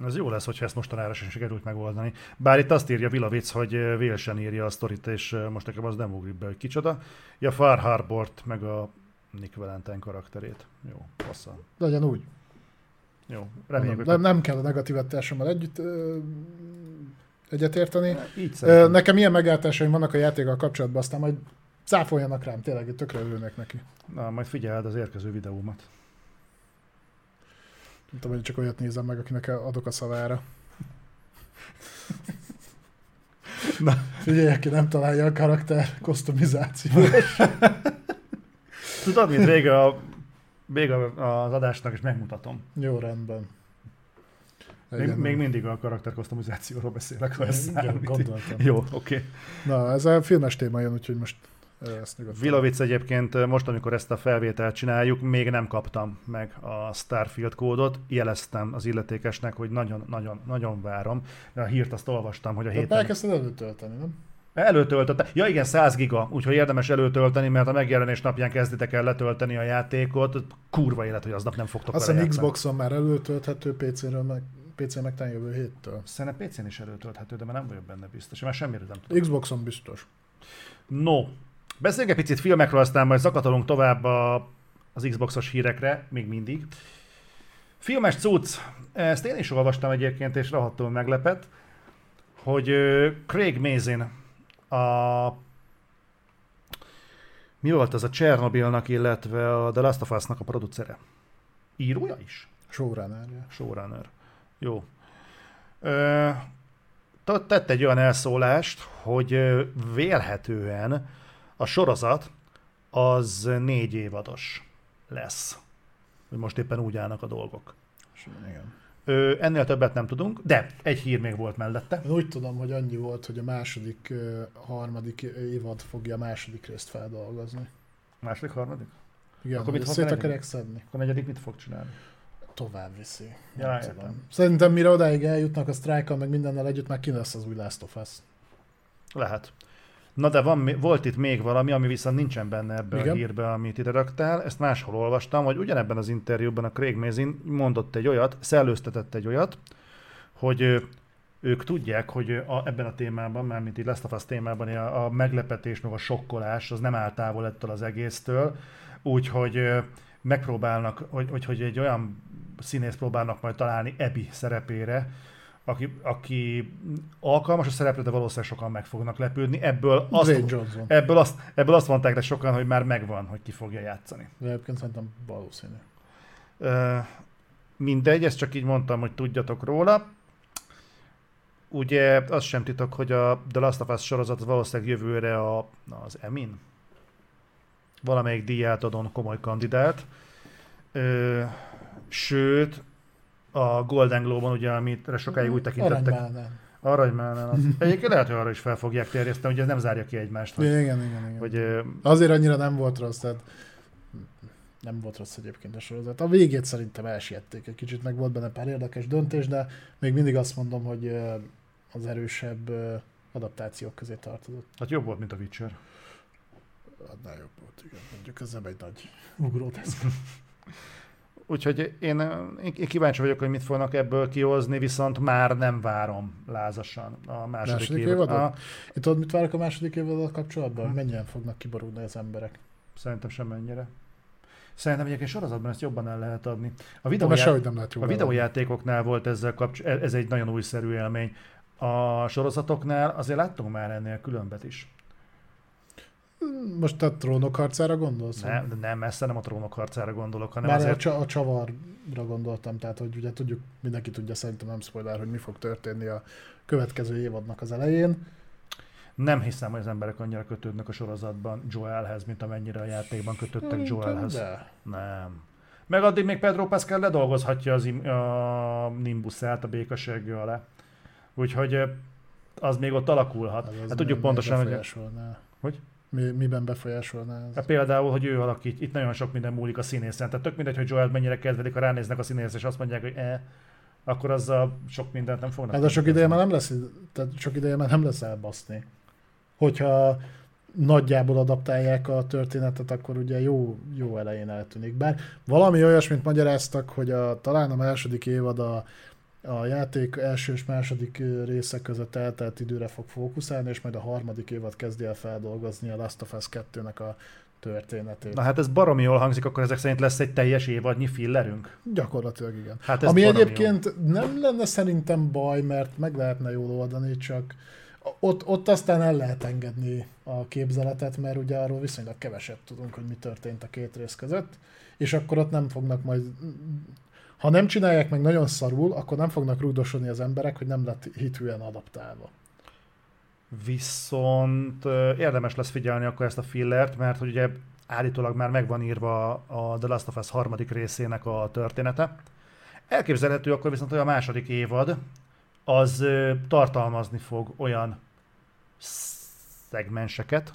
Ez jó lesz, hogyha ezt mostanára sem sikerült megoldani. Bár itt azt írja Vilavic, hogy Vélsen írja a sztorit, és most nekem az nem ugrik be, hogy kicsoda. Ja, Far Harbort, meg a Nick Valentine karakterét. Jó, passzal. Legyen úgy. Jó, reméljük. Nem, nem, nem kell a negatívatással együtt ö, egyetérteni. Így ö, nekem ilyen megállításaim vannak a játékkal kapcsolatban, aztán majd cáfoljanak rám, tényleg tökre örülnek neki. Na, majd figyeld az érkező videómat. Nem tudom, hogy csak olyat nézem meg, akinek adok a szavára. Na. Figyelj, aki nem találja a karakter kosztomizációt. Tudod, mint vége, a, vége az adásnak, és megmutatom. Jó, rendben. Még, még mindig a karakter kosztomizációról beszélek, ha ezt gondoltam. Jó, oké. Okay. Na, ez a filmes téma jön, úgyhogy most Vilovic egyébként most, amikor ezt a felvételt csináljuk, még nem kaptam meg a Starfield kódot. Jeleztem az illetékesnek, hogy nagyon-nagyon nagyon várom. A hírt azt olvastam, hogy a De héten... elkezdted előtölteni, nem? Előtöltötte. Ja igen, 100 giga, úgyhogy érdemes előtölteni, mert a megjelenés napján kezditek el letölteni a játékot. Kurva élet, hogy aznap nem fogtok Azt vele Xboxon már előtölthető, PC-ről meg PC meg talán jövő héttől. Szerintem PC-n is előtölthető, de már nem vagyok benne biztos. Már semmire nem tudom. Xboxon biztos. No, Beszéljünk egy picit filmekről, aztán majd zakatolunk tovább a, az Xboxos hírekre, még mindig. Filmes cucc, ezt én is olvastam egyébként, és rohadtul meglepett, hogy Craig Mazin a mi volt az a Csernobilnak, illetve a The Last of Us-nak a producere? Írója is? Showrunner. Showrunner. Jó. Ö, tett egy olyan elszólást, hogy vélhetően a sorozat az négy évados lesz. Hogy most éppen úgy állnak a dolgok. Igen. Ö, ennél többet nem tudunk, de egy hír még volt mellette. Én úgy tudom, hogy annyi volt, hogy a második, harmadik évad fogja a második részt feldolgozni. Második, harmadik? Igen, Akkor mit szét akarják szedni. Akkor a negyedik mit fog csinálni? Tovább viszi. Ja, Szerintem mire odáig eljutnak a sztrájkkal, meg mindennel együtt, már ki lesz az új Last of Us. Lehet. Na de van, volt itt még valami, ami viszont nincsen benne ebben Igen. a hírben, amit ide raktál. Ezt máshol olvastam, hogy ugyanebben az interjúban a Craig Mazin mondott egy olyat, szellőztetett egy olyat, hogy ők tudják, hogy a, ebben a témában, már mint így Last of Us témában a, a meglepetés, meg a sokkolás, az nem áll távol ettől az egésztől, úgyhogy megpróbálnak, hogy, hogy, hogy egy olyan színész próbálnak majd találni Ebi szerepére, aki, aki alkalmas a szerepre, de valószínűleg sokan meg fognak lepődni. Ebből azt, ebből azt, ebből azt mondták de sokan, hogy már megvan, hogy ki fogja játszani. De egyébként szerintem valószínű. Uh, mindegy, ezt csak így mondtam, hogy tudjatok róla. Ugye az sem titok, hogy a The Last of Us sorozat valószínűleg jövőre a, az Emin. Valamelyik díját adon komoly kandidát. Ö, sőt, a Golden Globe-on, ugye, amit sokáig úgy tekintettek. Aranymálnán. Aranymálnán. Egyébként lehet, hogy arra is fel fogják terjeszteni, hogy ez nem zárja ki egymást. Hogy, igen, igen, igen. Hogy, Azért annyira nem volt rossz, tehát nem volt rossz egyébként a sorozat. A végét szerintem elsiették egy kicsit, meg volt benne pár érdekes döntés, de még mindig azt mondom, hogy az erősebb adaptációk közé tartozott. Hát jobb volt, mint a Witcher. Annál jobb volt, igen. Mondjuk ez nem egy nagy ugrótesz. Úgyhogy én, én kíváncsi vagyok, hogy mit fognak ebből kihozni, viszont már nem várom lázasan a második, második évadot. A... Én tudod, mit várok a második évaddal kapcsolatban? Hmm. Mennyien fognak kiborulni az emberek? Szerintem sem mennyire. Szerintem egyébként sorozatban ezt jobban el lehet adni. A, De videójá... nem lehet a videójátékoknál volt ezzel kapcsolatban, ez egy nagyon újszerű élmény. A sorozatoknál azért láttunk már ennél különbet is. Most a trónok harcára gondolsz? Nem, nem, messze nem a trónok harcára gondolok, hanem Már azért... a, csa- a csavarra gondoltam, tehát hogy ugye tudjuk, mindenki tudja szerintem nem spoiler, hogy mi fog történni a következő évadnak az elején. Nem hiszem, hogy az emberek annyira kötődnek a sorozatban Joelhez, mint amennyire a játékban kötöttek Joelhez. De. Nem. Meg addig még Pedro Pascal ledolgozhatja az im- a Nimbusát a békasegő alá. Úgyhogy az még ott alakulhat. Az- az Hát tudjuk pontosan, hogy? Hogy? Mi, miben befolyásolná ez? hát például, hogy ő alakít, itt nagyon sok minden múlik a színészen. Tehát tök mindegy, hogy Joel mennyire kedvelik, ha ránéznek a színész, és azt mondják, hogy e, akkor azzal sok mindent nem fognak. Hát de sok ideje már nem lesz, tehát sok ideje már nem lesz elbaszni. Hogyha nagyjából adaptálják a történetet, akkor ugye jó, jó elején eltűnik. Bár valami olyasmit magyaráztak, hogy a, talán a második évad a, a játék első és második része között eltelt időre fog fókuszálni, és majd a harmadik évad kezdi el feldolgozni a Last of Us 2-nek a történetét. Na hát ez baromi jól hangzik, akkor ezek szerint lesz egy teljes évadnyi fillerünk. Gyakorlatilag igen. Hát ez Ami egyébként nem lenne szerintem baj, mert meg lehetne jól oldani, csak ott, ott aztán el lehet engedni a képzeletet, mert ugye arról viszonylag keveset tudunk, hogy mi történt a két rész között, és akkor ott nem fognak majd, ha nem csinálják meg nagyon szarul, akkor nem fognak rúdosodni az emberek, hogy nem lett hitűen adaptálva. Viszont érdemes lesz figyelni akkor ezt a fillert, mert hogy ugye állítólag már meg van írva a The Last of Us harmadik részének a története. Elképzelhető akkor viszont, hogy a második évad az tartalmazni fog olyan szegmenseket,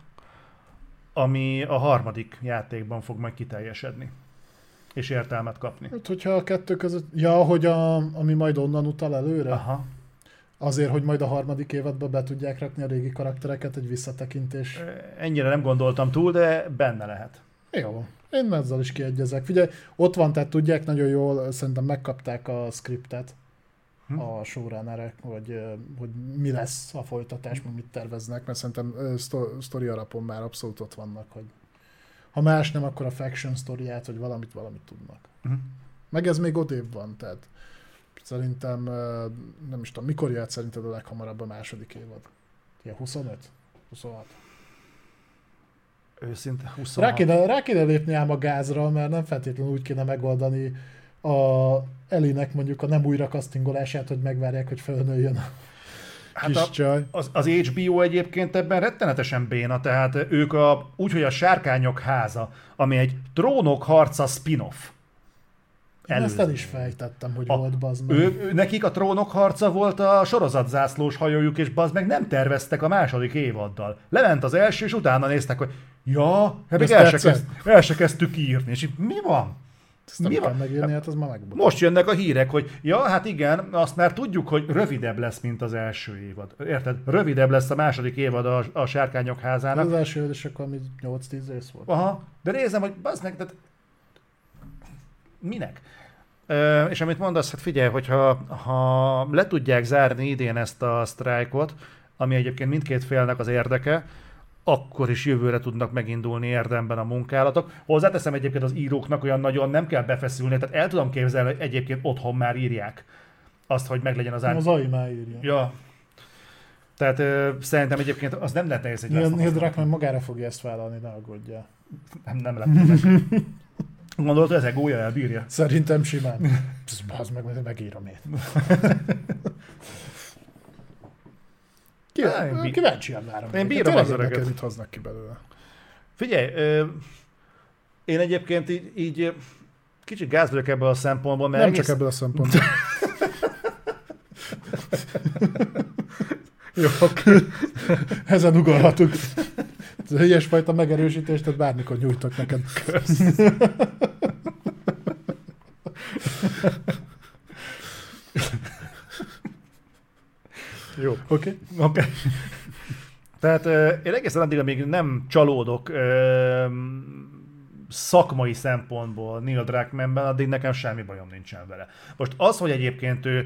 ami a harmadik játékban fog majd kiteljesedni és értelmet kapni. Hát, hogyha a kettő között, ja, hogy a, ami majd onnan utal előre, Aha. azért, hogy majd a harmadik évadba be tudják rakni a régi karaktereket, egy visszatekintés. Ennyire nem gondoltam túl, de benne lehet. Jó, én ezzel is kiegyezek. Figyelj, ott van, tehát tudják nagyon jól, szerintem megkapták a skriptet Hm. a showrunnerek, hogy, hogy mi lesz a folytatás, meg mit terveznek, mert szerintem sztori alapon már abszolút ott vannak, hogy ha más nem, akkor a faction sztoriát, hogy valamit, valamit tudnak. Mhm. Meg ez még odébb van, tehát szerintem, nem is tudom, mikor jött szerinted a leghamarabb a második évad? Ilyen 25? 26? Őszinte 26. Rá kéne, rá kéne lépni ám a gázra, mert nem feltétlenül úgy kéne megoldani a Elinek mondjuk a nem újra castingolását, hogy megvárják, hogy felnőjön a Hát a- csaj. Az, az HBO egyébként ebben rettenetesen béna, tehát ők a, úgy, hogy a Sárkányok háza, ami egy trónok harca spin-off. Én ezt el Előzmény. is fejtettem, hogy A- volt bazd meg. Ő, nekik a trónok harca volt a sorozatzászlós hajójuk, és bazd meg nem terveztek a második évaddal. Lement az első, és utána néztek, hogy ja, hát még el se, kezd, el se kezdtük írni, és így, mi van? Ezt nem mi kell van? megírni, hát az ma megbudt. Most jönnek a hírek, hogy ja, hát igen, azt már tudjuk, hogy rövidebb lesz, mint az első évad. Érted? Rövidebb lesz a második évad a, a Sárkányok házának. Az első és akkor ami 8-10 rész volt. Aha, de nézem, hogy bazd tehát minek? Ö, és amit mondasz, hát figyelj, hogyha ha le tudják zárni idén ezt a sztrájkot, ami egyébként mindkét félnek az érdeke, akkor is jövőre tudnak megindulni érdemben a munkálatok. Hozzáteszem egyébként az íróknak olyan nagyon nem kell befeszülni, tehát el tudom képzelni, hogy egyébként otthon már írják azt, hogy meglegyen az ár. Az AI már írja. Ja. Tehát ö, szerintem egyébként az nem lehet nehéz egy Neil. Druckmann magára fogja ezt vállalni, ne aggódjál. Nem, nem meg. Gondolod, hogy ez egója elbírja? Szerintem simán. Psz, meg megírom én. Bí- Kíváncsian várom. Én bírom az öreget. mit hoznak ki belőle. Figyelj, ö, én egyébként így, így kicsit gáz vagyok ebből a szempontból, mert Nem egész... csak ebből a szempontból. Jó, oké. Ezen ugorhatunk. Ilyesfajta megerősítést, tehát bármikor nyújtok neked. Jó. Oké? Okay? Oké. Tehát ö, én egészen addig, amíg nem csalódok szakmai szempontból Neil Druckmannben, addig nekem semmi bajom nincsen vele. Most az, hogy egyébként ő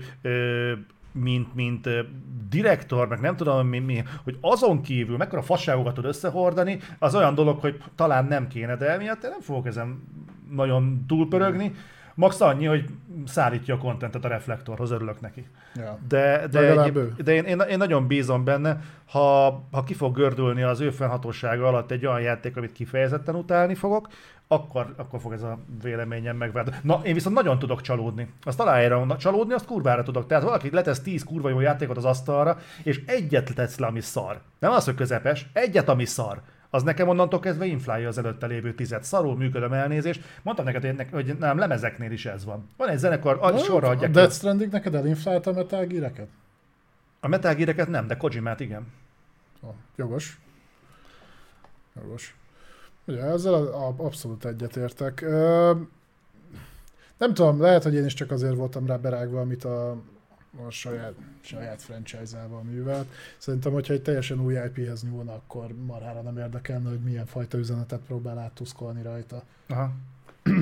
mint, mint direktor, meg nem tudom mi, mi, hogy azon kívül mekkora fasságokat tud összehordani, az olyan dolog, hogy talán nem kéne, de emiatt én nem fogok ezen nagyon túlpörögni. Max annyi, hogy szállítja a kontentet a reflektorhoz, örülök neki. Ja. De, de, egy, de én, én, én, nagyon bízom benne, ha, ha ki fog gördülni az ő fennhatósága alatt egy olyan játék, amit kifejezetten utálni fogok, akkor, akkor fog ez a véleményem megváltozni. Na, én viszont nagyon tudok csalódni. Azt aláírom, csalódni, azt kurvára tudok. Tehát valaki letesz 10 kurva jó játékot az asztalra, és egyet tesz le, ami szar. Nem az, hogy közepes, egyet, ami szar. Az nekem onnantól kezdve inflálja az előtte lévő tizet. Szarul működöm elnézést. Mondtam neked, hogy nem, lemezeknél is ez van. Van egy zenekar, a, sorra a adják. Death ki. Stranding neked elinflálta a Metal Gear-eket? A Metal Gear-eket nem, de Kojimát igen. Oh, jogos. Jogos. Ugye ezzel a, a, abszolút egyetértek. Ö, nem tudom, lehet, hogy én is csak azért voltam rá berágva, amit a, a saját, saját franchise-ával művelt. Szerintem, hogyha egy teljesen új IP-hez nyúlna, akkor marhára nem érdekelne, hogy milyen fajta üzenetet próbál áttuszkolni rajta. Aha.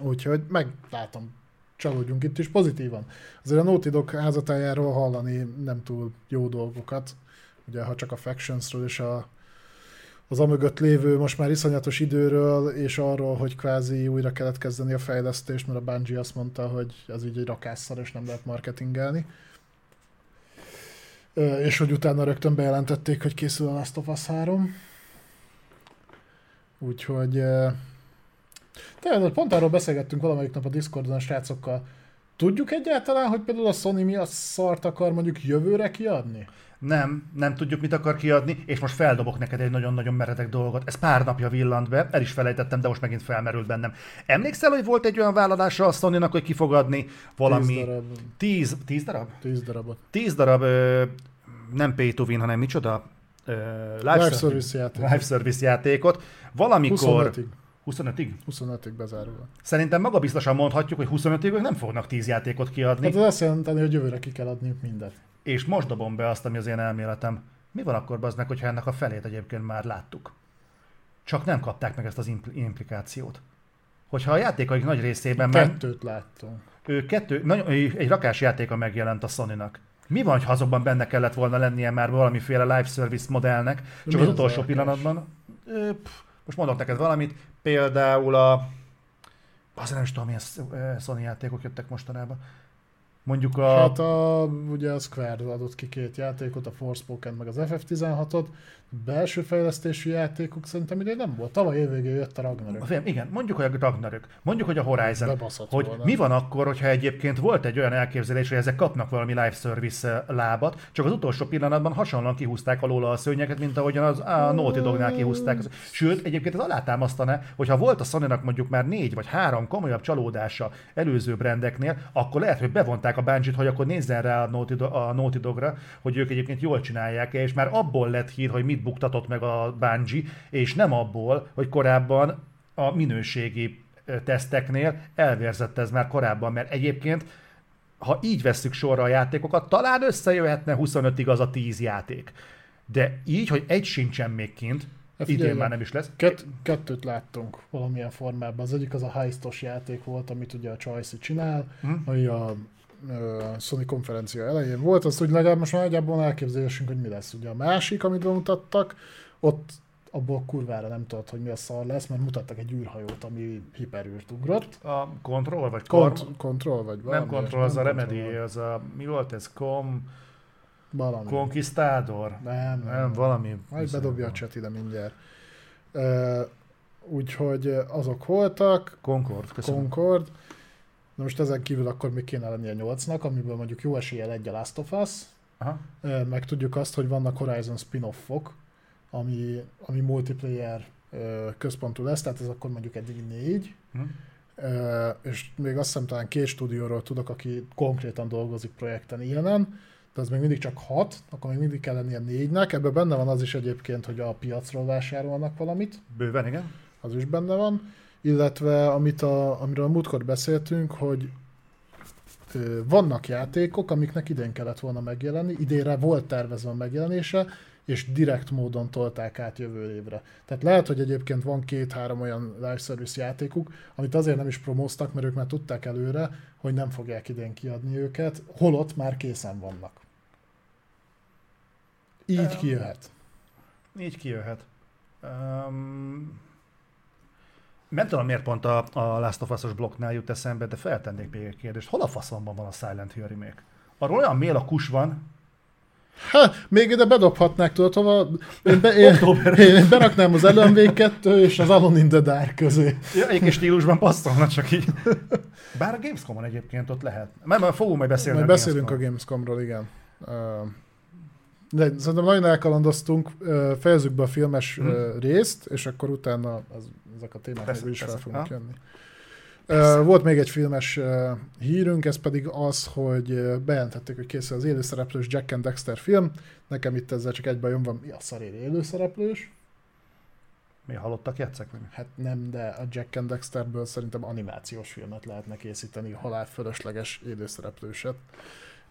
Úgyhogy meglátom, csalódjunk itt is pozitívan. Azért a Naughty Dog házatájáról hallani nem túl jó dolgokat. Ugye, ha csak a Factionsről és a, az amögött lévő most már iszonyatos időről, és arról, hogy kvázi újra kellett kezdeni a fejlesztést, mert a Bungie azt mondta, hogy az így egy rakásszar, és nem lehet marketingelni. És hogy utána rögtön bejelentették, hogy készül a Last of Us 3. Úgyhogy tehát pont arról beszélgettünk valamelyik nap a Discordon a srácokkal. Tudjuk egyáltalán, hogy például a Sony mi a szart akar mondjuk jövőre kiadni? Nem, nem tudjuk, mit akar kiadni, és most feldobok neked egy nagyon-nagyon meredek dolgot. Ez pár napja villant be, el is felejtettem, de most megint felmerült bennem. Emlékszel, hogy volt egy olyan vállalása a sony hogy ki fog adni valami... Tíz darab, Tíz, tíz darab? tíz darabot. Tíz darab, ö, nem pay to win, hanem micsoda? Ö, live, Live service játék. live service játékot. Valamikor... 25-ig. 25-ig? 25-ig bezárulva. Szerintem magabiztosan mondhatjuk, hogy 25-ig ők nem fognak 10 játékot kiadni. Hát ez azt jelenteni, hogy jövőre ki kell adni mindent. És most dobom be azt, ami az én elméletem. Mi van akkor baznak, hogyha ennek a felét egyébként már láttuk? Csak nem kapták meg ezt az impl- implikációt. Hogyha a játékaik nagy részében már Kettőt láttunk. ő kettő, nagyon, egy rakás játéka megjelent a Sony-nak. Mi van, ha azokban benne kellett volna lennie már valamiféle live service modellnek, De csak mi az az utolsó rakás? pillanatban, ö, pff, most mondok neked valamit, például a, azért nem is tudom, milyen ö, Sony játékok jöttek mostanában. Mondjuk a, Hát a, ugye a Square adott ki két játékot, a Forspoken meg az FF16-ot, belső fejlesztésű játékok szerintem ide nem volt. Tavaly évvégén jött a Ragnarök. Figyelj, igen, mondjuk, hogy a Ragnarök, mondjuk, hogy a Horizon, Bebaszott hogy volna. mi van akkor, hogyha egyébként volt egy olyan elképzelés, hogy ezek kapnak valami live service eh, lábat, csak az utolsó pillanatban hasonlóan kihúzták alóla a szőnyeket, mint ahogyan az a Naughty Dognál kihúzták. Sőt, egyébként ez alátámasztaná, hogyha volt a sony mondjuk már négy vagy három komolyabb csalódása előző brendeknél, akkor lehet, hogy bevonták a Bungie-t, hogy akkor nézzen rá a Naughty Dogra, hogy ők egyébként jól csinálják és már abból lett hír, hogy mit buktatott meg a Bungie, és nem abból, hogy korábban a minőségi teszteknél elvérzett ez már korábban, mert egyébként ha így vesszük sorra a játékokat, talán összejöhetne 25-ig az a 10 játék. De így, hogy egy sincsen még kint, Hát idén figyelj, már nem is lesz. Kett, kettőt láttunk valamilyen formában. Az egyik az a heistos játék volt, amit ugye a Choice csinál, Hm? ami a Sony konferencia elején volt, az úgy legalább most már nagyjából elképzelésünk, hogy mi lesz. Ugye a másik, amit bemutattak, ott abból kurvára nem tudod, hogy mi a szar lesz, mert mutattak egy űrhajót, ami hiperűrt ugrott. A Control, vagy? Kont- kontroll vagy valami. nem Control, az a nem Remedy, Control, az a, mi volt ez? Com, Valami. Conquistador? nem, Nem, valami. Majd bedobja a chat ide mindjárt. Uh, úgyhogy azok voltak, Concord, köszönöm. Concord. Na most ezen kívül akkor még kéne lennie 8-nak, amiből mondjuk jó eséllyel egy a Last of Us. Aha. Meg tudjuk azt, hogy vannak Horizon spin-offok, ami, ami multiplayer központú lesz, tehát ez akkor mondjuk eddig négy. Hm? És még azt hiszem talán két stúdióról tudok, aki konkrétan dolgozik projekten ilyenen, de az még mindig csak hat, akkor még mindig kell lennie négynek. Ebben benne van az is egyébként, hogy a piacról vásárolnak valamit Bőven, igen. az is benne van, illetve amit a, amiről a múltkor beszéltünk, hogy ö, vannak játékok, amiknek idén kellett volna megjelenni, idénre volt tervezve a megjelenése, és direkt módon tolták át jövő évre. Tehát lehet, hogy egyébként van két-három olyan live service játékuk, amit azért nem is promóztak, mert ők már tudták előre, hogy nem fogják idén kiadni őket, holott már készen vannak. Így kijöhet. Így kijöhet. Um, Nem tudom, miért pont a, a Last of Us-os blokknál jut eszembe, de feltennék még egy kérdést. Hol a faszomban van a Silent Hill remake? Arról olyan mél a kus van, Ha, még ide bedobhatnák, tudod, hova? Én, be, én, én beraknám az Wake 2 és az Alone in the Dark közé. Ja, egyik stílusban passzolna csak így. Bár a Gamescom-on egyébként ott lehet. Mert már fogunk majd beszélni. Majd a beszélünk a Gamescom-on. Gamescomról, igen. De szerintem nagyon elkalandoztunk, fejezzük be a filmes hmm. részt, és akkor utána az, ezek a témák Persze, is fel persze. fognak Ha. jönni. Ö, Volt még egy filmes hírünk, ez pedig az, hogy bejelentették, hogy készül az élőszereplős Jack and Dexter film. Nekem itt ezzel csak egy bajom van, mi a szarér élőszereplős? Mi halottak játszak meg? Hát nem, de a Jack and Dexterből szerintem animációs filmet lehetne készíteni, halálfölösleges élőszereplőset.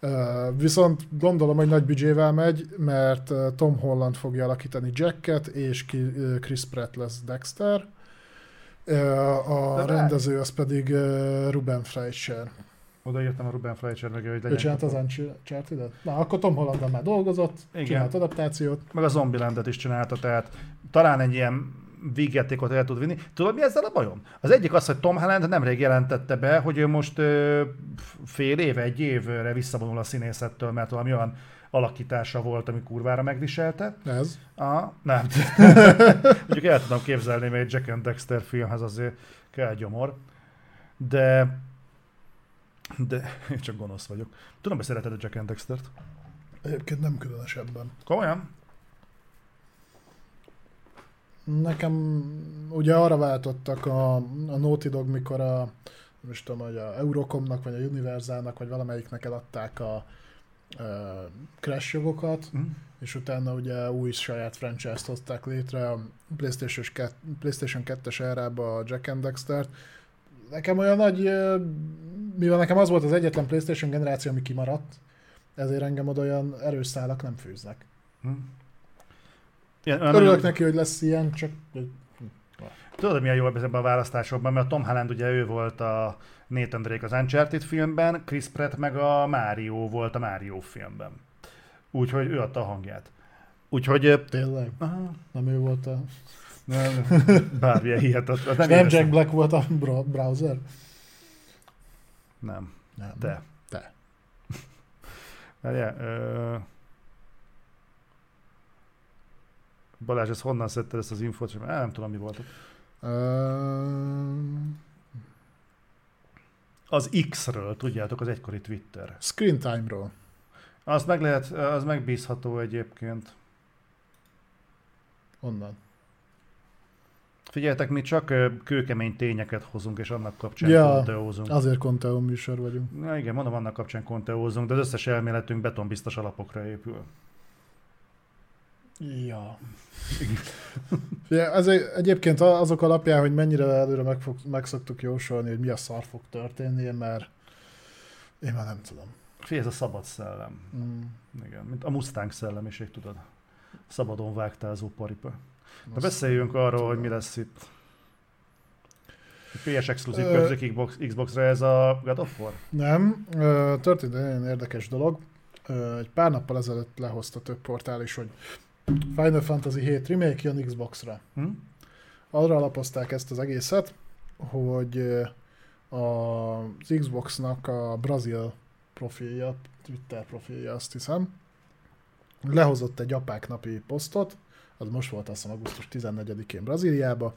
Uh, viszont gondolom, hogy nagy büdzsével megy, mert Tom Holland fogja alakítani Jacket, és Chris Pratt lesz Dexter. A De rendező az pedig Ruben Fleischer. Oda írtam a Ruben Fleischer meg, hogy Ő legyen. csinált az uncharted Na, akkor Tom Holland már dolgozott, Igen. csinált adaptációt. Meg a Zombielandet is csinálta, tehát talán egy ilyen vígjátékot el tud vinni. Tudod, mi ezzel a bajom? Az egyik az, hogy Tom Holland nemrég jelentette be, hogy ő most ö, fél éve, egy évre visszavonul a színészettől, mert valami olyan alakítása volt, ami kurvára megviselte. Ez. Aha, nem. Mondjuk el tudom képzelni, mert egy Jack and Dexter filmhez azért kell gyomor. De de én csak gonosz vagyok. Tudom, hogy szereted a Jack and Dextert. Egyébként nem különösebben. Komolyan? Nekem ugye arra váltottak a, a Naughty Dog, mikor a, is tudom, hogy a Eurocomnak, vagy a Universalnak, vagy valamelyiknek eladták a, a Crash jogokat, Mm. és utána ugye új saját franchise-t hozták létre a PlayStation, ke- PlayStation 2-es erába a Jack and Dexter-t. Nekem olyan nagy, mivel nekem az volt az egyetlen PlayStation generáció, ami kimaradt, ezért engem oda olyan erős szálak nem fűznek. Hm. Ilyen, Örülök neki, hogy lesz ilyen, csak Tudod, hogy milyen jó ebben a választásokban, mert a Tom Holland ugye ő volt a Nathan Drake az Uncharted filmben, Chris Pratt meg a Mario volt a Mario filmben. Úgyhogy ő adta a hangját. Úgyhogy... tényleg. Aha, Nem ő volt a... nem, bármilyen hihetet. Az Nem, nem. Jack Black volt a bro- browser? Nem, Nem. te. Te. Várjál, ö... Balázs, ezt honnan szedted ezt az infót? Nem tudom, mi volt. Az X-ről, tudjátok, az egykori Twitter. screen time-ról. Az meg lehet, az megbízható egyébként. Onnan. Figyeljetek, mi csak kőkemény tényeket hozunk, és annak kapcsán Ja. konteózunk. Azért Conteo műsor vagyunk. Na igen, mondom, annak kapcsán konteózunk, de az összes elméletünk betonbiztos alapokra épül. Ja. Ja, ez egy, egyébként azok alapján, hogy mennyire előre meg, fog, meg szoktuk jósolni, hogy mi a szar fog történni, mert én már nem tudom. Figyelj, ez a szabad szellem. Mm. Igen, mint a Mustang szellemiség, tudod. Szabadon vágtázó paripa. Na Azt- beszéljünk arról, tudom. hogy mi lesz itt. PS exkluzív következik Xbox, Xbox-ra ez a God of War? Nem, történt egy nagyon érdekes dolog. Egy pár nappal ezelőtt lehozta több portál is, hogy Final Fantasy 7 remake jön Xbox-ra. Hm? Arra alapozták ezt az egészet, hogy az Xbox-nak a brazil profilja, Twitter profilja azt hiszem, lehozott egy apák napi posztot, az most volt azt hiszem augusztus 14-én Brazíliába,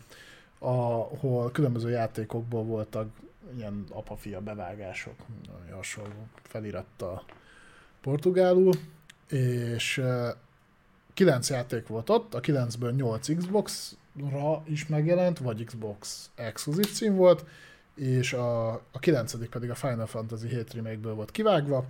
ahol különböző játékokból voltak ilyen apa-fia bevágások, nagyon hasonló felirattal portugálul, és eh, kilenc játék volt ott, a kilencből 8 Xbox-ra is megjelent, vagy Xbox exkluzív cím volt, és a, a kilencedik pedig a Final Fantasy 7 remake-ből volt kivágva,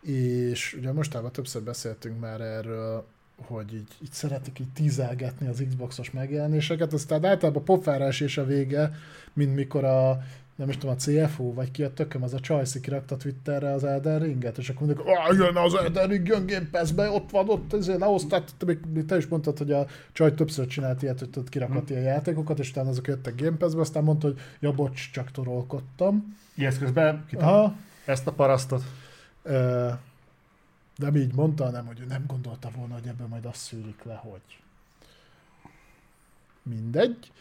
és ugye mostában többször beszéltünk már erről, hogy így, így szeretik így tízelgetni az Xboxos megjelenéseket, aztán általában pofára esés a vége, mint mikor a nem is tudom, a CFO, vagy ki a tököm, az a Csajci kirakta Twitterre az Elden Ringet, és akkor mondjuk, ah, jön az Elden Ring, jön Game Pass-be, ott van, ott ezért lehozták, te, még te is mondtad, hogy a Csaj többször csinált ilyet, hogy tudod kirakott ilyen játékokat, és utána azok jöttek Game Pass-be, aztán mondta, hogy ja, bocs, csak torolkodtam. Ilyesz közben Aha, ezt a parasztot. Ö, de mi így mondta, nem, hogy ő nem gondolta volna, hogy ebből majd azt szűrik le, hogy mindegy.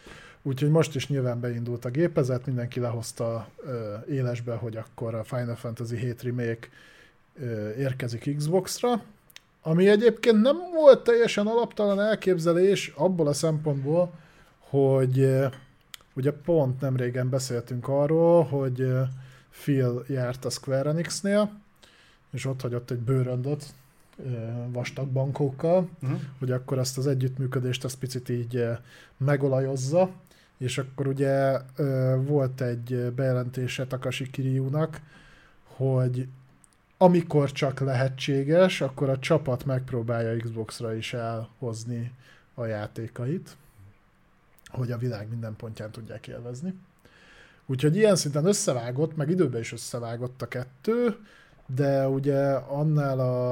Úgyhogy most is nyilván beindult a gépezet, mindenki lehozta ö, élesbe, hogy akkor a Final Fantasy 7 remake ö, érkezik Xbox-ra, ami egyébként nem volt teljesen alaptalan elképzelés abból a szempontból, hogy ö, ugye pont nem régen beszéltünk arról, hogy ö, Phil járt a Square Enix-nél, és ott hagyott egy bőröndöt vastag bankókkal, Uh-huh. hogy akkor ezt az együttműködést azt picit így megolajozza, és akkor ugye volt egy bejelentése Takashi Kiryu-nak, hogy amikor csak lehetséges, akkor a csapat megpróbálja Xbox-ra is elhozni a játékait, hogy a világ minden pontján tudják élvezni. Úgyhogy ilyen szinten összevágott, meg időben is összevágott a kettő, de ugye annál a,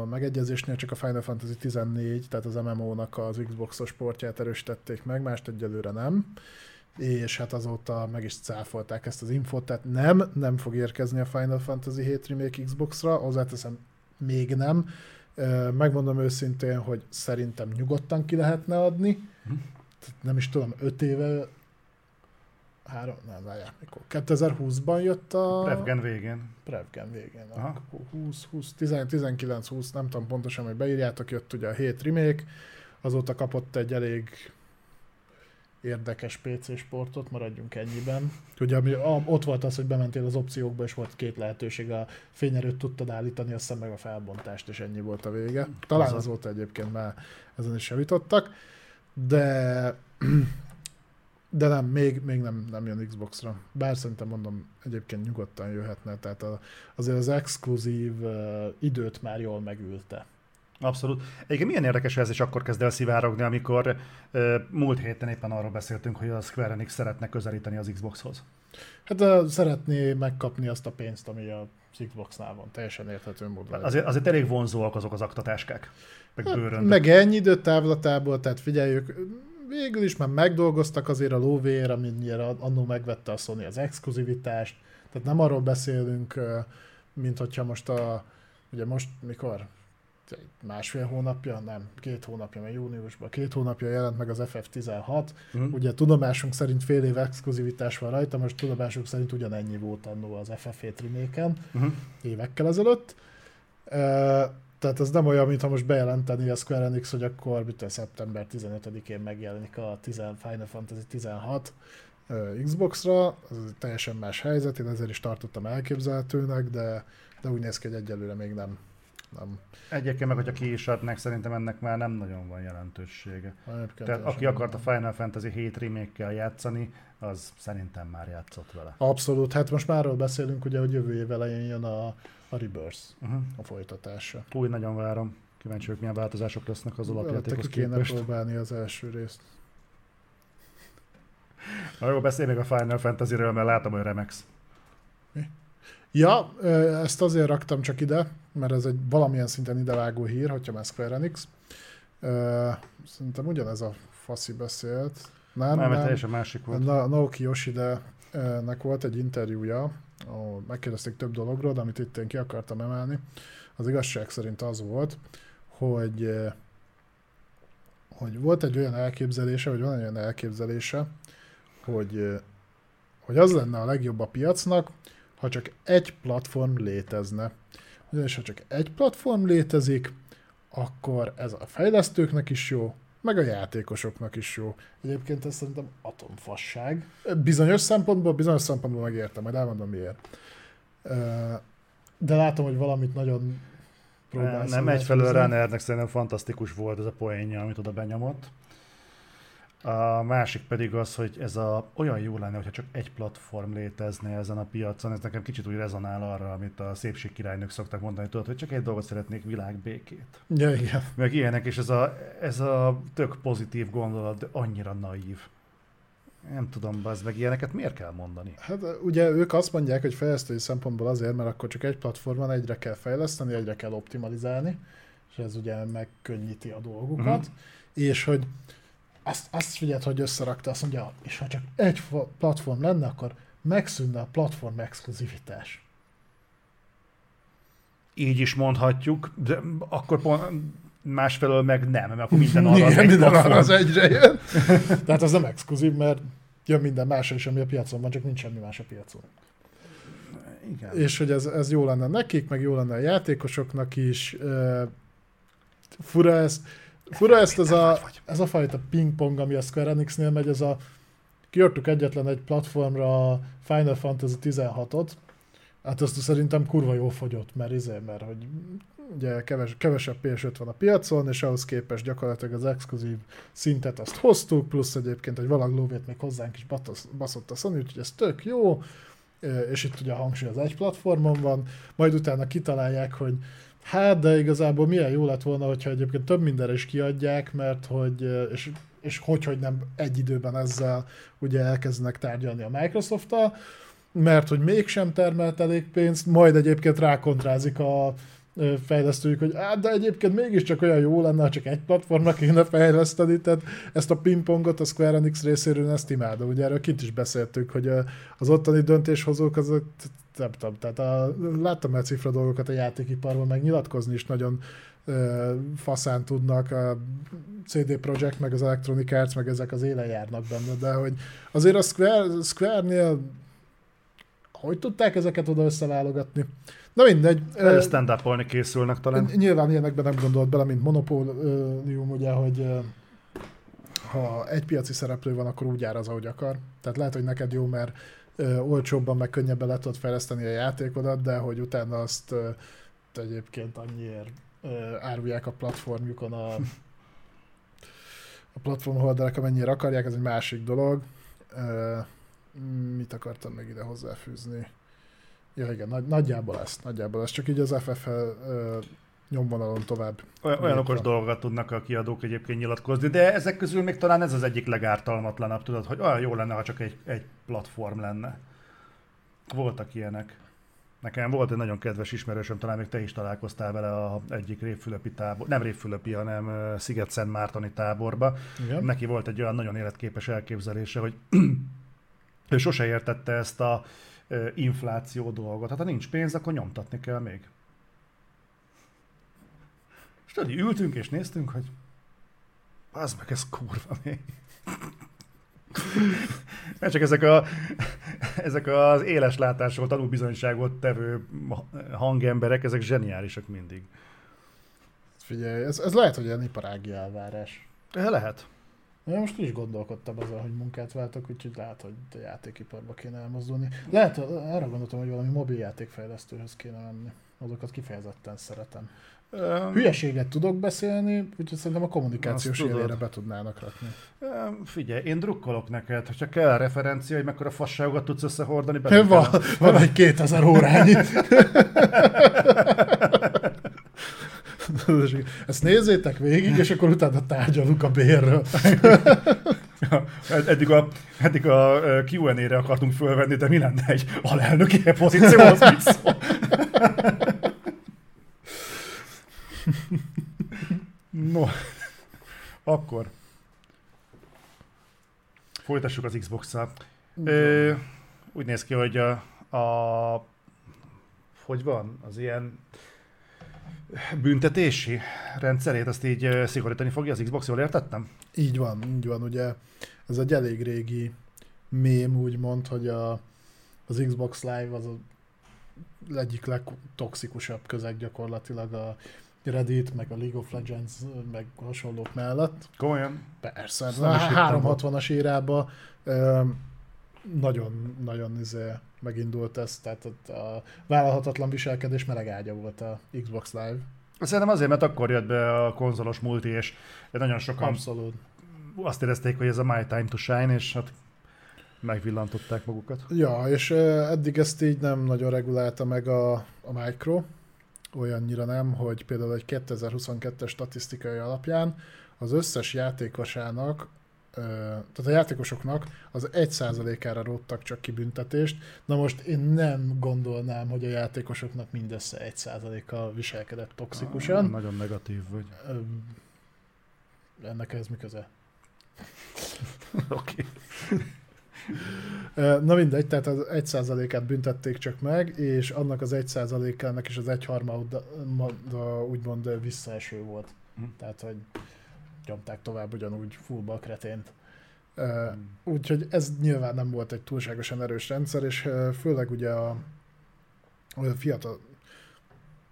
a megegyezésnél csak a Final Fantasy 14, tehát az MMO-nak az Xbox-os portját erősítették meg, mást egyelőre nem, és hát azóta meg is cáfolták ezt az infot, tehát nem, nem fog érkezni a Final Fantasy 7 Remake Xbox-ra, hozzáteszem, még nem. Megmondom őszintén, hogy szerintem nyugodtan ki lehetne adni, Tehát nem is tudom, 5 éve, három, nem, várjál, mikor? 2020-ban jött a... Prevgen végén. Prevgen végén. Aha. 20, 20, 19, 20, nem tudom pontosan, hogy beírjátok, jött ugye a 7 remake, azóta kapott egy elég érdekes PC sportot, maradjunk ennyiben. Ugye ami, a, ott volt az, hogy bementél az opciókba, és volt két lehetőség, a fényerőt tudtad állítani, aztán meg a felbontást, és ennyi volt a vége. Talán Az azóta egyébként már ezen is javítottak, de de nem, még, még nem, nem jön Xbox-ra. Bár szerintem mondom, egyébként nyugodtan jöhetne, tehát a, azért az exkluzív uh, időt már jól megülte. Abszolút. Egyébként milyen érdekes, hogy ez is akkor kezd el szivárogni, amikor uh, múlt héten éppen arról beszéltünk, hogy a Square Enix szeretne közelíteni az Xboxhoz. Hát uh, szeretné megkapni azt a pénzt, ami a Xbox-nál van, teljesen érthető módon. Azért, azért elég vonzóak azok az aktatáskák, meg. Hát, meg ennyi időt távlatából, tehát figyeljük, végül is már megdolgoztak azért a lóvér, amennyire annó megvette a Sony az exkluzivitást, tehát nem arról beszélünk, mint hogyha most a, ugye most mikor? Másfél hónapja? Nem, két hónapja, mert júniusban. Két hónapja jelent meg az FF16. Mhm. Ugye tudomásunk szerint fél év exkluzivitás van rajta, most tudomásunk szerint ugyanennyi volt annó az FF7 remake Uh-huh. évekkel ezelőtt. Ö, Tehát ez nem olyan, mintha most bejelenteni a Square Enix, hogy akkor mit szeptember 15-én megjelenik a 10, Final Fantasy 16 ö, Xbox-ra, ez egy teljesen más helyzet, én ezért is tartottam elképzelhetőnek, de, de úgy néz ki, hogy egyelőre még nem. nem. Egyébként meg, hogyha ki is adnak, szerintem ennek már nem nagyon van jelentősége. Egyébként Tehát aki akart a. Final Fantasy 7 remake játszani, az szerintem már játszott vele. Abszolút, hát most már arról beszélünk, ugye, hogy jövő év elején jön a, a Rebirth, Uh-huh. a folytatása. Új, nagyon várom. Kíváncsi vagyok, milyen változások lesznek az alapjátékhoz ki kéne képest. próbálni az első részt. Na jó, beszélj még a Final Fantasy-ről, mert látom, hogy Remex. Ja, ö, ezt azért raktam csak ide, mert ez egy valamilyen szinten idevágó hír, hogyha már Square Enix. Szerintem ugyanez a faszi beszélt. Nem, Nem, nem. teljesen másik volt. Na, Naoki Yoshide-nek volt egy interjúja, ahol megkérdezték több dologról, de amit itt én ki akartam emelni. Az igazság szerint az volt, hogy, eh, hogy volt egy olyan elképzelése, vagy van egy olyan elképzelése, hogy, eh, hogy az lenne a legjobb a piacnak, ha csak egy platform létezne. Ugyanis ha csak egy platform létezik, akkor ez a fejlesztőknek is jó, meg a játékosoknak is jó. Egyébként ez szerintem atomfasság. Bizonyos szempontból, bizonyos szempontból megértem, majd elmondom miért. De látom, hogy valamit nagyon próbálsz. Nem, egyfelől Runnernek szerintem fantasztikus volt ez a poénja, amit oda benyomott. A másik pedig az, hogy ez a, olyan jó lenne, hogyha csak egy platform létezne ezen a piacon. Ez nekem kicsit úgy rezonál arra, amit a szépség királynők szoktak mondani, tudod, hogy csak egy dolgot szeretnék, világbékét. Ja, igen. Meg ilyenek, és ez a, ez a tök pozitív gondolat, de annyira naív. Nem tudom, az meg ilyeneket miért kell mondani? Hát ugye ők azt mondják, hogy fejlesztői szempontból azért, mert akkor csak egy platformon egyre kell fejleszteni, egyre kell optimalizálni, és ez ugye megkönnyíti a dolgukat, Mhm. uh-huh. és hogy azt, azt figyeld, hogy összerakta, azt mondja, és ha csak egy platform lenne, akkor megszűnne a platform exkluzivitás. Így is mondhatjuk, de akkor pont, másfelől meg nem, mert akkor minden arra Igen, az egy minden arra az egyre jön. Tehát az nem exkluzív, mert jön minden másra is, ami a piacon van, csak nincs semmi más a piacon. Igen. És hogy ez, ez jó lenne nekik, meg jó lenne a játékosoknak is. Ö, Fura ezt, fura ezt az a, ez a fajta pingpong, ami a Square Enixnél megy, ez a kiadtuk egyetlen egy platformra a Final Fantasy 16-ot, hát azt szerintem kurva jó fogyott, mert izé, mert hogy ugye keves, kevesebb PS5 van a piacon, és ahhoz képest gyakorlatilag az exkluzív szintet azt hoztuk, plusz egyébként egy valag lóvét még hozzánk is batos, baszott a Sony, úgyhogy ez tök jó, és itt ugye a hangsúly az egy platformon van, majd utána kitalálják, hogy hát, de igazából milyen jó lett volna, hogyha egyébként több mindenre is kiadják, mert hogy, és, és hogy, hogy nem egy időben ezzel ugye elkezdenek tárgyalni a Microsoft-tal, mert hogy mégsem termelt elég pénzt, majd egyébként rákontrázik a fejlesztőjük, hogy hát, de egyébként mégiscsak olyan jó lenne, ha csak egy platformnak kéne fejleszteni, tehát ezt a pingpongot a Square Enix részéről ezt imádom, ugye erről kint is beszéltük, hogy az ottani döntéshozók azok, nem tudom, tehát a, láttam el cifra dolgokat a játékiparban, meg nyilatkozni is nagyon ö, faszán tudnak, a CD Projekt, meg az Electronic Arts, meg ezek az élen járnak benne, de hogy azért a Square, Square-nél hogy tudták ezeket oda összeválogatni? Na mindegy. Stand up készülnek talán. Nyilván ilyenekben nem gondolt bele, mint monopólium, ugye, hogy ha egy piaci szereplő van, akkor úgy áraz, ahogy akar. Tehát lehet, hogy neked jó, mert olcsóbban, meg könnyebben le tudod fejleszteni a játékodat, de hogy utána azt egyébként annyiért árulják a platformjukon a, a platform holderek, amennyire akarják, ez egy másik dolog. Mit akartam még ide hozzáfűzni? Ja igen, nagy, nagyjából ezt, nagyjából ezt, csak így az FF nyomvonalon tovább. Olyan, olyan okos dolgokat tudnak a kiadók egyébként nyilatkozni, de ezek közül még talán ez az egyik legártalmatlanabb, tudod, hogy olyan jó lenne, ha csak egy, egy platform lenne. Voltak ilyenek. Nekem volt egy nagyon kedves ismerősöm, talán még te is találkoztál vele a egyik révfülöpi tábor, nem révfülöpi, hanem Sziget-Szent Mártoni táborba. Igen. Neki volt egy olyan nagyon életképes elképzelése, hogy ő sose értette ezt a infláció dolgot. Hát ha nincs pénz, akkor nyomtatni kell még. És tudod, ültünk és néztünk, hogy az meg ez kurva még. Mert csak ezek, a, ezek az éles látásról tanúbizonyságot tevő hangemberek, ezek zseniálisak mindig. Figyelj, ez, ez lehet, hogy ilyen iparági elvárás. Lehet. Én most is gondolkodtam azon, hogy munkát váltok, úgyhogy lehet, hogy a játékiparba kéne elmozdulni. Lehet, arra gondoltam, hogy valami mobiljátékfejlesztőhöz kéne menni. Azokat kifejezetten szeretem. Um, Hülyeséget tudok beszélni, úgyhogy szerintem a kommunikációs élére be tudnának rakni. Um, figyelj, én drukkolok neked, hogyha kell a referencia, hogy mekkora fasságokat tudsz összehordani. Van, van egy 2000 órányi. Ezt nézzétek végig, és akkor utána tárgyalunk a bérről. eddig a, eddig a Q&A-re akartunk fölvenni, de mi lenne egy alelnöki pozícióhoz mit szól? no, akkor folytassuk az Xbox-szal. úgy néz ki, hogy a, a hogy van, az ilyen büntetési rendszerét, azt így szigorítani fogja az Xbox, jól értettem? Így van, így van, ugye ez egy elég régi mém, úgymond, hogy a, az Xbox Live az a egyik legtoxikusabb közeg gyakorlatilag a Reddit, meg a League of Legends, meg hasonlók mellett. Komolyan? Persze, a 360-as érában nagyon, nagyon izé, megindult ez, tehát a vállalhatatlan viselkedés meleg ágya volt a Xbox Live. Szerintem azért, mert akkor jött be a konzolos multi, és nagyon sokan Abszolút. azt érezték, hogy ez a my time to shine, és hát megvillantották magukat. Ja, és eddig ezt így nem nagyon regulálta meg a, a Micro, olyannyira nem, hogy például egy 2022-es statisztikai alapján az összes játékosának tehát a játékosoknak az 1%-ára róttak csak ki büntetést. Na most én nem gondolnám, hogy a játékosoknak mindössze 1%-a viselkedett toxikusan. Ah, nagyon negatív vagy. Ennek ez mi köze? Oké. Na mindegy, tehát az 1%-át büntették csak meg, és annak az 1%-ának is az egyharmada úgymond visszaeső volt. Hm. Tehát, hogy nyomták tovább ugyanúgy fullba a kretént. Uh, úgyhogy ez nyilván nem volt egy túlságosan erős rendszer, és főleg ugye a, a fiatal,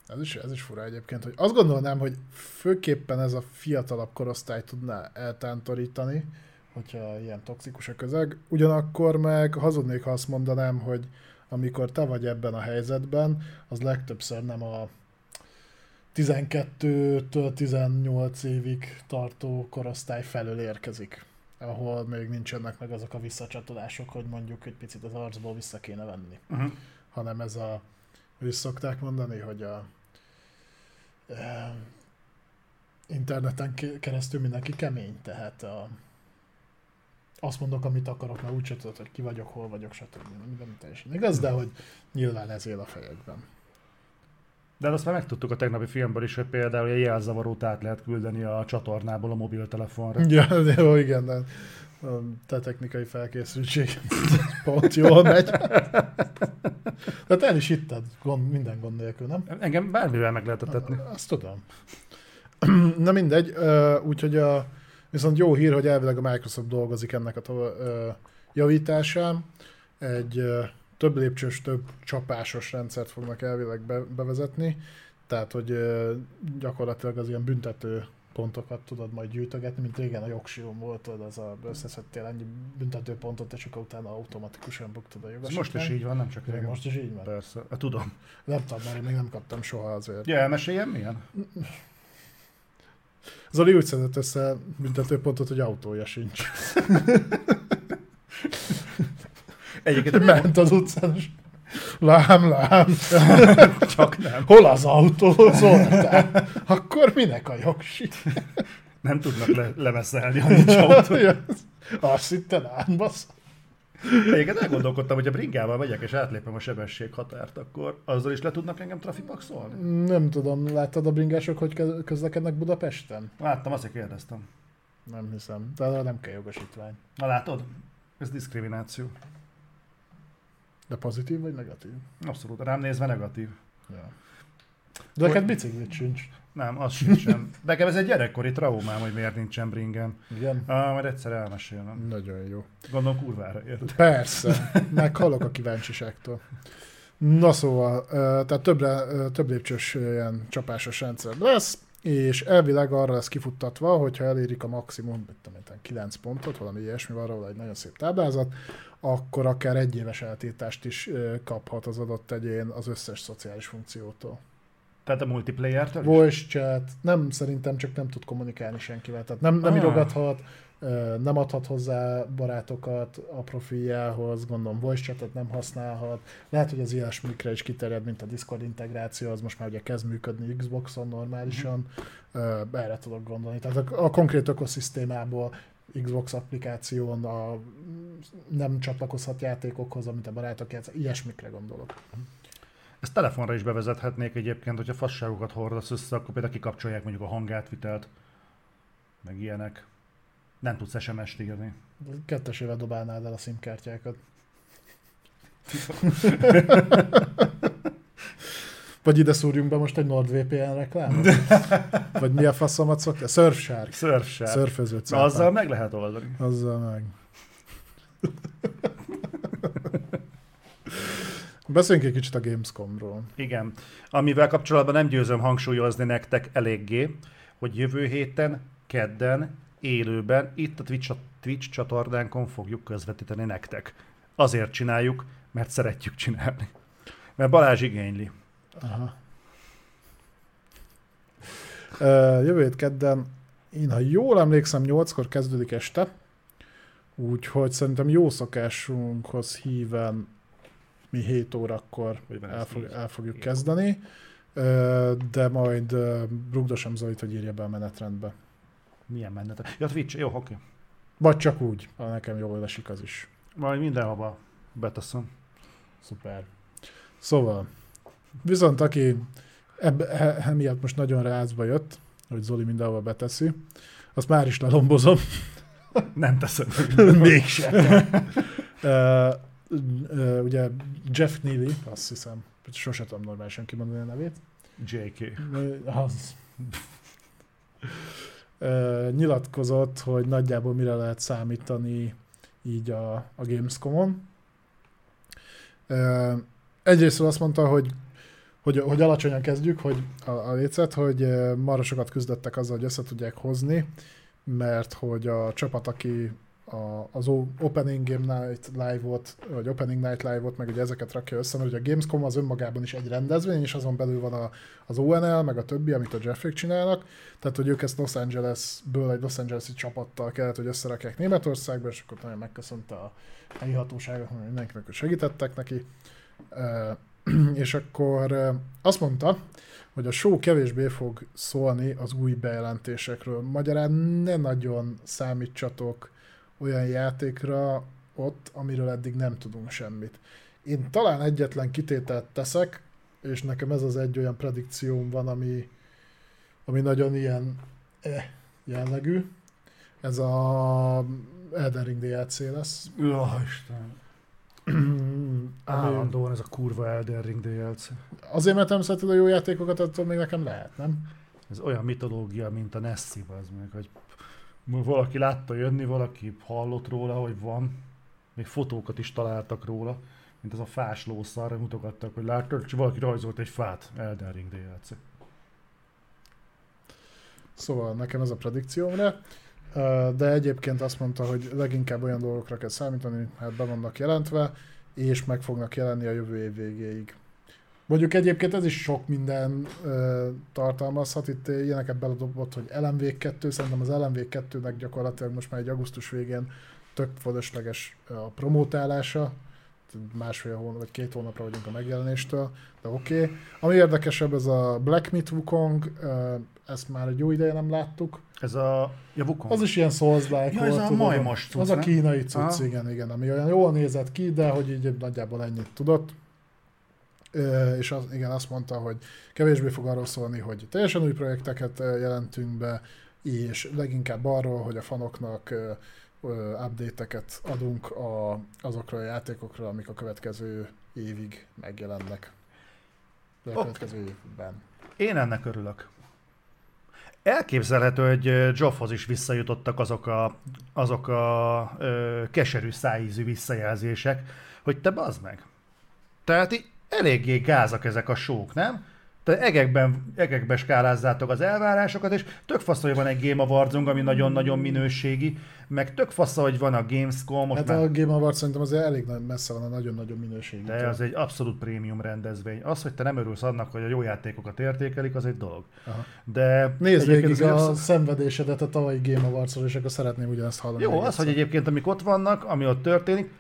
ez is, ez is fura egyébként, hogy azt gondolnám, hogy főképpen ez a fiatalabb korosztály tudná eltántorítani, hogyha ilyen toxikus a közeg. Ugyanakkor meg hazudnék, ha azt mondanám, hogy amikor te vagy ebben a helyzetben, az legtöbbször nem a 12-től 18 évig tartó korosztály felől érkezik, ahol még nincsenek meg azok a visszacsatolások, hogy mondjuk egy picit az arcból vissza kéne venni. Uh-huh. Hanem ez a, hogy szokták mondani, hogy a e, interneten keresztül mindenki kemény, tehát a, azt mondok, amit akarok, mert úgy tudod, hogy ki vagyok, hol vagyok, stb. Minden teljesen igaz, de hogy nyilván ez él a fejekben. De azt már megtudtuk a tegnapi filmből is, hogy például egy jelzavarót át lehet küldeni a csatornából a mobiltelefonra. Ja, jó, igen, de a te technikai felkészültség pont jól megy. De te el is hitted, gond, minden gond nélkül, nem? Engem bármivel meg lehetett tetni. Azt tudom. Na mindegy, úgyhogy a, viszont jó hír, hogy elvileg a Microsoft dolgozik ennek a javításán. Egy több lépcsős, több csapásos rendszert fognak elvileg be, bevezetni, tehát hogy gyakorlatilag az ilyen büntető pontokat tudod majd gyűjtögetni, mint régen a jogsilom volt, tudod, az a, összeszedtél ennyi büntető pontot, és akkor utána automatikusan buktad a jogosítványt. Most is így van, nem csak régen. Most is így van. Persze, hát, tudom. Nem tudom, mert én még nem kaptam soha azért. Ja, elmeséljem milyen? Zoli úgy szedett össze büntetőpontot, hogy autója sincs. Egyébként ment az utcán, és lám, lám. Csak nem. Hol az autó, Zoltán? Akkor minek a jogsi? Nem tudnak le- lemeszelni, ha nincs autó. Azt hitted átbasz. Egyébként elgondolkodtam, hogy a bringával megyek és átlépem a sebességhatárt, akkor azzal is le tudnak engem trafipaxolni? Nem tudom, láttad a bringások, hogy közlekednek Budapesten? Láttam, azt kérdeztem. Nem hiszem, de nem kell jogosítvány. Na látod? Ez diszkrimináció. De pozitív vagy negatív? Abszolút, rám nézve negatív. Ja. De neked biciklit sincs. Nem, az sincsen. Nekem ez egy gyerekkori traumám, hogy miért nincsen bringem. Igen? Ah, majd egyszer elmesélem. Nagyon jó. Gondolom kurvára ért. Persze, meghalok a kíváncsiságtól. Na szóval, tehát többre, több lépcsős ilyen csapásos rendszer lesz, és elvileg arra lesz kifuttatva, hogyha elérik a maximum, tudom, 9 pontot, valami ilyesmi van róla, egy nagyon szép táblázat, akkor akár egy éves eltiltást is kaphat az adott egyén az összes szociális funkciótól. Tehát a multiplayer-től Voice chat, nem, szerintem csak nem tud kommunikálni senkivel. Tehát nem, nem ah. irogathat, nem adhat hozzá barátokat a profiljához, gondolom voice chatet nem használhat. Lehet, hogy az ilyesmikre is kiterjed, mint a Discord integráció, az most már ugye kezd működni Xboxon normálisan. Uh-huh. Erre tudok gondolni. Tehát a, a konkrét ökoszisztémából Xbox applikáción a nem csatlakozhat játékokhoz, amit a barátok játsz, ilyesmikre gondolok. Ezt telefonra is bevezethetnék egyébként, hogyha fasságokat hordasz össze, akkor például kikapcsolják mondjuk a hangátvitelt, meg ilyenek. Nem tudsz SMS-t írni. Kettesével dobálnád el a szimkártyákat. Vagy ide szúrjunk be most egy NordVPN reklámot? Vagy mi a faszomat szokta? Surfshark. Surfshark. Szörföző Azzal meg lehet oldani. Azzal meg. Beszéljünk egy kicsit a Gamescomról. Igen. Amivel kapcsolatban nem győzöm hangsúlyozni nektek eléggé, hogy jövő héten, kedden, élőben, itt a Twitch, a Twitch csatornánkon fogjuk közvetíteni nektek. Azért csináljuk, mert szeretjük csinálni. Mert Balázs igényli. Aha. Uh, jövő hét kedden, én ha jól emlékszem, 8-kor kezdődik este, úgyhogy szerintem jó szokásunkhoz híven mi 7 órakor el, fog, el fogjuk kezdeni, uh, de majd uh, rugdosam Zolit, hogy írja be a menetrendbe. Milyen menetrend? Ja, Twitch, jó, oké. Okay. Vagy csak úgy, ha nekem jól esik az is. Majd mindenhova beteszem. Szuper. Szóval, Viszont aki ebbe, emiatt most nagyon rázba jött, hogy Zoli mindenhova beteszi, azt már is lelombozom. Nem teszem. Mégsem. uh, uh, ugye Jeff Neely, azt hiszem, sose tudom normálisan kimondani a nevét. JK. Az. Ö, nyilatkozott, hogy nagyjából mire lehet számítani így a, a Gamescom-on. Ö, egyrészt azt mondta, hogy hogy, hogy alacsonyan kezdjük, hogy a, a lécet, hogy ö, marra sokat küzdöttek azzal, hogy össze tudják hozni, mert hogy a csapat, aki a, az Opening Game Night Live-ot, vagy Opening Night Live-ot, meg ugye ezeket rakja össze, mert ugye a Gamescom az önmagában is egy rendezvény, és azon belül van a, az ONL, meg a többi, amit a Jeffrey csinálnak, tehát hogy ők ezt Los Angelesből egy Los Angeles-i csapattal kellett, hogy összerakják Németországba, és akkor nagyon megköszönte a helyi hatóságok, mindenkinek, hogy segítettek neki. és akkor azt mondta, hogy a show kevésbé fog szólni az új bejelentésekről. Magyarán ne nagyon számítsatok olyan játékra ott, amiről eddig nem tudunk semmit. Én talán egyetlen kitételt teszek, és nekem ez az egy olyan predikcióm van, ami, ami nagyon ilyen eh, jellegű. Ez a Elden Ring DLC lesz. Ja, Isten. Állandóan ez a kurva Elden Ring DLC. Azért, mert nem szereted a jó játékokat, attól még nekem lehet, nem? Ez olyan mitológia, mint a Nessie, az meg, hogy valaki látta jönni, valaki hallott róla, hogy van, még fotókat is találtak róla, mint az a fás lószarra mutogattak, hogy láttad, és valaki rajzolt egy fát, Elden Ring DLC. Szóval nekem ez a predikciómra, de egyébként azt mondta, hogy leginkább olyan dolgokra kell számítani, hát be vannak jelentve, és meg fognak jelenni a jövő év végéig. Mondjuk egyébként ez is sok minden ö, tartalmazhat. Itt ilyeneket beledobott, hogy LMV2, szerintem az LMV2-nek gyakorlatilag most már egy augusztus végén tök fölösleges a promótálása, másfél hónap vagy két hónapra vagyunk a megjelenéstől, de oké. Okay. Ami érdekesebb, ez a Black Myth Wukong, ezt már egy jó ideje nem láttuk. Ez a ja, Wukong. Az is ilyen souls-like ja, volt. Ez a majmos cucc, Az a kínai cucc, igen, igen, ami olyan jól nézett ki, de hogy így nagyjából ennyit tudott és az, igen, azt mondta, hogy kevésbé fog arról szólni, hogy teljesen új projekteket jelentünk be, és leginkább arról, hogy a fanoknak update-eket adunk a, azokra a játékokra, amik a következő évig megjelennek. De a okay. következő évben. Én ennek örülök. Elképzelhető, hogy Joffhoz is visszajutottak azok a, azok a ö, keserű szájízű visszajelzések, hogy te bazd meg. Tehát eléggé gázak ezek a sók, nem? Tehát egekben, egekbe skálázzátok az elvárásokat, és tök fasz, hogy van egy Game Awards ami nagyon-nagyon minőségi, meg tök fasz, hogy van a Gamescom. Most hát már... a Game Awards szerintem azért elég messze van a nagyon-nagyon minőségi. De az egy abszolút prémium rendezvény. Az, hogy te nem örülsz annak, hogy a jó játékokat értékelik, az egy dolog. Aha. De Nézd végig a az... szenvedésedet a tavalyi Game awards és akkor szeretném ugyanezt hallani. Jó, az, hogy egyébként amik ott vannak, ami ott történik,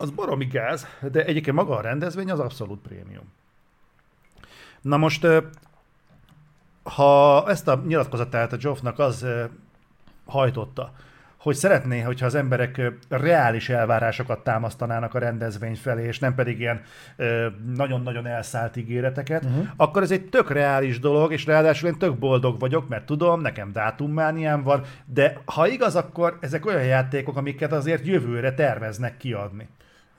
az baromi gáz, de egyébként maga a rendezvény az abszolút prémium. Na most, ha ezt a nyilatkozatát a Joffnak az hajtotta, hogy szeretné, hogyha az emberek reális elvárásokat támasztanának a rendezvény felé, és nem pedig ilyen nagyon-nagyon elszállt ígéreteket, uh-huh. akkor ez egy tök reális dolog, és ráadásul én tök boldog vagyok, mert tudom, nekem dátummániám van, de ha igaz, akkor ezek olyan játékok, amiket azért jövőre terveznek kiadni.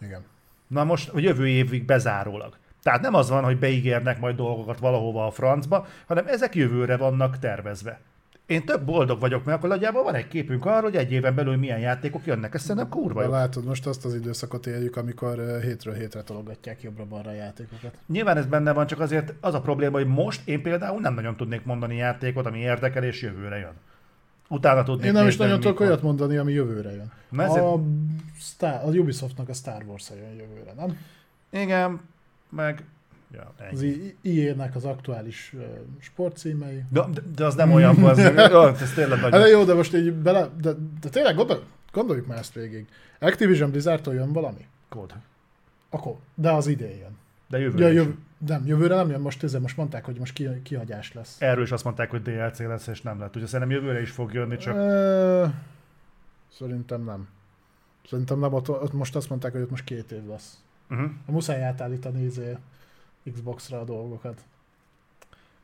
Igen. Na most, a jövő évig bezárólag. Tehát nem az van, hogy beígérnek majd dolgokat valahova a francba, hanem ezek jövőre vannak tervezve. Én több boldog vagyok, mert akkor nagyjából van egy képünk arról, hogy egy éven belül milyen játékok jönnek. Ez szerintem kurva jó. Látod, most azt az időszakot éljük, amikor hétről hétre tologatják jobbra-balra a játékokat. Nyilván ez benne van, csak azért az a probléma, hogy most én például nem nagyon tudnék mondani játékot, ami érdekel és jövőre jön. Utána tudnék Én nem is nagyon tudok olyat mondani, ami jövőre jön. Na ezért... a, Star, a Ubisoftnak a Star Wars jön jövőre, nem? Igen, meg Ja, az IE-nek az aktuális uh, sportcímei. De, de, de, az nem olyan, az, ez tényleg nagyon... Hát jó, de most így bele, de, de tényleg gondol, gondoljuk már ezt végig. Activision Blizzardtól jön valami? Kód. Akkor, de az idén jön. De jövőre ja, jövő, Nem, jövőre nem jön, most, most mondták, hogy most ki, kihagyás lesz. Erről is azt mondták, hogy DLC lesz, és nem lett. Ugye szerintem jövőre is fog jönni, csak... E, szerintem nem. Szerintem nem, ott, ott most azt mondták, hogy ott most két év lesz. Uh-huh. Muszáj átállítani izé, Xbox-ra a dolgokat.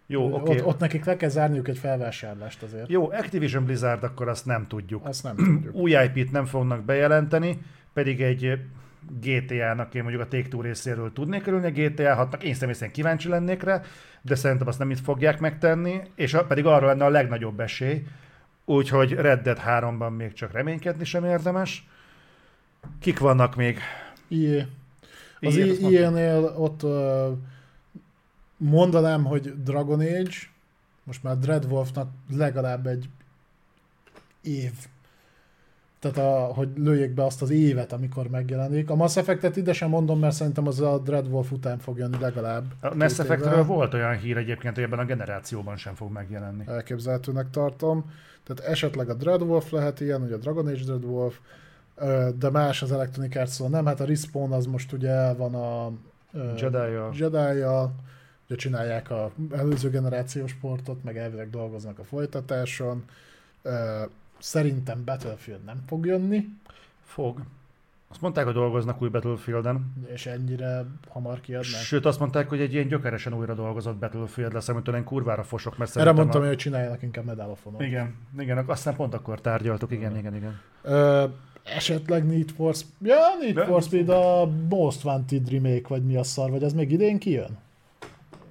Jó, oké. Okay. Ott, ott nekik le kell zárniuk egy felvásárlást azért. Jó, Activision Blizzard akkor azt nem tudjuk. Azt nem tudjuk. Új IP-t nem fognak bejelenteni, pedig egy GTA-nak én mondjuk a Take-Two részéről tudnék örülni, a GTA 6-nak én személy szerint kíváncsi lennék rá, de szerintem azt nem itt fogják megtenni, és pedig arra lenne a legnagyobb esély, úgyhogy Red Dead 3-ban még csak reménykedni sem érdemes. Kik vannak még? IE. Az. IE-nél ott uh, mondanám, hogy Dragon Age, most már Dreadwolfnak legalább egy év. Tehát, a, hogy lőjék be azt az évet, amikor megjelenik. A Mass Effect-et ide sem mondom, mert szerintem az a Dreadwolf után fog jönni legalább. A Mass Effectről volt olyan hír egyébként, hogy ebben a generációban sem fog megjelenni. elképzelhetőnek tartom. Tehát esetleg a Dreadwolf lehet ilyen, ugye a Dragon Age Dreadwolf, de más az Electronic arts nem, hát a Respawn az most ugye van a Jedi-jal. Jedi-jal, ugye csinálják a előző generációs sportot, meg elvileg dolgoznak a folytatáson. Szerintem Battlefield nem fog jönni, Fog. Azt mondták, hogy dolgoznak új Battlefielden. és ennyire hamar kiadnák. Sőt, azt mondták, hogy egy ilyen gyökeresen újra dolgozott Battlefield lesz, amitől én kurvára fosok, mert Erre mondtam, a... hogy csináljanak inkább Medal of Honor. Igen, igen, aztán pont akkor tárgyaltuk, igen, igen, igen. Ö, esetleg Need for Speed, ja, Need De- for Speed a Most Wanted remake, vagy mi a szar, vagy az még idén kijön?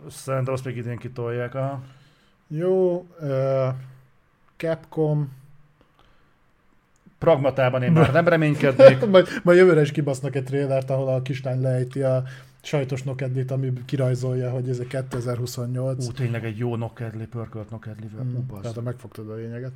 Szerintem azt még idén kitolják. A... Jó, ö, Capcom, Pragmatában én már nem reménykednék. majd, majd jövőre is kibasznak egy trailert, ahol a kislány lejti a sajtos nokedlit, ami kirajzolja, hogy ez a 2028. Ú, tényleg egy jó nokedli, pörkölt nokedlivel. Mm, Ú, tehát megfogtad a lényeget.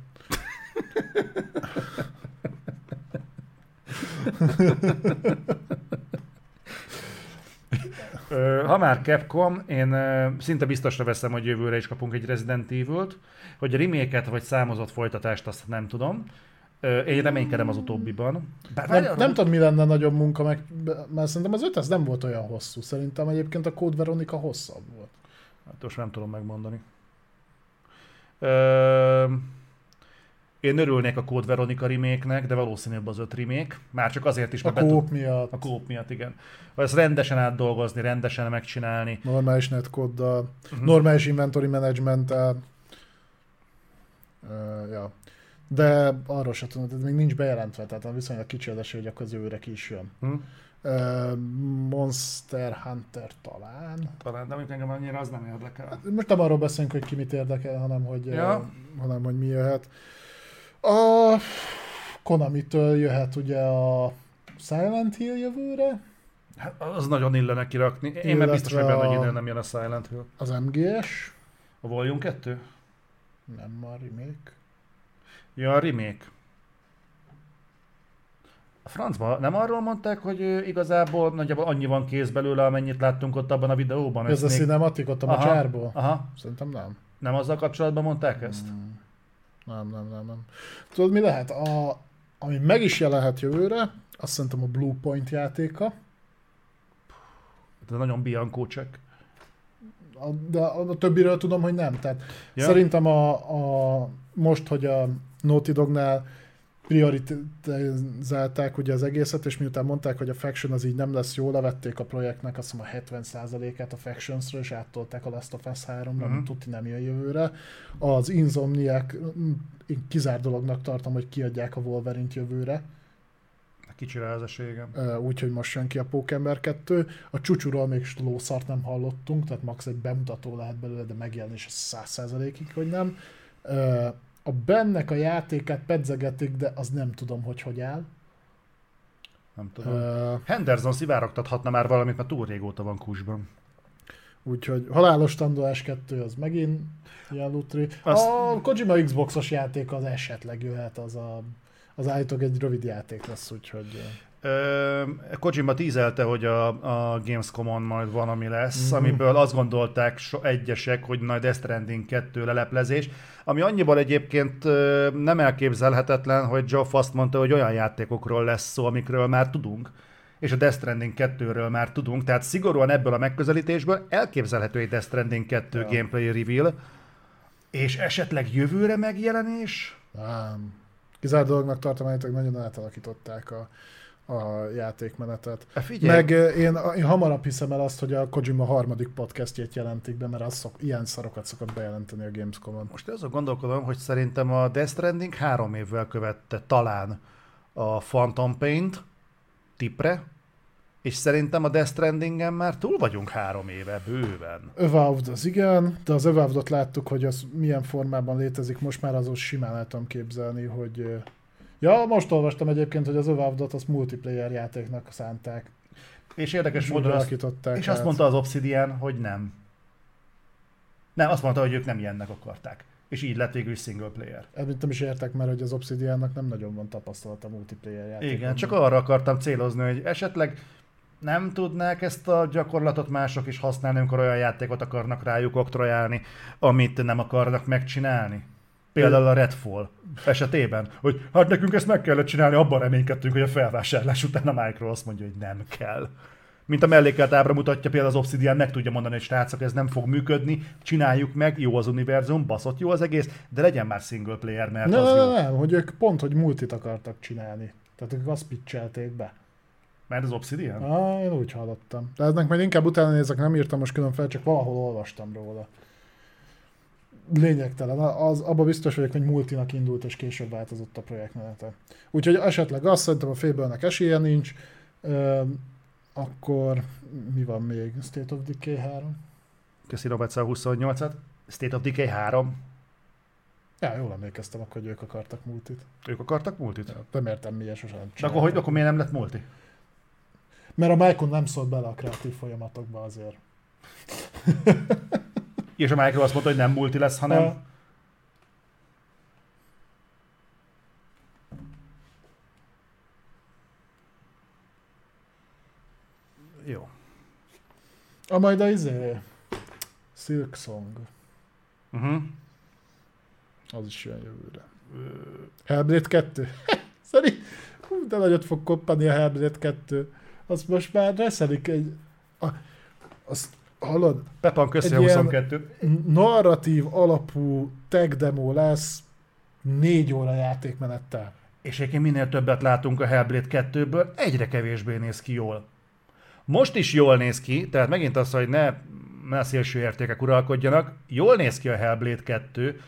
Ha már Capcom, én szinte biztosra veszem, hogy jövőre is kapunk egy Resident Evil-t, hogy a remake vagy számozott folytatást azt nem tudom. Én reménykedem az utóbbiban. Bár Nem, várjál, nem tudom, mi lenne nagyobb munka, meg, mert szerintem az öt az nem volt olyan hosszú. Szerintem egyébként a Code Veronica hosszabb volt. Hát most nem tudom megmondani. Ö, én örülnék a Code Veronica remake de valószínűbb az öt remake. Már csak azért is, A mert tud- kóp miatt, a kóp miatt, igen. Ezt rendesen átdolgozni, rendesen megcsinálni. normális netcoddal, Uh-huh. normális inventory managementtel. Uh, ja. De arról sem tudom, ez még nincs bejelentve, tehát viszonylag kicsi az esély, hogy akkor az jövőre ki is jön. Hm? Uh, Monster Hunter talán. Talán, de mondjuk engem annyira az nem érdekel. Most nem arról beszélünk, hogy ki mit érdekel, hanem hogy, Ja. uh, hanem, hogy mi jöhet. A Konami-től jöhet ugye a Silent Hill jövőre, Hát az nagyon illene kirakni. Én Illetve meg biztos, hogy benne, hogy nem jön a Silent Hill. az MGS, A Volume 2? nem a remake. Ja, a remake. A francba nem arról mondták, hogy igazából nagyjából annyi van kész belőle, amennyit láttunk ott abban a videóban? Ez a még- cinematic ott a Aha. macsárból? Aha, Szerintem nem. nem azzal kapcsolatban mondták ezt? Hmm. Nem, nem, nem, nem. Tudod, mi lehet? A, ami meg is jelenhet jövőre, azt szerintem a Blue Point játéka, Ez nagyon Bianco check. a, de a, a többiről tudom, hogy nem. Tehát ja. szerintem a, a, most, hogy a Naughty Dognál prioritizálták ugye az egészet, és miután mondták, hogy a Faction az így nem lesz jó, levették a projektnek azt hiszem a 70%-át a Factionsra, és áttolták a Last of Us 3-ra, Mhm. uh-huh. tuti nem jön jövőre. Az Insomniac mm, én kizár dolognak tartom, hogy kiadják a Wolverine-t jövőre, Kicsire az esélyem. Ö, úgyhogy most jön ki a Pókember 2. A csúcsúról még lószart nem hallottunk, tehát max egy bemutató lehet belőle, de megjelenés az 100%-ig, hogy nem. Ö, A bennek a játékát pedzegetik, de az nem tudom, hogy hogy áll. Nem tudom. Ö, Henderson szivárogtathatna már valamit, mert túl régóta van kusban. Úgyhogy halálos tandolás 2 az megint ilyen lutri. Azt- A Kojima Xboxos játék az esetleg jöhet, az a az állítólag egy rövid játék lesz, úgyhogy... Kojima tízelte, hogy a, a Gamescom-on majd van, ami lesz, Mhm. mm-hmm. amiből azt gondolták so, egyesek, hogy nagy Death Stranding 2 leleplezés, ami annyiból egyébként nem elképzelhetetlen, hogy Geoff azt mondta, hogy olyan játékokról lesz szó, amikről már tudunk, és a Death Stranding 2-ről már tudunk, tehát szigorúan ebből a megközelítésből elképzelhető egy Death Stranding 2 Ja. gameplay reveal, és esetleg jövőre megjelenés? Nem. Kizárt dolognak tartom, nagyon átalakították a, a játékmenetet. Hát Figyelj, Meg én, én hamarabb hiszem el azt, hogy a Kojima harmadik podcastjét jelentik be, mert az szok, ilyen szarokat szokott bejelenteni a Gamescom-on. Most azon gondolkodom, hogy szerintem a Death Stranding három évvel követte talán a Phantom Pain-t tipre, és szerintem a Death Strandingen már túl vagyunk három éve, bőven. Avowed az igen, de az Avowed-ot láttuk, hogy az milyen formában létezik, most már azon simán el tudom képzelni, hogy... Ja, most olvastam egyébként, hogy az Avowed-ot azt multiplayer játéknak szánták. És érdekes És módon azt, és azt mondta az Obsidian, hogy nem. Nem, azt mondta, hogy ők nem ilyennek akarták. És így lett végül is single player. Amit nem is értek, mert hogy az Obsidiannak nem nagyon van tapasztalata multiplayer játékban. Igen, csak arra akartam célozni, hogy esetleg nem tudnák ezt a gyakorlatot mások is használni, amikor olyan játékot akarnak rájuk oktrojálni, amit nem akarnak megcsinálni. Például a Redfall esetében, hogy hát nekünk ezt meg kellett csinálni, abban reménykedtünk, hogy a felvásárlás után a Micro azt mondja, hogy nem kell. Mint a mellékelt ábra mutatja, például az Obsidian meg tudja mondani, hogy srácok, ez nem fog működni, csináljuk meg, jó az univerzum, baszott jó az egész, de legyen már single player, mert Nem, az jó. nem, hogy ők pont, hogy multit akartak csinálni. Tehát ők azt pitchelték be. Mert az Obsidian? Ah, én úgy hallottam. De ennek majd inkább utána nézek, nem írtam most külön fel, csak valahol olvastam róla. Lényegtelen. Az, abban biztos vagyok, hogy multinak indult, és később változott a projektmenete. Úgyhogy esetleg azt szerintem a Fable-nek esélye nincs. Ö, akkor mi van még? State of Decay 3? Köszi Robert a 28-at. State of Decay 3. Ja, jól emlékeztem, akkor, hogy ők akartak multit. Ők akartak multit? Ja, nem értem, miért sosem De akkor, hogy, akkor miért nem lett multi? Mert a Micron nem szólt bele a kreatív folyamatokba azért. És a Micro azt mondta, hogy nem multi lesz, hanem... Ha, Jó. a majd a izé, Silk Song, Uh-huh. az is jön jövőre. Hellblade 2. Szerint, hú, de nagyot fog koppani a Hellblade 2. Azt most már reszelik egy... A, azt hallod? Pepan, köszi Egy a ilyen- 22 Narratív alapú tech demo lesz négy óra játékmenettel. És egyébként minél többet látunk a Hellblade 2-ből, egyre kevésbé néz ki jól. Most is jól néz ki, tehát megint az, hogy ne, ne szélső értékek uralkodjanak, jól néz ki a Hellblade 2,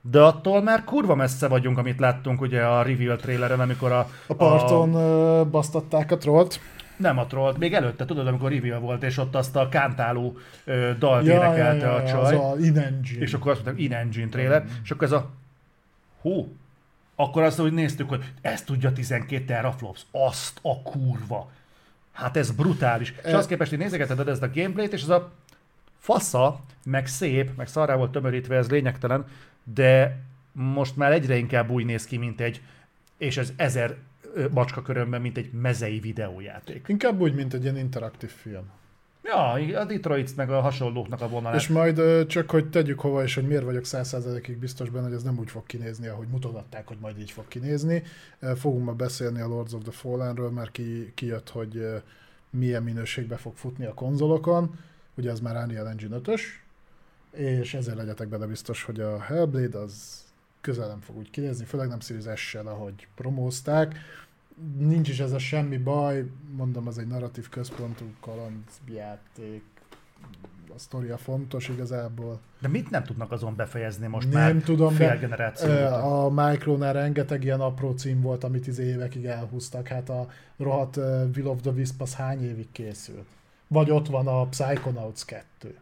de attól már kurva messze vagyunk, amit láttunk ugye a reveal traileren, amikor a... A parton a... basztatták a trollt. Nem a troll, még előtte, tudod, amikor reveal volt, és ott azt a kántáló ö, dalt ja, énekelte a csaj. Az a in-engine. És akkor azt mondtam, in-engine trailer, és akkor ez a hú, akkor azt, hogy néztük, hogy ezt tudja 12 teraflops, azt a kurva. Hát ez brutális. És E- azt képest, hogy nézegeted ezt a gameplayt, és ez a fasza, meg szép, meg szarrá volt tömörítve, ez lényegtelen, de most már egyre inkább úgy néz ki, mint egy, és ez ezer macska körömben, mint egy mezei videójáték. Inkább úgy, mint egy ilyen interaktív film. Ja, a Detroit meg a hasonlóknak a vonalát. És majd csak, hogy tegyük hova, és hogy miért vagyok 100%-ig biztos benne, hogy ez nem úgy fog kinézni, ahogy mutogatták, hogy majd így fog kinézni. Fogunk ma beszélni a Lords of the Fallenről, mert ki, kijött, hogy milyen minőségbe fog futni a konzolokon. Ugye ez már Unreal Engine 5-ös, és ezért legyetek benne biztos, hogy a Hellblade az közel nem fog úgy kinézni, főleg nem Series S-sel, ahogy promózták. Nincs is ez a semmi baj, mondom, az egy narratív központú kalandjáték, a sztoria fontos igazából. De mit nem tudnak azon befejezni most Nem már tudom, fél generáció? A Micronál rengeteg ilyen apró cím volt, amit izé évekig elhúztak. Hát a rohadt Will of the Wisp az hány évig készült? Vagy ott van a Psychonauts 2.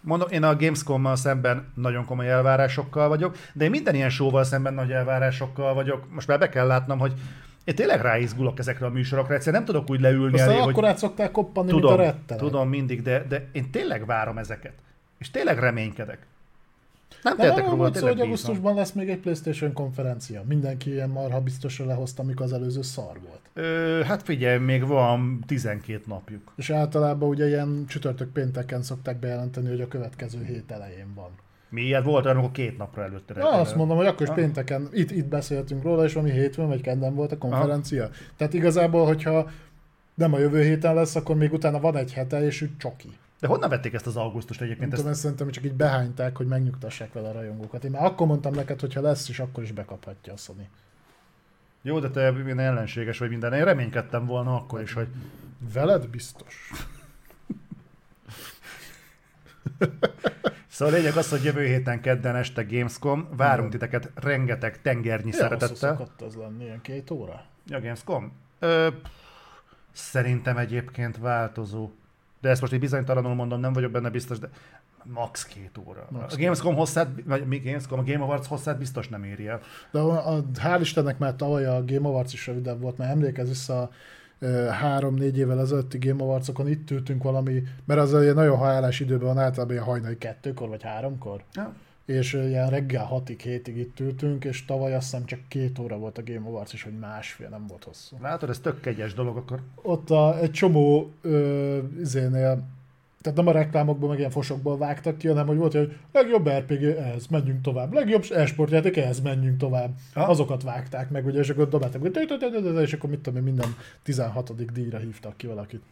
Mondom, én a Gamescom-mal szemben nagyon komoly elvárásokkal vagyok, de én minden ilyen showval szemben nagy elvárásokkal vagyok. Most már be kell látnom, hogy én tényleg ráizgulok ezekre a műsorokra, egyszerűen nem tudok úgy leülni Aztán elé, akkor hogy át szokták koppanni, tudom, mint a rettenek. tudom mindig, de, de én tényleg várom ezeket. És tényleg reménykedek. Nem tehetek arról volt szó, hogy augusztusban lesz még egy Playstation konferencia. Mindenki ilyen marha biztosra lehozta, amikor az előző szar volt. Ö, hát figyelj, még van 12 napjuk. És általában ugye ilyen csütörtök pénteken szokták bejelenteni, hogy a következő hét elején van. Mi ilyet volt, amikor két napra előtte. Na, azt mondom, hogy akkor is Ah. pénteken, itt, itt beszéltünk róla, és valami hétfőn vagy kedden volt a konferencia. Tehát igazából, hogyha nem a jövő héten lesz, akkor még utána van egy hete, és úgy csoki. De honnan vették ezt az augusztust Nem egyébként? tudom, Ezt... ezt szerintem csak így behányták, hogy megnyugtassák vele a rajongókat. Én már akkor mondtam neked, hogy ha lesz, és akkor is bekaphatja a Sony. Jó, de te minden ellenséges vagy minden. Én reménykedtem volna akkor is, hogy Veled biztos. Szóval a lényeg az, hogy jövő héten kedden este Gamescom, várunk titeket rengeteg tengernyi hosszú szeretettel. szokott az lenni, ilyen két óra. Ja, Gamescom? Ö, szerintem egyébként változó. De ezt most így bizonytalanul mondom, nem vagyok benne biztos, de max két óra. Max a Gamescom hosszát, vagy mi Gamescom, a Game Awards hosszát biztos nem éri el. De a, a, hál' Istennek már tavaly a Game Awards is rövidebb volt, mert emlékezz vissza három-négy évvel ezelőtti Game Awards-okon itt ültünk valami, mert az egy nagyon hajálás időben van általában ilyen hajnali kettőkor vagy háromkor. Ja. És ilyen reggel hatig, hétig itt ültünk, és tavaly azt hiszem csak két óra volt a Game Awards, és hogy másfél, nem volt hosszú. Látod, ez tök kegyes dolog akkor. Ott a, egy csomó ö, izénél, tehát nem a reklámokból, meg ilyen fosokból vágtak ki, hanem hogy volt, hogy legjobb RPG, ez, menjünk tovább. Legjobb e-sportjáték, ez, menjünk tovább. Ha? Azokat vágták meg, ugye, és akkor dobáltak, és akkor mit tudom én, minden 16. díjra hívtak ki valakit.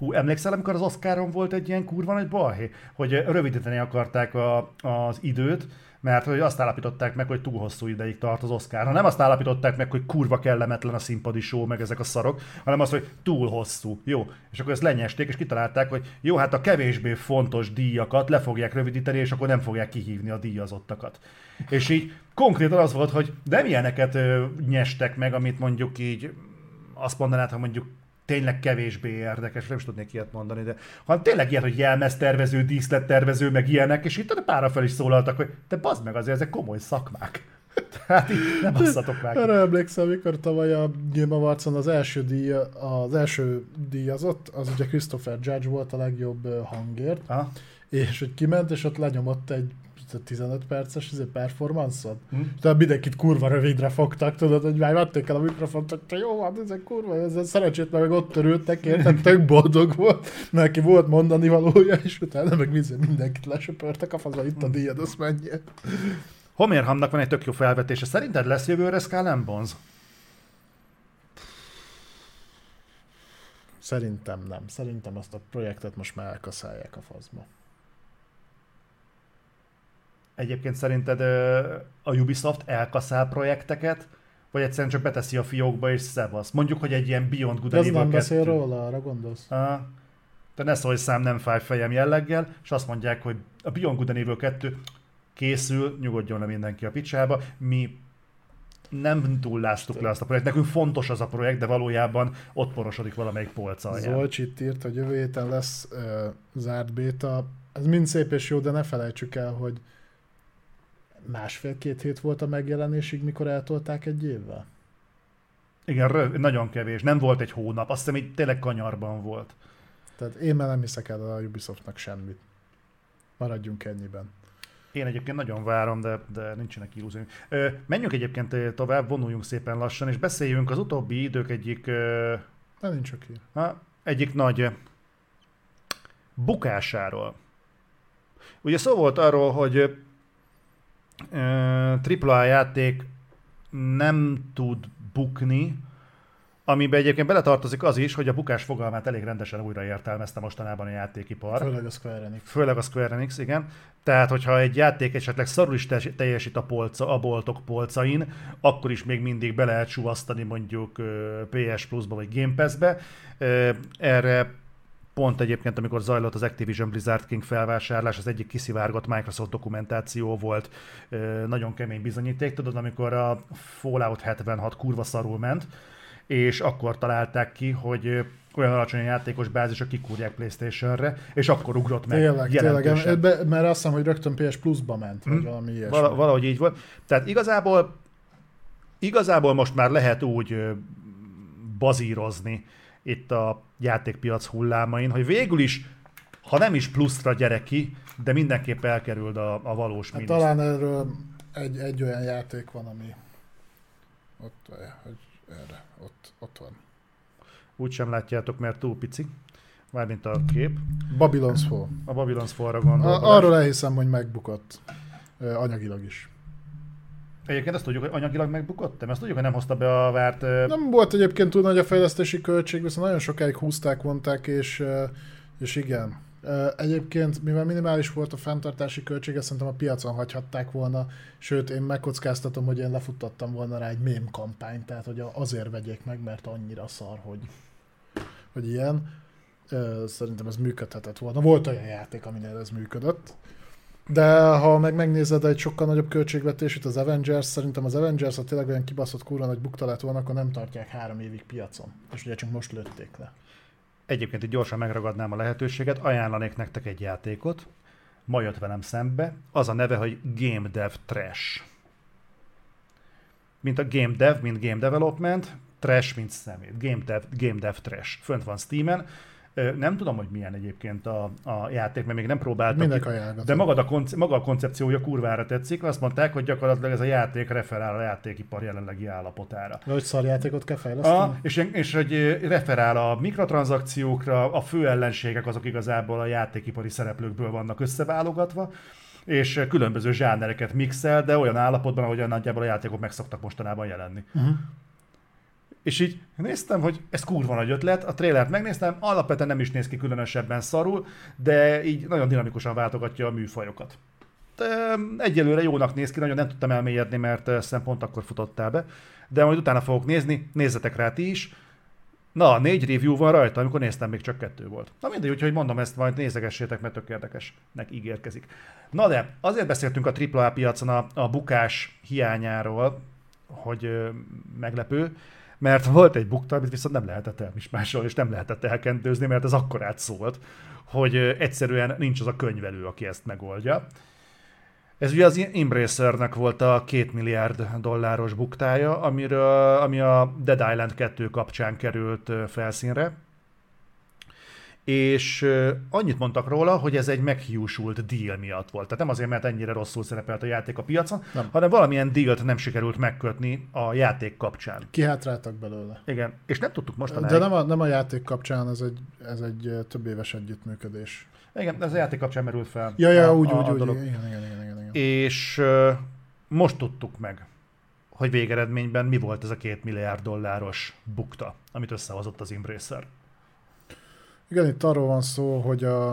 Hú, emlékszel, amikor az Oscaron volt egy ilyen kurva nagy balhé, hogy rövidíteni akarták a, az időt, mert hogy azt állapították meg, hogy túl hosszú ideig tart az Oscar. Ha nem azt állapították meg, hogy kurva kellemetlen a színpadi show, meg ezek a szarok, hanem azt, hogy túl hosszú. Jó. És akkor ezt lenyesték, és kitalálták, hogy jó, hát a kevésbé fontos díjakat le fogják rövidíteni, és akkor nem fogják kihívni a díjazottakat. És így konkrétan az volt, hogy nem ilyeneket ö, nyestek meg, amit mondjuk így azt mondanád, ha mondjuk tényleg kevésbé érdekes, nem is tudnék ilyet mondani, de hanem tényleg ilyet, hogy jelmeztervező, díszlettervező, meg ilyenek, és itt a pára fel is szólaltak, hogy te bazd meg, azért ezek komoly szakmák. Tehát így nem basszatok meg. Arra emlékszem, amikor tavaly a Game awards az első, díj, az első díjazott, az ugye Christopher Judge volt a legjobb hangért, Aha. és hogy kiment, és ott lenyomott egy 15 perces izé, performance-ot. Hm. Tehát mindenkit kurva rövidre fogtak, tudod, hogy már vették el a mikrofont, hogy jó van, ezek kurva, ezzel szerencsétlen meg ott törődtek, érted, tök boldog volt, neki volt mondani valója, és utána meg mindenkit lesöpörtek, a fazla itt a díjad, azt menjél. Homérhamnak van egy tök jó felvetése. Szerinted lesz jövőre Skull Bones? Szerintem nem. Szerintem azt a projektet most már elkaszálják a fazba. Egyébként szerinted ö, a Ubisoft elkaszál projekteket, vagy egyszerűen csak beteszi a fiókba és szevasz? Mondjuk, hogy egy ilyen Beyond Good Evil nem beszél 2. róla, arra gondolsz? Ah, de ne szólj szám, nem fáj fejem jelleggel, és azt mondják, hogy a Beyond Good and Evil 2 készül, nyugodjon le mindenki a picsába, mi nem túlláztuk le azt a projekt. Nekünk fontos az a projekt, de valójában ott porosodik valamelyik polc alján. Zolcs itt írt, hogy jövő héten lesz uh, zárt béta. Ez mind szép és jó, de ne felejtsük el, hogy másfél-két hét volt a megjelenésig, mikor eltolták egy évvel. Igen, röv, nagyon kevés. Nem volt egy hónap. Azt hiszem, hogy tényleg kanyarban volt. Tehát én már nem hiszek el a Ubisoftnak semmit. Maradjunk ennyiben. Én egyébként nagyon várom, de, de nincsenek illúzióim. Menjünk egyébként tovább, vonuljunk szépen lassan, és beszéljünk az utóbbi idők egyik, De nincs ha, egyik nagy bukásáról. Ugye szó volt arról, hogy AAA játék nem tud bukni, amiben egyébként beletartozik az is, hogy a bukás fogalmát elég rendesen újra értelmezte mostanában a játékipar. Főleg a Square Enix. Főleg a Square Enix, igen. Tehát, hogyha egy játék esetleg szarul is te- teljesít a, polca, a boltok polcain, akkor is még mindig be lehet suvasztani mondjuk PS Plus-ba vagy Game Pass-be. Erre pont egyébként, amikor zajlott az Activision Blizzard King felvásárlás, az egyik kiszivárgott Microsoft dokumentáció volt, nagyon kemény bizonyíték, tudod, amikor a Fallout 76 kurva szarul ment, és akkor találták ki, hogy olyan alacsony a játékos bázis, akik kikúrják Playstation-re, és akkor ugrott meg Tényleg, jelentősen. tényleg. Mert azt hiszem, hogy rögtön PS Plus-ba ment, vagy Hm. valami ilyesmi. Vala, valahogy így volt. Tehát igazából, igazából most már lehet úgy bazírozni itt a játékpiac hullámain, hogy végül is, ha nem is pluszra gyere ki, de mindenképp elkerüld a, a valós Hát mínusz. talán erről egy, egy olyan játék van, ami ott, hogy erre, ott, ott van. Úgy sem látjátok, mert túl pici. Mármint a kép. Babylon's Fall. A Babylon's Fall-ra gondol. A, arról elhiszem, hogy megbukott. Anyagilag is. Egyébként azt tudjuk, hogy anyagilag megbukott? Azt tudjuk, hogy nem hozta be a várt... Nem volt egyébként túl nagy a fejlesztési költség, viszont nagyon sokáig húzták, vonták, és, és igen. Egyébként, mivel minimális volt a fenntartási költsége, szerintem a piacon hagyhatták volna, sőt, én megkockáztatom, hogy én lefuttattam volna rá egy mém kampányt, tehát hogy azért vegyék meg, mert annyira szar, hogy, hogy ilyen. Szerintem ez működhetett volna. Volt olyan játék, aminél ez működött. De ha meg megnézed egy sokkal nagyobb költségvetését, az Avengers, szerintem az Avengers, ha tényleg olyan kibaszott kurva nagy bukta lett volna, akkor nem tartják három évig piacon. És ugye csak most lőtték le. Egyébként itt gyorsan megragadnám a lehetőséget, ajánlanék nektek egy játékot, ma jött velem szembe, az a neve, hogy Game Dev Trash. Mint a Game Dev, mint Game Development, Trash, mint szemét. Game Dev, Game Dev Trash. Fönt van Steamen. Nem tudom, hogy milyen egyébként a, a játék, mert még nem próbáltam. Minek ki. ajánlod? De maga a, konce- maga a koncepciója kurvára tetszik. Azt mondták, hogy gyakorlatilag ez a játék referál a játékipar jelenlegi állapotára. De hogy szarjátékot kell fejleszteni? A, és, és hogy referál a mikrotranszakciókra, a fő ellenségek azok igazából a játékipari szereplőkből vannak összeválogatva, és különböző zsánereket mixel, de olyan állapotban, ahogyan nagyjából a játékok meg szoktak mostanában jelenni. Uh-huh. És így néztem, hogy ez kurva nagy ötlet, a trailert megnéztem, alapvetően nem is néz ki különösebben szarul, de így nagyon dinamikusan váltogatja a műfajokat. De egyelőre jónak néz ki, nagyon nem tudtam elmélyedni, mert ö, szempont akkor futottál be, de majd utána fogok nézni, nézzetek rá ti is. Na, négy review van rajta, amikor néztem, még csak kettő volt. Na mindegy, úgyhogy mondom ezt, majd nézegessétek, mert tök érdekesnek ígérkezik. Na de, azért beszéltünk a AAA piacon a, a bukás hiányáról, hogy ö, meglepő, mert volt egy bukta, amit viszont nem lehetett elmismásolni, és nem lehetett elkentőzni, mert ez akkorát szólt, hogy egyszerűen nincs az a könyvelő, aki ezt megoldja. Ez ugye az Embracernek volt a két milliárd dolláros buktája, amiről, ami a Dead Island 2 kapcsán került felszínre. És annyit mondtak róla, hogy ez egy meghiúsult deal miatt volt. Tehát nem azért, mert ennyire rosszul szerepelt a játék a piacon, Nem. hanem valamilyen dealt nem sikerült megkötni a játék kapcsán. Kihátráltak belőle. Igen, és nem tudtuk mostanáig. De nem a, nem a játék kapcsán, ez egy, ez egy több éves együttműködés. Igen, ez a játék kapcsán merült fel. Ja, ja, a, úgy, a, úgy, a úgy, dolog. igen, igen, igen, igen, igen. És most tudtuk meg, hogy végeredményben mi volt ez a két milliárd dolláros bukta, amit összehozott az Embracer. Igen, itt arról van szó, hogy a,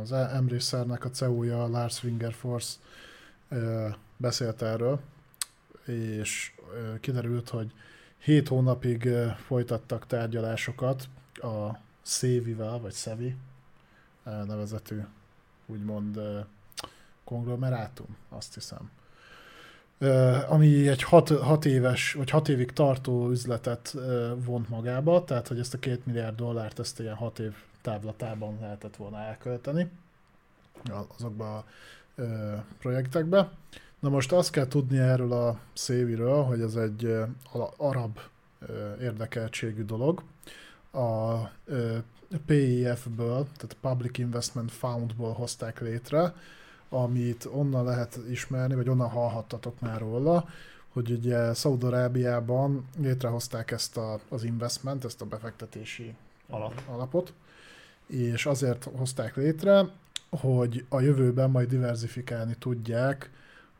az Embracernek a CEO-ja Lars Wingerforce beszélt erről, és kiderült, hogy 7 hónapig folytattak tárgyalásokat a Sevi-vel, vagy Sevi ö, nevezetű, úgymond konglomerátum, azt hiszem. Ami egy hat, hat éves, vagy hat évig tartó üzletet vont magába, tehát hogy ezt a két milliárd dollárt ezt ilyen hat év távlatában lehetett volna elkölteni azokba a projektekbe. Na most azt kell tudni erről a széviről, hogy ez egy arab érdekeltségű dolog. A PIF-ből, tehát Public Investment Fund-ból hozták létre, amit onnan lehet ismerni, vagy onnan hallhattatok már róla, hogy ugye Szaudarábiában létrehozták ezt a, az investment, ezt a befektetési Alap. alapot, és azért hozták létre, hogy a jövőben majd diversifikálni tudják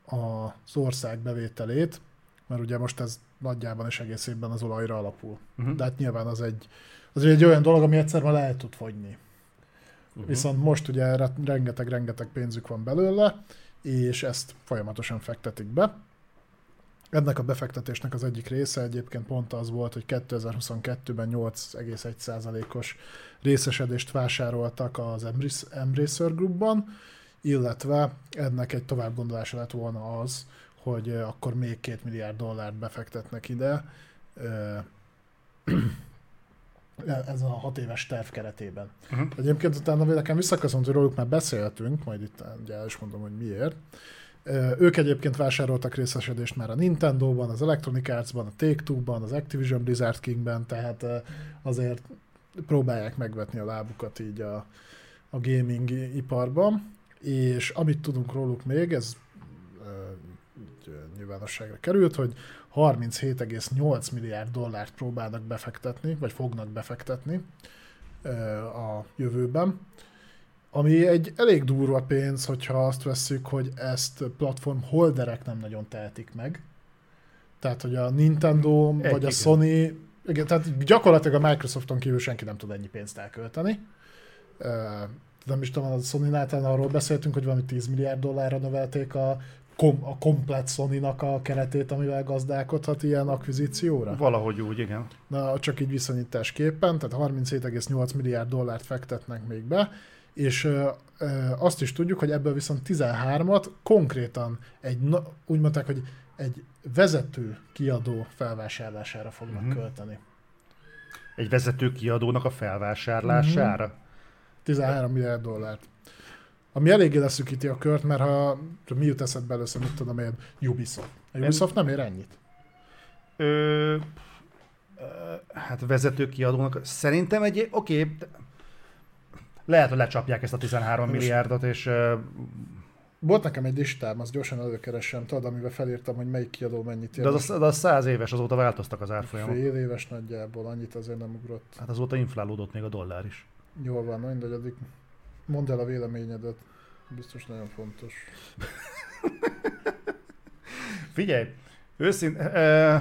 az ország bevételét, mert ugye most ez nagyjában és egész évben az olajra alapul. Uh-huh. De hát nyilván az egy, az egy olyan dolog, ami egyszer már el tud fogyni. Uh-huh. Viszont most ugye re- rengeteg-rengeteg pénzük van belőle, és ezt folyamatosan fektetik be. Ennek a befektetésnek az egyik része egyébként pont az volt, hogy 2022-ben 8,1%-os részesedést vásároltak az Embrace- Embracer Groupban, illetve ennek egy továbbgondolása lett volna az, hogy akkor még 2 milliárd dollárt befektetnek ide, ez a hat éves terv keretében. Uh-huh. Egyébként utána nekem visszaköszönt, hogy róluk már beszéltünk, majd itt ugye el is mondom, hogy miért. Ők egyébként vásároltak részesedést már a Nintendo-ban, az Electronic Arts-ban, a Take-Two-ban, az Activision Blizzard King-ben, tehát azért próbálják megvetni a lábukat így a, a gaming iparban, és amit tudunk róluk még, ez nyilvánosságra került, hogy 37,8 milliárd dollárt próbálnak befektetni, vagy fognak befektetni a jövőben, ami egy elég durva pénz, hogyha azt vesszük, hogy ezt platform holderek nem nagyon tehetik meg. Tehát, hogy a Nintendo Egy, vagy a igen. Sony, igen, tehát gyakorlatilag a Microsofton kívül senki nem tud ennyi pénzt elkölteni. Nem is tudom, a Sony-nál arról beszéltünk, hogy valami 10 milliárd dollárra növelték a, kom, a komplet Sony-nak a keretét, amivel gazdálkodhat ilyen akvizícióra. Valahogy úgy, igen. Na, csak így viszonyításképpen, tehát 37,8 milliárd dollárt fektetnek még be, És ö, ö, azt is tudjuk, hogy ebből viszont 13-at konkrétan egy, úgy mondták, hogy egy vezető kiadó felvásárlására fognak Mhm. uh-huh. költeni. Egy vezető kiadónak a felvásárlására. Mhm. 13 milliárd dollárt. Ami eléggé leszűkíti a kört, mert ha mi jut eszedbe először, mit tudom én, Ubisoft. A Ubisoft nem ér ennyit. Ö, hát vezető kiadónak szerintem egy, oké, okay, lehet, hogy lecsapják ezt a 13 Most- milliárdot, és ö, Volt nekem egy listám, azt gyorsan előkeresem, tudod, amivel felírtam, hogy melyik kiadó mennyit ér. de az, de az 100 éves, azóta változtak az árfolyamok. Fél éves nagyjából, annyit azért nem ugrott. Hát azóta inflálódott még a dollár is. Jól van, mindegy, addig mondd el a véleményedet. Biztos nagyon fontos. Figyelj, őszint, ö,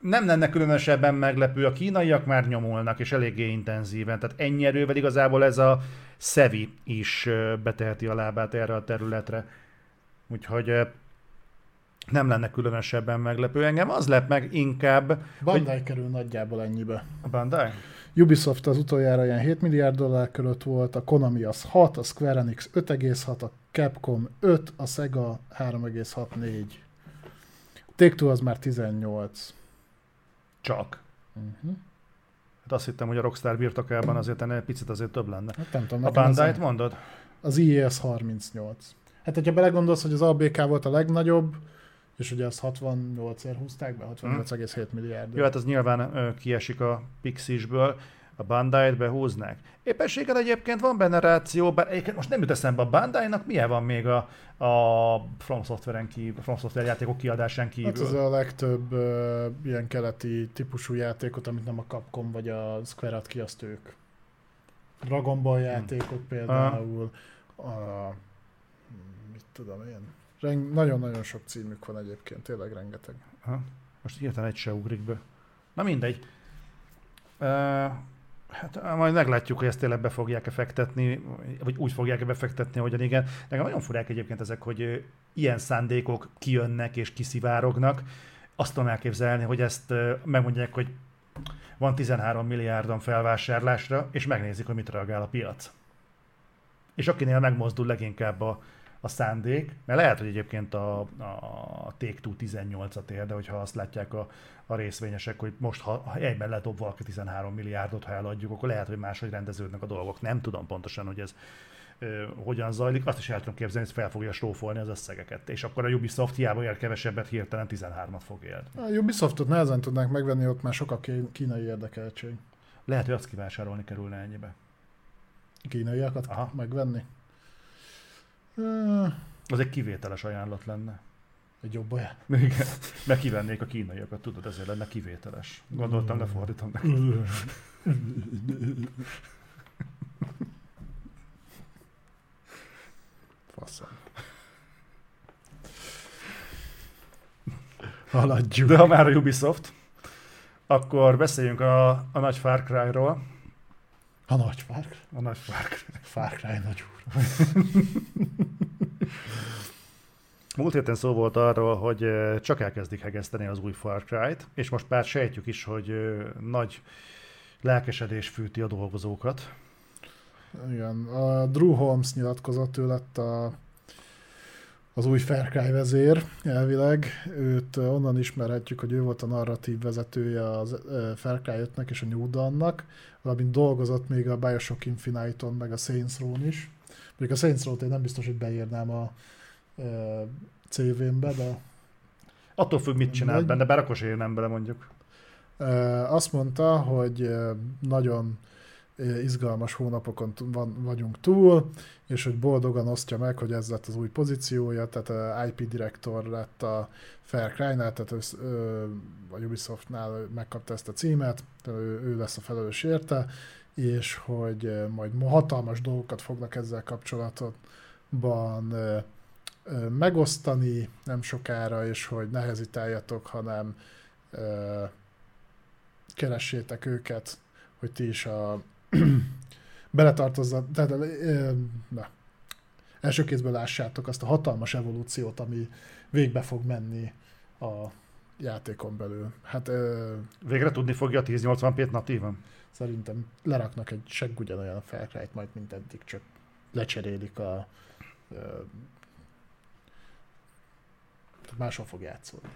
nem lenne különösebben meglepő, a kínaiak már nyomulnak, és eléggé intenzíven, tehát ennyi erővel igazából ez a Szevi is ö, beteheti a lábát erre a területre. Úgyhogy ö, nem lenne különösebben meglepő. Engem az lep meg inkább Bandai kerül nagyjából ennyibe. a Bandai. Ubisoft az utoljára ilyen 7 milliárd dollár körött volt, a Konami az 6, a Square Enix 5,6, a Capcom 5, a Sega 3,64. A Take-Two az már 18. Csak. Uh-huh. Hát azt hittem, hogy a Rockstar birtokában azért ennél picit azért több lenne. Hát nem tudom, A az, Bandai-t mondod? az IES 38. Hát, hogyha belegondolsz, hogy az ABK volt a legnagyobb, és ugye azt 68-ért húzták be, 68,7 milliárd. Jó, hát az nyilván ö, kiesik a Pixisből, a Bandai-t behúznák. Éppenséggel egyébként van benne ráció, bár egyébként most nem jut eszembe a Bandai-nak, milyen van még a, a From Software-en kívül, a From Software játékok kiadásán kívül. Hát ez a legtöbb uh, ilyen keleti típusú játékot, amit nem a Capcom vagy a Square ad ki, azt ők. Dragon Ball játékok például, a, mit tudom én. Ren- nagyon-nagyon sok címük van egyébként, tényleg rengeteg. Ha? Most hirtelen egy se ugrik be. Na mindegy. Uh, hát majd meglátjuk, hogy ezt tényleg be fogják-e fektetni, vagy úgy fogják-e befektetni, ahogyan igen. Nekem nagyon furák egyébként ezek, hogy ilyen szándékok kijönnek és kiszivárognak. Azt tudom elképzelni, hogy ezt megmondják, hogy van 13 milliárdon felvásárlásra, és megnézik, hogy mit reagál a piac. És akinél megmozdul leginkább a, a szándék, mert lehet, hogy egyébként a, a Take-Two 18-at ér, de hogyha azt látják a, a részvényesek, hogy most ha, ha egyben ledob valaki 13 milliárdot, ha eladjuk, akkor lehet, hogy máshogy rendeződnek a dolgok. Nem tudom pontosan, hogy ez ö, hogyan zajlik. Azt is el tudom képzelni, hogy fel fogja stófolni az összegeket. És akkor a Ubisoft hiába ér kevesebbet, hirtelen 13-at fog érni. A Ubisoftot nehezen tudnánk megvenni, ott már sok a kínai érdekeltség. Lehet, hogy azt kivásárolni kerülne ennyibe. Kínaiakat Aha. megvenni. Ö, Az egy kivételes ajánlat lenne. Egy jobb olyan. Igen, mert kivennék a kínaiakat, tudod, ezért lenne kivételes. Gondoltam, lefordítom neki. Faszom. Haladjuk. De ha már a Ubisoft, akkor beszéljünk a, a nagy Far Cry-ról. A nagy Cry. A nagy Cry. Far Cry nagy úr. Múlt héten szó volt arról, hogy csak elkezdik hegeszteni az új Far Cry-t, és most már sejtjük is, hogy nagy lelkesedés fűti a dolgozókat. Igen, a Drew Holmes nyilatkozott, ő lett a, az új Far Cry vezér elvileg. Őt ö, onnan ismerhetjük, hogy ő volt a narratív vezetője az ö, Far Cry 5-nek és a New Dawn-nak, valamint dolgozott még a Bioshock Infinite-on, meg a Saints Row-n is. Még a Saints Row-t én nem biztos, hogy beírnám a ö, CV-mbe, de Attól függ, mit csinált Vagy- benne, bár akkor se írnám bele mondjuk. Azt mondta, hogy nagyon izgalmas hónapokon van, vagyunk túl, és hogy boldogan osztja meg, hogy ez lett az új pozíciója, tehát a IP direktor lett a Fair Cry-nál, tehát ő, a Ubisoftnál megkapta ezt a címet, tehát ő, ő lesz a felelős érte, és hogy majd hatalmas dolgokat fognak ezzel kapcsolatban megosztani nem sokára, és hogy ne hezitáljatok, hanem keressétek őket, hogy ti is a beletartozzatok, tehát na, első kézből lássátok azt a hatalmas evolúciót, ami végbe fog menni a játékon belül. Hát ö, Végre tudni fogja a 1080p-t natívan? Szerintem leraknak egy segg ugyanolyan a majd, mint eddig, csak lecserélik a ö, máshol fog játszódni.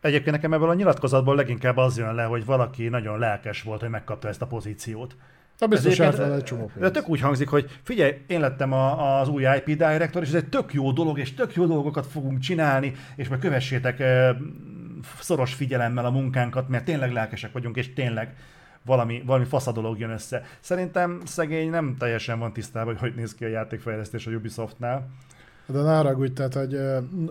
Egyébként nekem ebből a nyilatkozatból leginkább az jön le, hogy valaki nagyon lelkes volt, hogy megkapta ezt a pozíciót. Na biztos vele egy csomó De pénz. tök úgy hangzik, hogy figyelj, én lettem a, az új IP director, és ez egy tök jó dolog, és tök jó dolgokat fogunk csinálni, és meg kövessétek eh, szoros figyelemmel a munkánkat, mert tényleg lelkesek vagyunk, és tényleg valami, valami fasz dolog jön össze. Szerintem szegény nem teljesen van tisztában, hogy hogy néz ki a játékfejlesztés a Ubisoftnál. De ne haragudj, tehát, hogy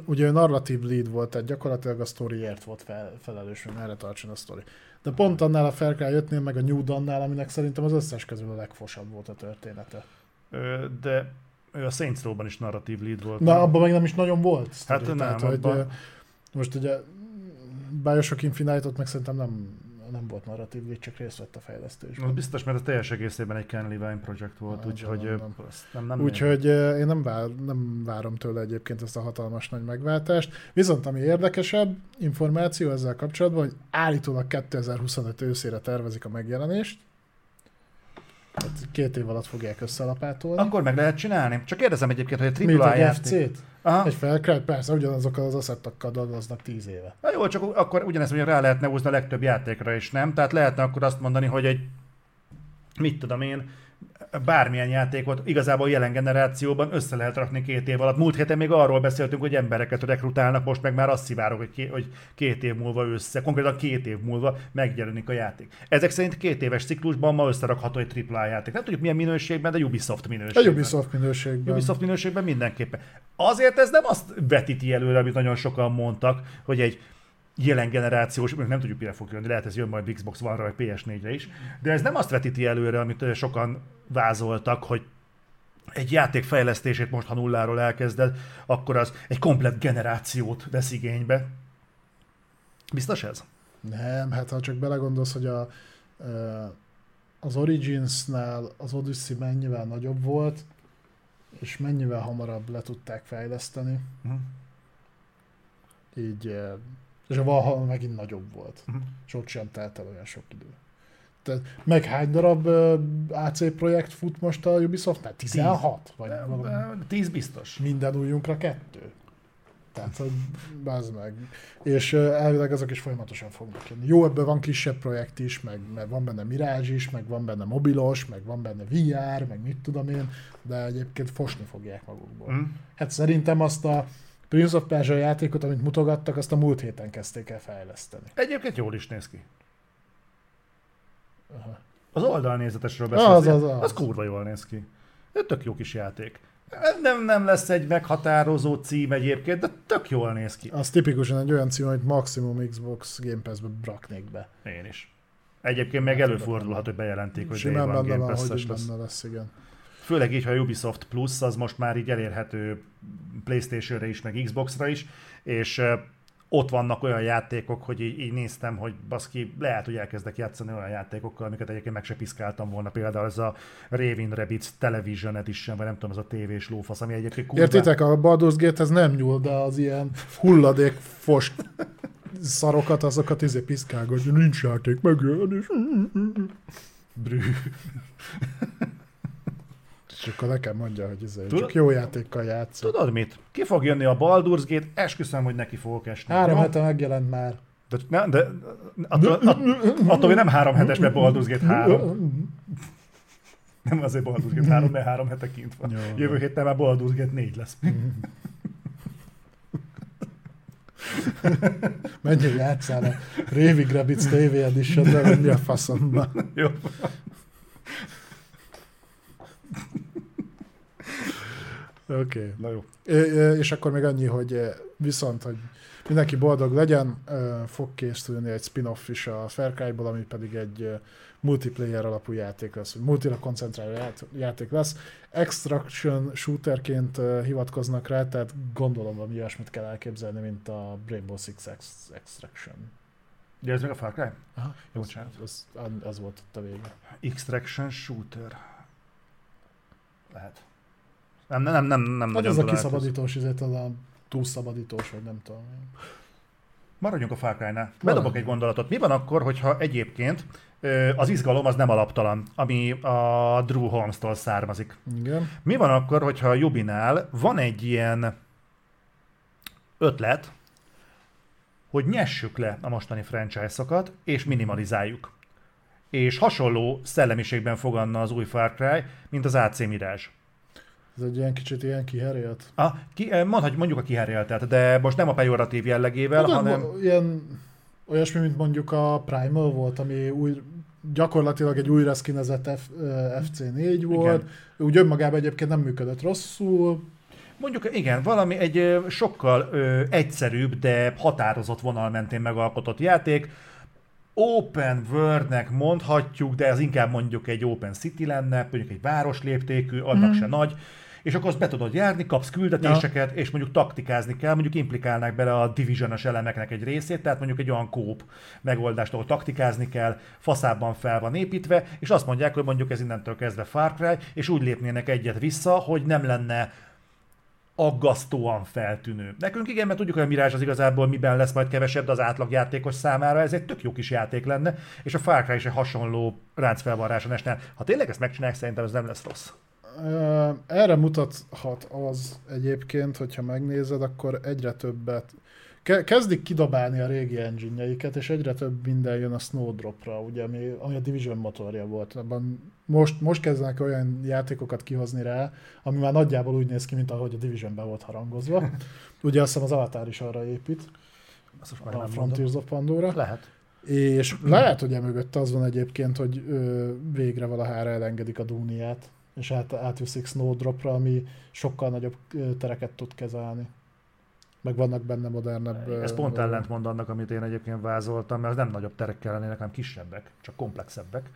ugye ő narratív lead volt, tehát gyakorlatilag a sztoriért volt fel, felelős, hogy merre tartson a sztori. De pont annál a Far Cry 5-nél, meg a New Dawn-nál, aminek szerintem az összes közül a legfosabb volt a története. Ö, De ő a Saints Row-ban is narratív lead volt. Na, abban meg nem is nagyon volt sztori. Hát nem, tehát, abban- hogy, most ugye Bioshock Infinite-ot meg szerintem nem, nem volt narratív lead, csak részt vett a fejlesztésben. Az biztos, mert a teljes egészében egy Ken Levine projekt volt, úgyhogy nem, nem. nem, nem Úgyhogy én nem, vár, nem várom tőle egyébként ezt a hatalmas nagy megváltást. Viszont ami érdekesebb információ ezzel kapcsolatban, hogy állítólag 2025 őszére tervezik a megjelenést. Hát két év alatt fogják összelapátolni. Akkor meg lehet csinálni. Csak kérdezem egyébként, hogy a AAA egy játék... FC-t? Aha. Egy felkelt, persze, ugyanazokkal az asszettokkal dolgoznak 10 éve. Na jó, csak akkor ugyanezt mondja, rá lehetne húzni a legtöbb játékra is, nem? Tehát lehetne akkor azt mondani, hogy egy, mit tudom én, bármilyen játékot igazából jelen generációban össze lehet rakni két év alatt. Múlt héten még arról beszéltünk, hogy embereket rekrutálnak, most meg már azt szivárok, hogy, ké, hogy két év múlva össze, konkrétan két év múlva megjelenik a játék. Ezek szerint két éves ciklusban ma összerakható egy AAA játék. Nem tudjuk milyen minőségben, de Ubisoft A minőségben. Ubisoft minőségben. Ubisoft minőségben mindenképpen. Azért ez nem azt vetíti előre, amit nagyon sokan mondtak, hogy egy jelen generációs, nem tudjuk mire fog jönni, lehet ez jön majd Xbox One-ra vagy PS4-re is, de ez nem azt vetíti előre, amit sokan vázoltak, hogy egy játék fejlesztését most, ha nulláról elkezded, akkor az egy komplet generációt vesz igénybe. Biztos ez? Nem, hát ha csak belegondolsz, hogy a, az Origins-nál az Odyssey mennyivel nagyobb volt, és mennyivel hamarabb le tudták fejleszteni, Uh-huh. így, és a Valhalla megint nagyobb volt, Mhm. és ott sem telt el olyan sok idő. Tehát meg hány darab ö, AC projekt fut most a Ubisoftnál? 16? Vagy valami? Tíz biztos. minden újunkra kettő. Tehát, hogy bazd meg. És ö, elvileg ezek is folyamatosan fognak jönni. Jó, ebből van kisebb projekt is, meg, meg van benne Mirage is, meg van benne mobilos, meg van benne VR, meg mit tudom én, de egyébként fosni fogják magukból. Mm. Hát szerintem azt a Prince of Persia játékot, amit mutogattak, azt a múlt héten kezdték el fejleszteni. Egyébként jól is néz ki. Aha. Az oldalnézetesről beszélsz. az, Az, az. az kurva jól néz ki. Ez tök jó kis játék. Nem, nem lesz egy meghatározó cím egyébként, de tök jól néz ki. Az tipikusan egy olyan cím, amit maximum Xbox Game Pass-be raknék be. Én is. Egyébként meg előfordulhat, hogy bejelentik, hogy Simán benne van, hogy lesz. benne lesz, igen. Főleg így, ha a Ubisoft Plus, az most már így elérhető Playstation-re is, meg Xbox-ra is, és ott vannak olyan játékok, hogy így, így néztem, hogy baszki, lehet, hogy elkezdek játszani olyan játékokkal, amiket egyébként meg se piszkáltam volna. Például ez a Raving Rabbids Television Edition, vagy nem tudom, ez a tévés lófasz, ami egyébként kurva... Értitek, a Baldur's Gate ez nem nyúl, de az ilyen hulladék fos szarokat, azokat izé piszkálgatja, nincs játék megjelenés. Brű. És akkor nekem mondja, hogy izé, Tudod- csak jó játékkal játszol. Tudod mit? Ki fog jönni a Baldur's Gate, esküszöm, hogy neki fogok esni. Három hete megjelent már. De, ne, de attól, attól, még nem három hetes, mert Baldur's Gate 3. Nem azért Baldur's Gate 3, mert három hete kint van. Jó. Jövő héten már Baldur's Gate 4 lesz. Menjél játszál a Raving Rabbids TV Edition-re, vagy mi a faszomban. Jó. Oké. Okay. Na jó. És akkor még annyi, hogy viszont, hogy mindenki boldog legyen, fog készülni egy spin-off is a Far Cry-ból, ami pedig egy multiplayer alapú játék lesz, multira koncentráló ját- játék lesz. Extraction shooterként hivatkoznak rá, tehát gondolom valami olyasmit kell elképzelni, mint a Rainbow Six Ex- Extraction. De ez meg a Far Cry? Aha, Jó, az, bocsánat. az, az volt ott a vége. Extraction Shooter. Lehet. Nem, nem, nem, nem, nem nagyon az a kiszabadítós, ezért az a túlszabadítós, vagy nem tudom. Maradjunk a Far Cry-nál. Bedobok egy gondolatot. Mi van akkor, hogyha egyébként az izgalom az nem alaptalan, ami a Drew Holmes-tól származik? Igen. Mi van akkor, hogyha a Jubinál van egy ilyen ötlet, hogy nyessük le a mostani franchise-okat, és minimalizáljuk. És hasonló szellemiségben fogadna az új Far Cry, mint az AC Mirage. Ez egy ilyen kicsit ilyen kiherélt. A, ki, eh, mondhatjuk mondjuk a kiheréltet, de most nem a pejoratív jellegével, De hanem... Ilyen, olyasmi, mint mondjuk a Primal volt, ami új, gyakorlatilag egy újra skinezett F, ö, FC4 volt. Igen. Úgy önmagában egyébként nem működött rosszul. Mondjuk igen, valami egy ö, sokkal ö, egyszerűbb, de határozott vonal mentén megalkotott játék. Open World-nek mondhatjuk, de ez inkább mondjuk egy Open City lenne, mondjuk egy város léptékű, annak Mhm. se nagy, és akkor azt be tudod járni, kapsz küldetéseket, és mondjuk taktikázni kell, mondjuk implikálnák bele a division elemeknek egy részét, tehát mondjuk egy olyan kóp megoldást, ahol taktikázni kell, faszában fel van építve, és azt mondják, hogy mondjuk ez innentől kezdve Far Cry, és úgy lépnének egyet vissza, hogy nem lenne aggasztóan feltűnő. Nekünk igen, mert tudjuk, hogy a Mirage az igazából miben lesz majd kevesebb, de az átlagjátékos számára ez egy tök jó kis játék lenne, és a Far Cry is egy hasonló ráncfelvarráson esne. Ha tényleg ezt megcsinálják, szerintem ez nem lesz rossz. Erre mutathat az egyébként, hogyha megnézed, akkor egyre többet ke- kezdik kidobálni a régi engine és egyre több minden jön a Snowdropra, ugye, ami, ami a Division motorja volt. Abban most, most kezdenek olyan játékokat kihozni rá, ami már nagyjából úgy néz ki, mint ahogy a Divisionben volt harangozva. Ugye azt hiszem az Avatar is arra épít, Azt most már a Frontiers of Pandora. Lehet. És lehet, hogy emögött az van egyébként, hogy ö, végre valahára elengedik a Dúniát, és át, átviszik Snowdropra, ami sokkal nagyobb tereket tud kezelni. Meg vannak benne modernebb... Ez pont dolgok. ellentmond annak, amit én egyébként vázoltam, mert az nem nagyobb terekkel lennének, hanem kisebbek, csak komplexebbek.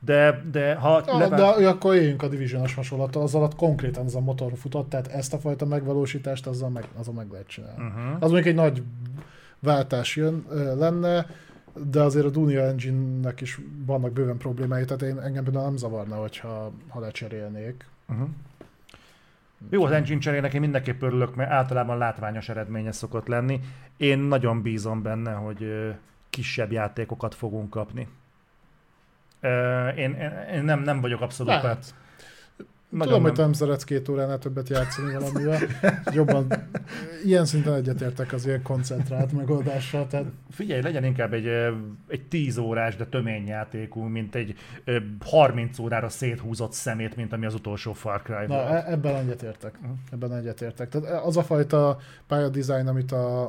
De, de ha Ja, levá- de akkor éljünk a Division-os hasonlattal, az alatt konkrétan ez a motor futott, tehát ezt a fajta megvalósítást azzal meg, azzal meg lehet csinálni. Uh-huh. Az mondjuk egy nagy váltás jön, lenne, de azért a Dunia Engine-nek is vannak bőven problémái, tehát én engem például nem zavarna, hogyha, ha lecserélnék. Uh-huh. Jó, az engine cserének én mindenképp örülök, mert általában látványos eredménye szokott lenni. Én nagyon bízom benne, hogy kisebb játékokat fogunk kapni. Én, én, én nem, nem vagyok abszolút Lehet. Nagyon Tudom, hogy te nem szeretsz két óránál többet játszani valamivel. Jobban, ilyen szinten egyetértek az ilyen koncentrált megoldással. Tehát Figyelj, legyen inkább egy, egy 10 órás, de tömény játékú, mint egy ö, 30 órára széthúzott szemét, mint ami az utolsó Far Cry na, volt. e- ebben egyetértek. Ebben egyetértek. Tehát az a fajta pályadizájn, amit a,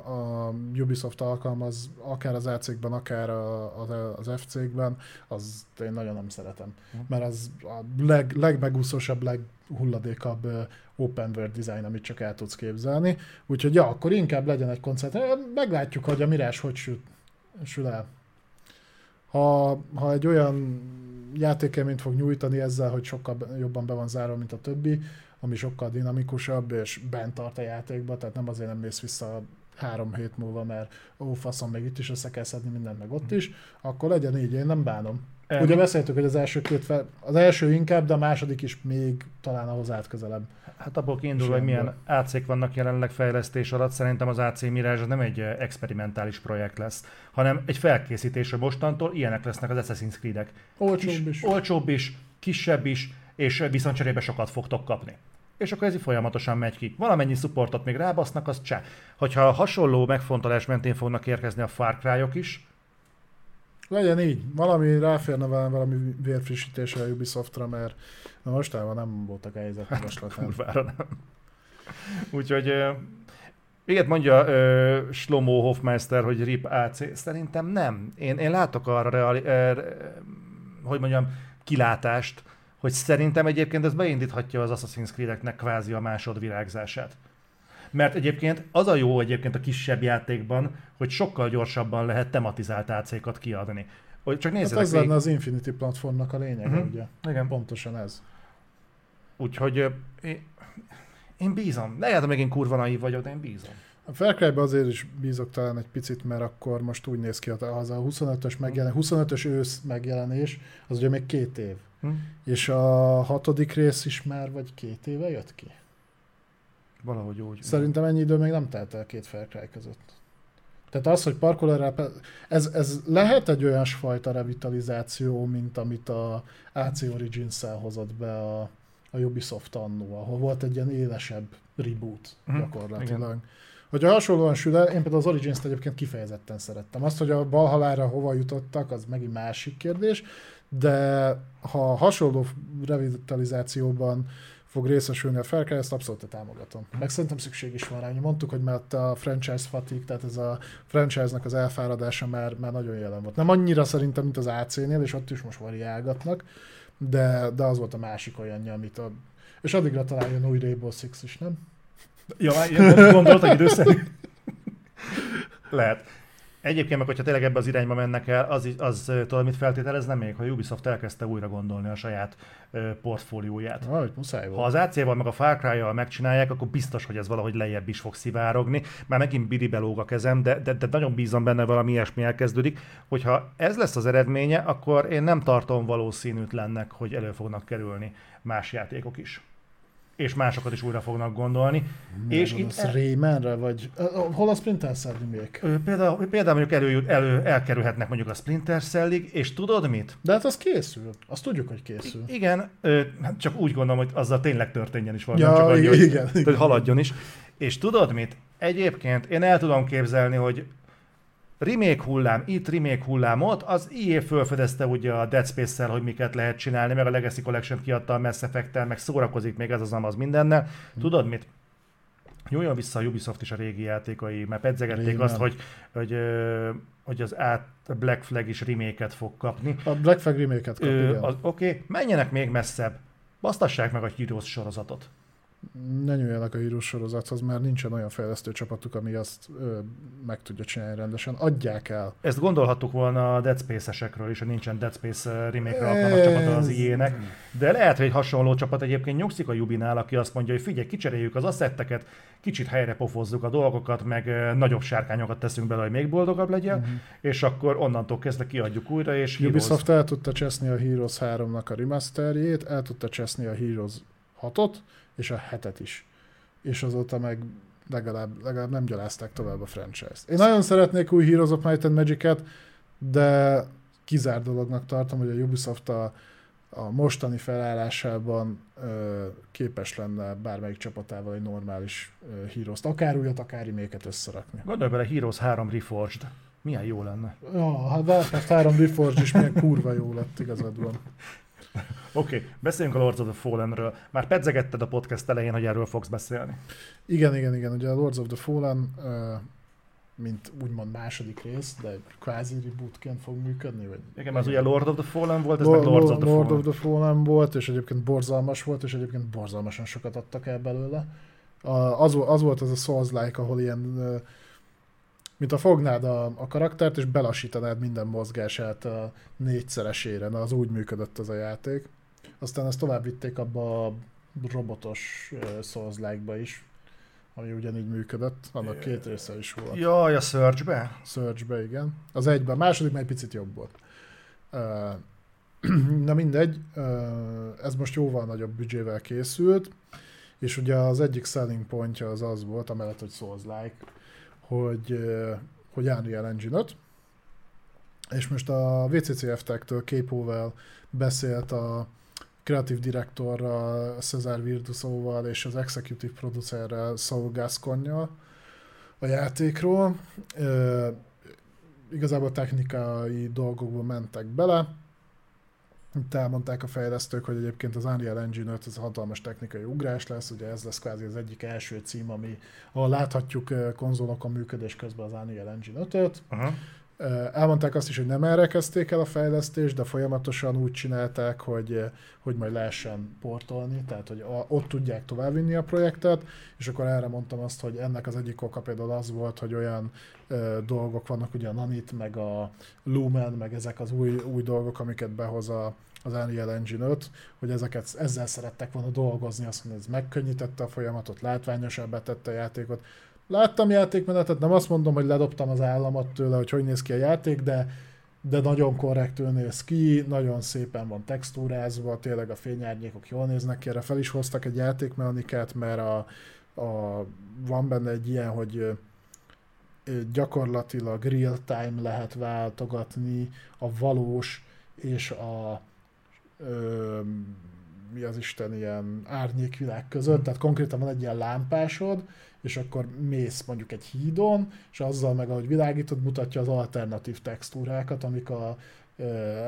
a Ubisoft alkalmaz, akár az AC-kben, akár a, az, az FC-kben, az én nagyon nem szeretem. Mert az a leg, legmegúszósabb, leghulladékabb open world design, amit csak el tudsz képzelni. Úgyhogy ja, akkor inkább legyen egy koncert. Meglátjuk, hogy a Mirás hogy sül, sül el. Ha, ha egy olyan játékelményt fog nyújtani ezzel, hogy sokkal jobban be van zárva, mint a többi, ami sokkal dinamikusabb, és bent tart a játékba, tehát nem azért nem mész vissza három hét múlva, mert ó, faszom, még itt is össze kell szedni mindent, meg ott is, akkor legyen így, én nem bánom. Em, Ugye beszéltük, hogy az első két fel, az első inkább, de a második is még talán ahhoz állt közelebb. Hát abból kiindulva, hogy milyen AC-k vannak jelenleg fejlesztés alatt, szerintem az AC Mirage nem egy experimentális projekt lesz, hanem egy felkészítés, hogy mostantól ilyenek lesznek az Assassin's Creed-ek. Olcsóbb Kis- is. Olcsóbb is, kisebb is, és viszont cserébe sokat fogtok kapni. És akkor ez így folyamatosan megy ki. Valamennyi supportot még rábasznak, az csá. Hogyha hasonló megfontolás mentén fognak érkezni a Far Cry-ok is, Legyen így. Valami ráférne velem valami vérfrissítésre a Ubisoftra, mert na mostában nem voltak a helyzet magaslatán. kurvára nem. Úgyhogy igen, mondja ö, Slomo Hofmeister, hogy RIP AC. Szerintem nem. Én, én látok arra, reali, ö, hogy mondjam, kilátást, hogy szerintem egyébként ez beindíthatja az Assassin's Creed-eknek kvázi a másodvirágzását. Mert egyébként az a jó egyébként a kisebb játékban, hogy sokkal gyorsabban lehet tematizált AC-kat kiadni. Csak Hát nézzetek ez végig. lenne az Infinity platformnak a lényege, uh-huh. ugye? Igen. Pontosan ez. Úgyhogy én, én bízom. Lehet, hogy még én kurva naív vagyok, de én bízom. A Far Cry-ba azért is bízok talán egy picit, mert akkor most úgy néz ki, hogy az a 25-ös megjelenés, 25-ös ősz megjelenés, az ugye még két év. Hm? És a hatodik rész is már vagy két éve jött ki? Valahogy úgy. Szerintem ennyi idő még nem telt el két Far Cry között. Tehát az, hogy parkolóra, ez, ez lehet egy olyan fajta revitalizáció, mint amit a AC Origins-szel hozott be a, a Ubisoft annó, ahol volt egy ilyen élesebb reboot uh-huh. gyakorlatilag. Igen. Hogyha hasonlóan sül én például az Origins-t egyébként kifejezetten szerettem. Azt, hogy a balhalára hova jutottak, az megint másik kérdés, de ha hasonló revitalizációban fog részesülni a Far Cry, ezt abszolút támogatom. Meg szerintem szükség is van rá. Mondtuk, hogy mert a franchise fatigue, tehát ez a franchise-nak az elfáradása már, már nagyon jelen volt. Nem annyira szerintem, mint az AC-nél, és ott is most variálgatnak, de, de az volt a másik olyanja, amit a... És addigra talán jön új Rainbow Six is, nem? Ja, gondoltak időszerű. Lehet. Egyébként meg, hogyha tényleg ebbe az irányba mennek el, az, az tudod, mit feltételezne még, ha Ubisoft elkezdte újra gondolni a saját uh, portfólióját. Ah, muszáj Ha az AC-val meg a Far Cry-jal megcsinálják, akkor biztos, hogy ez valahogy lejjebb is fog szivárogni. Már megint bidi belóg a kezem, de, de, de nagyon bízom benne, valami ilyesmi elkezdődik. Hogyha ez lesz az eredménye, akkor én nem tartom valószínűtlennek, hogy elő fognak kerülni más játékok is és másokat is újra fognak gondolni. Nem és itt el... Raymanre, vagy hol a Splinter Cell még? Például, például mondjuk elő, elő, elkerülhetnek mondjuk a Splinter Cellig, és tudod mit? De hát az készül. Azt tudjuk, hogy készül. I- igen, hát csak úgy gondolom, hogy azzal tényleg történjen is valami, ja, csak annyi, hogy, igen, hogy, igen. haladjon is. És tudod mit? Egyébként én el tudom képzelni, hogy remake hullám itt, remake hullám ott, az IE fölfedezte ugye a Dead Space-szel, hogy miket lehet csinálni, meg a Legacy Collection kiadta a Mass effect meg szórakozik még ez az amaz mindennel. Hm. Tudod mit? Nyúljon vissza a Ubisoft is a régi játékai, mert pedzegették Régen. azt, hogy, hogy, hogy az át Black Flag is remake fog kapni. A Black Flag remake-et kap, Oké, okay, menjenek még messzebb. Basztassák meg a Heroes sorozatot ne nyúljanak a hírós sorozathoz, mert nincsen olyan fejlesztő csapatuk, ami azt ö, meg tudja csinálni rendesen. Adják el. Ezt gondolhattuk volna a Dead Space-esekről is, hogy nincsen Dead Space remake-re alkalmas csapata az IE-nek, de lehet, hogy egy hasonló csapat egyébként nyugszik a Jubinál, aki azt mondja, hogy figyelj, kicseréljük az asszetteket, kicsit helyre pofozzuk a dolgokat, meg nagyobb sárkányokat teszünk bele, hogy még boldogabb legyen, uh-huh. és akkor onnantól kezdve kiadjuk újra, és Ubisoft Heroes... el tudta cseszni a Heroes 3-nak a remasterjét, el tudta cseszni a Heroes 6-ot, és a hetet is. És azóta meg legalább, legalább nem gyalázták tovább a franchise-t. Én nagyon szeretnék új Heroes of Might and Magic-et, de kizár dolognak tartom, hogy a Ubisoft a, a mostani felállásában ö, képes lenne bármelyik csapatával egy normális ö, Heroes-t, akár újat, akár reméket összerakni. Gondolj bele, Heroes 3 Reforged. Milyen jó lenne. Ja, hát Warcraft 3 Reforged is milyen kurva jó lett, igazad van. Oké, okay, beszéljünk a Lords of the Fallen-ről. Már pedzegetted a podcast elején, hogy erről fogsz beszélni. Igen, igen, igen. Ugye a Lords of the Fallen, mint úgymond második rész, de kvázi rebootként fog működni? Vagy... Igen, az ugye Lord of the Fallen volt, ez Lord, meg Lords of the Lord Fallen. of the Fallen volt, és egyébként borzalmas volt, és egyébként borzalmasan sokat adtak el belőle. Az, az volt az a Souls-like, ahol ilyen mint a fognád a, a karaktert, és belassítanád minden mozgását a négyszeresére. Na, az úgy működött az a játék. Aztán ezt tovább vitték abba a robotos uh, souls like is, ami ugyanígy működött, annak két része is volt. Jaj, a Surge-be? Surge-be, igen. Az egyben, a második már egy picit jobb volt. Uh, na mindegy, uh, ez most jóval nagyobb büdzsével készült, és ugye az egyik selling pontja az az volt, amellett, hogy Souls-like, hogy, hogy Unreal Engine 5, és most a VCCF Tech-től Képovel beszélt a kreatív direktorral, Cesar Virdusóval és az executive producerrel, Saul gascogne a játékról. E, igazából technikai dolgokba mentek bele, itt elmondták a fejlesztők, hogy egyébként az Unreal Engine 5 az hatalmas technikai ugrás lesz, ugye ez lesz kvázi az egyik első cím, ami, ahol láthatjuk konzolokon működés közben az Unreal Engine 5-öt. Uh-huh. Elmondták azt is, hogy nem erre kezdték el a fejlesztést, de folyamatosan úgy csinálták, hogy, hogy majd lehessen portolni, tehát hogy ott tudják továbbvinni a projektet, és akkor erre mondtam azt, hogy ennek az egyik oka például az volt, hogy olyan ö, dolgok vannak, ugye a Nanit, meg a Lumen, meg ezek az új, új dolgok, amiket behoz a, az Unreal Engine 5, hogy ezeket, ezzel szerettek volna dolgozni, azt mondja, ez megkönnyítette a folyamatot, látványosabbá tette a játékot, Láttam játékmenetet, nem azt mondom, hogy ledobtam az államat tőle, hogy hogy néz ki a játék, de, de nagyon korrektül néz ki, nagyon szépen van textúrázva, tényleg a fényárnyékok jól néznek ki, erre fel is hoztak egy játékmechanikát, mert a, a, van benne egy ilyen, hogy gyakorlatilag real-time lehet váltogatni a valós és a ö, mi az Isten ilyen árnyékvilág között, tehát konkrétan van egy ilyen lámpásod, és akkor mész mondjuk egy hídon, és azzal meg, ahogy világítod, mutatja az alternatív textúrákat, amik a,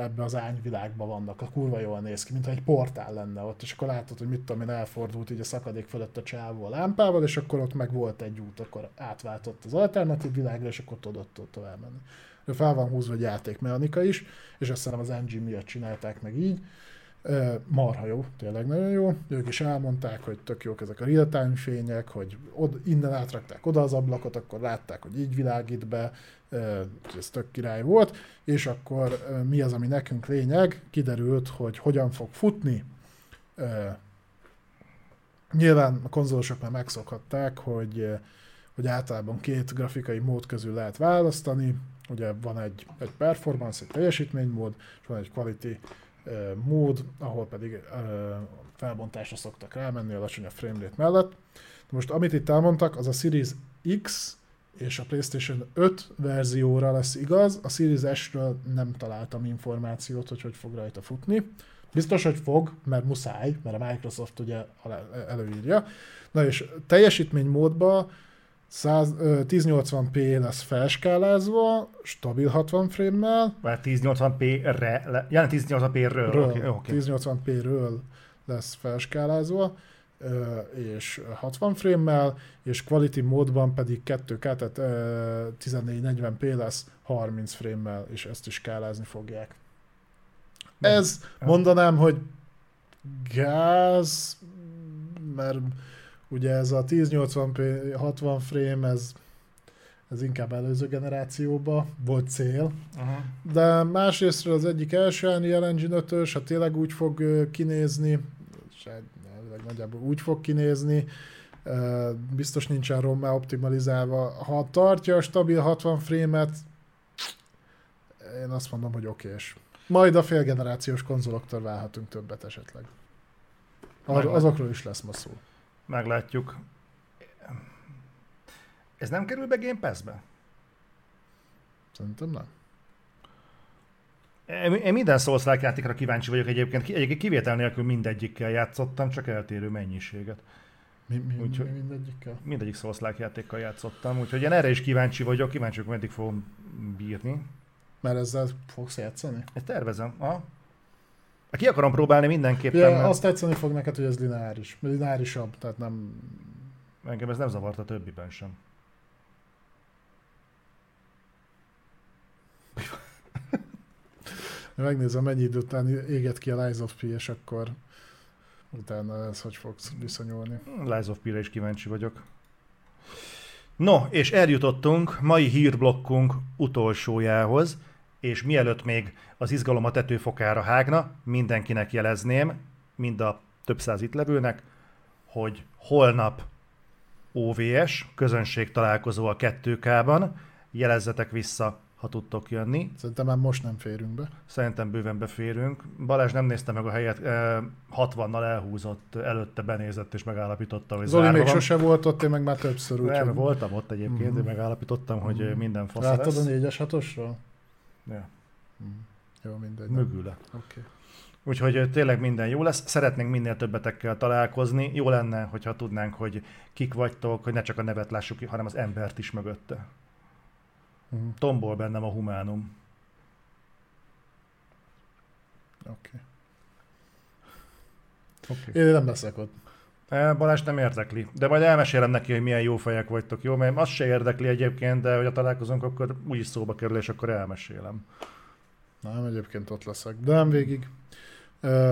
ebben az ányvilágban vannak. A kurva jól néz ki, mintha egy portál lenne ott, és akkor látod, hogy mit tudom én, elfordult így a szakadék fölött a csávó a lámpával, és akkor ott meg volt egy út, akkor átváltott az alternatív világra, és akkor tudott ott tovább menni. Fel van húzva egy játékmechanika is, és azt hiszem az engine miatt csinálták meg így, marha jó, tényleg nagyon jó. Ők is elmondták, hogy tök jók ezek a real-time fények, hogy od, innen átrakták oda az ablakot, akkor látták, hogy így világít be, ez tök király volt, és akkor mi az, ami nekünk lényeg, kiderült, hogy hogyan fog futni. Nyilván a konzolosok már megszokhatták, hogy, hogy általában két grafikai mód közül lehet választani, ugye van egy, egy performance, egy teljesítménymód, és van egy quality mód, ahol pedig felbontásra szoktak rámenni alacsony a framerate mellett. Most amit itt elmondtak, az a Series X és a PlayStation 5 verzióra lesz igaz, a Series S-ről nem találtam információt, hogy hogy fog rajta futni. Biztos, hogy fog, mert muszáj, mert a Microsoft ugye előírja. Na és teljesítmény módban 1080p lesz felskálázva, stabil 60 frame-mel. Vagy 1080p-re, le, ja, 1080p-ről. Okay, okay. 1080p-ről lesz felskálázva, és 60 frame-mel, és quality módban pedig 2K, tehát 1440p lesz 30 frame-mel, és ezt is skálázni fogják. Ez mondanám, hogy gáz, mert Ugye ez a 1080p 60 frame, ez, ez inkább előző generációba volt cél, uh-huh. de másrésztről az egyik első Unreal Engine 5 ha tényleg úgy fog kinézni, nagyjából úgy fog kinézni, biztos nincsen rommá optimalizálva. Ha tartja a stabil 60 frame-et, én azt mondom, hogy okés. Majd a félgenerációs konzoloktól válhatunk többet esetleg. Ar- azokról is lesz ma szó. Meglátjuk. Ez nem kerül be Game Pass-be? Szerintem nem. Én minden souls játékra kíváncsi vagyok egyébként. Egyébként kivétel nélkül mindegyikkel játszottam, csak eltérő mennyiséget. Mi, mi, úgyhogy mi mindegyikkel? Mindegyik souls játékkal játszottam, úgyhogy én erre is kíváncsi vagyok, kíváncsi vagyok, meddig fogom bírni. Mert ezzel fogsz játszani? Ezt tervezem. Aha. Ki akarom próbálni mindenképpen. Ja, mert... Azt tetszeni fog neked, hogy ez lineáris. Lineárisabb, tehát nem... Engem ez nem zavart a többiben sem. Megnézem, mennyi idő után éget ki a Lies of P, és akkor utána ez hogy fogsz viszonyulni. Lies of P-re is kíváncsi vagyok. No, és eljutottunk mai hírblokkunk utolsójához, és mielőtt még az izgalom a tetőfokára hágna, mindenkinek jelezném, mind a több száz itt levőnek, hogy holnap OVS, közönség találkozó a 2K-ban, jelezzetek vissza, ha tudtok jönni. Szerintem már most nem férünk be. Szerintem bőven beférünk. Balázs nem nézte meg a helyet, 60-nal elhúzott, előtte benézett és megállapította, hogy Zoli még van. sose volt ott, én meg már többször. Úgy nem, voltam ott egyébként, mm-hmm. megállapítottam, hogy mm-hmm. minden fasz Láttad a 4-es 6-osról? Ja. Mm. Jó, mindegy. Mögüle. Oké. Okay. Úgyhogy tényleg minden jó lesz. Szeretnénk minél többetekkel találkozni. Jó lenne, hogyha tudnánk, hogy kik vagytok, hogy ne csak a nevet lássuk, hanem az embert is mögötte. Uh-huh. Tombol bennem a humánum. Oké. Okay. Okay. Én nem leszek ott. Balázs nem érdekli, de majd elmesélem neki, hogy milyen jó fejek vagytok, jó? Mert azt se érdekli egyébként, de hogy a találkozunk, akkor úgyis szóba kerül, és akkor elmesélem. Nem, egyébként ott leszek, de nem végig.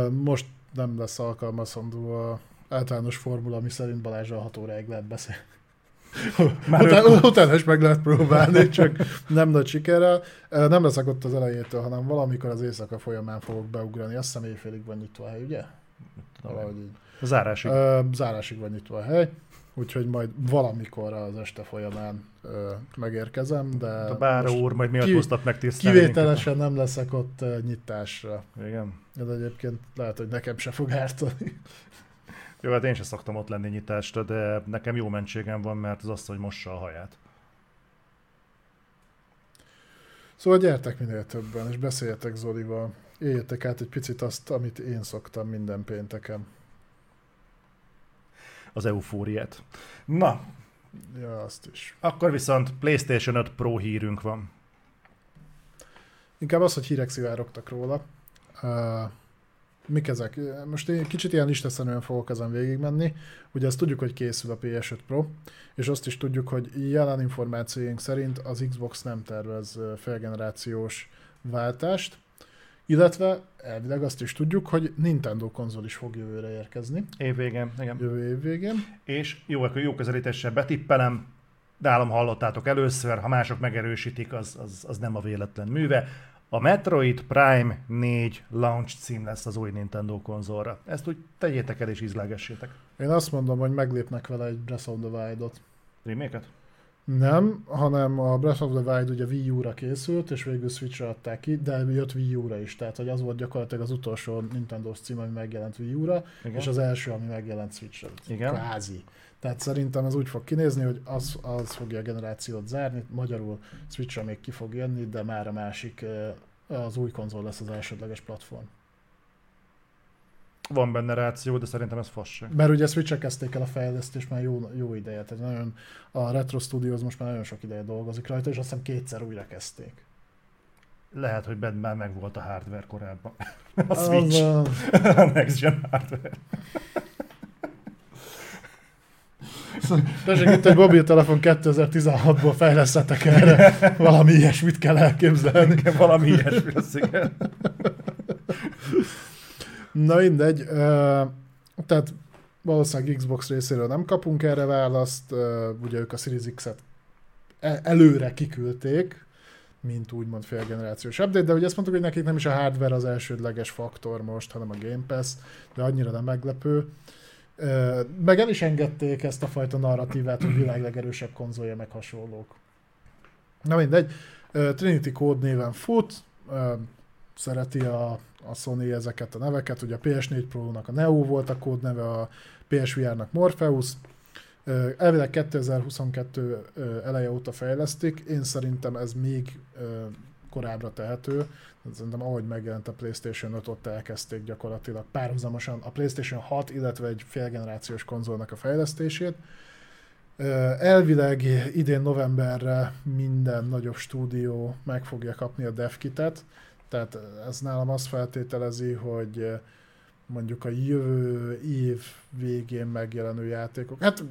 Most nem lesz alkalmazandó a általános formula, ami szerint Balázsral 6 óráig lehet beszélni. Már Után, utána is meg lehet próbálni, csak nem nagy sikerrel. Nem leszek ott az elejétől, hanem valamikor az éjszaka folyamán fogok beugrani. Azt hiszem éjfélig van nyitva a hely, ugye? Valahogy így. Zárásig. Zárásig van nyitva a hely úgyhogy majd valamikor az este folyamán ö, megérkezem, de... A báró úr majd miatt hoztat meg Kivételesen nem leszek ott nyitásra. Igen. De egyébként lehet, hogy nekem se fog ártani. Jó, hát én sem szoktam ott lenni nyitásra, de nekem jó mentségem van, mert az azt, hogy mossa a haját. Szóval gyertek minél többen, és beszéljetek Zolival. Éljetek át egy picit azt, amit én szoktam minden pénteken. Az eufóriát. Na, Ja, azt is. akkor viszont PlayStation 5 Pro hírünk van. Inkább az, hogy hírek szivárogtak róla. Uh, mik ezek? Most én kicsit ilyen listaszerűen fogok ezen végigmenni. Ugye azt tudjuk, hogy készül a PS5 Pro, és azt is tudjuk, hogy jelen információink szerint az Xbox nem tervez felgenerációs váltást, illetve elvileg azt is tudjuk, hogy Nintendo konzol is fog jövőre érkezni, Évvégén, igen. jövő év végén. És jó, akkor jó közelítéssel betippelem, nálam hallottátok először, ha mások megerősítik, az, az, az nem a véletlen műve. A Metroid Prime 4 launch cím lesz az új Nintendo konzolra. Ezt úgy tegyétek el és ízlegessétek. Én azt mondom, hogy meglépnek vele egy Breath of the Wild-ot. Remake-et? Nem, hanem a Breath of the Wild ugye Wii U-ra készült, és végül Switch-re adták ki, de jött Wii U-ra is, tehát hogy az volt gyakorlatilag az utolsó Nintendo-s cím, ami megjelent Wii U-ra, Igen. és az első, ami megjelent Switch-re. Igen. Kvázi. Tehát szerintem ez úgy fog kinézni, hogy az, az fogja a generációt zárni, magyarul Switch-re még ki fog jönni, de már a másik, az új konzol lesz az elsődleges platform. Van benne ráció, de szerintem ez fasság. Mert ugye switch kezdték el a fejlesztést már jó, jó ideje, tehát nagyon, a Retro Studios most már nagyon sok ideje dolgozik rajta, és azt hiszem kétszer újra kezdték. Lehet, hogy benne már meg volt a hardware korábban. A Az, Switch. a- A next gen hardware. Tessék, itt egy mobiltelefon 2016-ból fejlesztettek erre. Valami ilyesmit kell elképzelni. Valami ilyesmi lesz, igen. Na mindegy, ö, tehát valószínűleg Xbox részéről nem kapunk erre választ, ö, ugye ők a Series X-et e- előre kiküldték, mint úgymond félgenerációs update, de ugye azt mondtuk, hogy nekik nem is a hardware az elsődleges faktor most, hanem a Game Pass, de annyira nem meglepő. Meg el is engedték ezt a fajta narratívát, hogy világ legerősebb konzolja meg hasonlók. Na mindegy, Trinity Code néven fut, szereti a, a Sony ezeket a neveket, ugye a PS4 Pro-nak a Neo volt a kódneve, a PSVR-nak Morpheus, Elvileg 2022 ö, eleje óta fejlesztik, én szerintem ez még korábbra tehető. Szerintem ahogy megjelent a PlayStation 5, ott elkezdték gyakorlatilag párhuzamosan a PlayStation 6, illetve egy félgenerációs konzolnak a fejlesztését. Elvileg idén novemberre minden nagyobb stúdió meg fogja kapni a devkitet, tehát ez nálam azt feltételezi, hogy ö, mondjuk a jövő év végén megjelenő játékok. Hát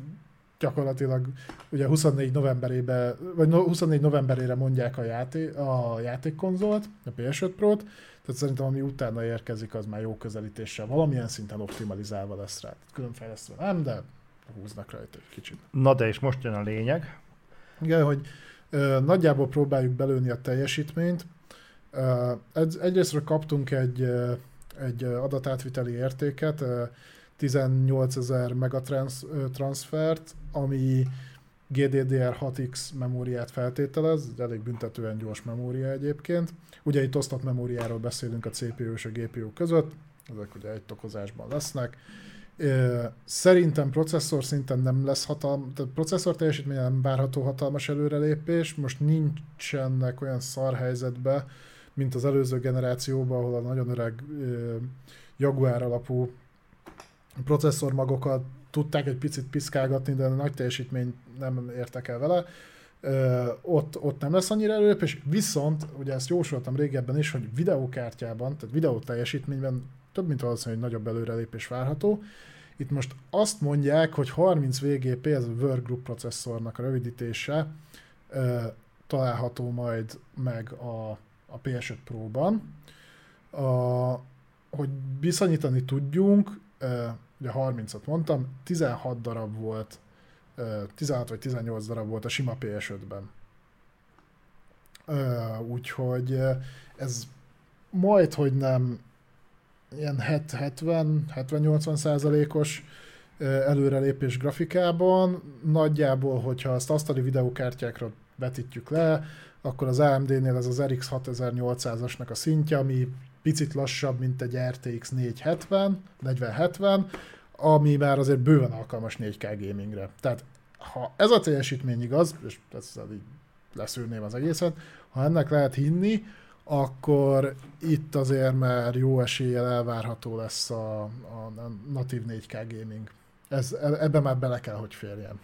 gyakorlatilag ugye 24 novemberébe, vagy no- 24 novemberére mondják a, játé, a játékkonzolt, a PS5 Pro-t, tehát szerintem ami utána érkezik, az már jó közelítéssel, valamilyen szinten optimalizálva lesz rá. Különfejlesztve nem, de húznak rajta egy kicsit. Na de és most jön a lényeg. Igen, hogy ö, nagyjából próbáljuk belőni a teljesítményt. Egyrésztről kaptunk egy, egy adatátviteli értéket, ö, 18 ezer megatranszfert, ami GDDR6X memóriát feltételez, ez elég büntetően gyors memória egyébként. Ugye itt osztott memóriáról beszélünk a CPU és a GPU között, ezek ugye egy tokozásban lesznek. Szerintem processzor szinten nem lesz hatalmas, tehát processzor teljesítményen nem várható hatalmas előrelépés, most nincsenek olyan szar helyzetbe, mint az előző generációban, ahol a nagyon öreg Jaguar alapú processzormagokat tudták egy picit piszkálgatni, de a nagy teljesítmény nem értek el vele. Ö, ott, ott nem lesz annyira előrelépés, viszont ugye ezt jósoltam régebben is, hogy videókártyában, tehát videó teljesítményben több mint valószínű, hogy nagyobb előrelépés várható. Itt most azt mondják, hogy 30 VGP, ez a Workgroup processzornak a rövidítése, ö, található majd meg a, a PS5 Pro-ban. A, hogy viszonyítani tudjunk, ugye 30-at mondtam, 16 darab volt, ö, 16 vagy 18 darab volt a sima PS5-ben. Ö, Úgyhogy ez majd, hogy nem ilyen 70-80 százalékos előrelépés grafikában. Nagyjából, hogyha azt asztali videókártyákra vetítjük le, akkor az AMD-nél ez az RX 6800-asnak a szintje, ami picit lassabb, mint egy RTX 470, 4070, ami már azért bőven alkalmas 4K gamingre. Tehát ha ez a teljesítmény igaz, és ezzel így leszűrném az egészet. Ha ennek lehet hinni, akkor itt azért már jó eséllyel elvárható lesz a, a natív 4K gaming. Ez, e, ebben már bele kell, hogy férjen.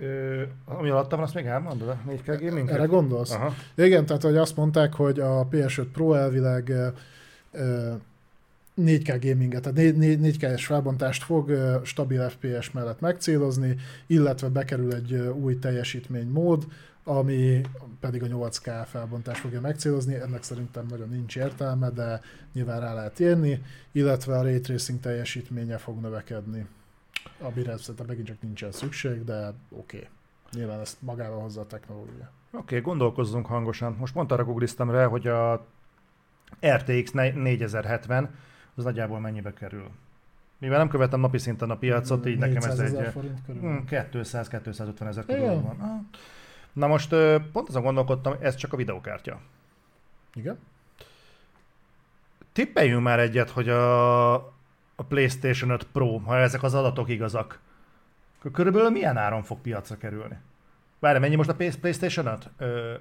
Ö, ami alattam, azt még elmondod a 4K gaming Erre gondolsz? Aha. Igen, tehát hogy azt mondták, hogy a PS5 Pro elvileg 4K gaminget, tehát 4K-es felbontást fog stabil FPS mellett megcélozni, illetve bekerül egy új teljesítménymód, ami pedig a 8K felbontást fogja megcélozni, ennek szerintem nagyon nincs értelme, de nyilván rá lehet érni, illetve a Ray Tracing teljesítménye fog növekedni, amire szerintem megint csak nincsen szükség, de oké. Okay. Nyilván ezt magával hozza a technológia. Oké, okay, gondolkozzunk hangosan. Most mondta, googliztam rá, hogy a RTX 4070 az nagyjából mennyibe kerül. Mivel nem követem napi szinten a piacot, így nekem ez egy 200-250 ezer körül van. Na most pont azon gondolkodtam, ez csak a videokártya. Igen. Tippeljünk már egyet, hogy a, a PlayStation 5 Pro, ha ezek az adatok igazak, körülbelül milyen áron fog piacra kerülni? Várj, mennyi most a PlayStation 5? Ö...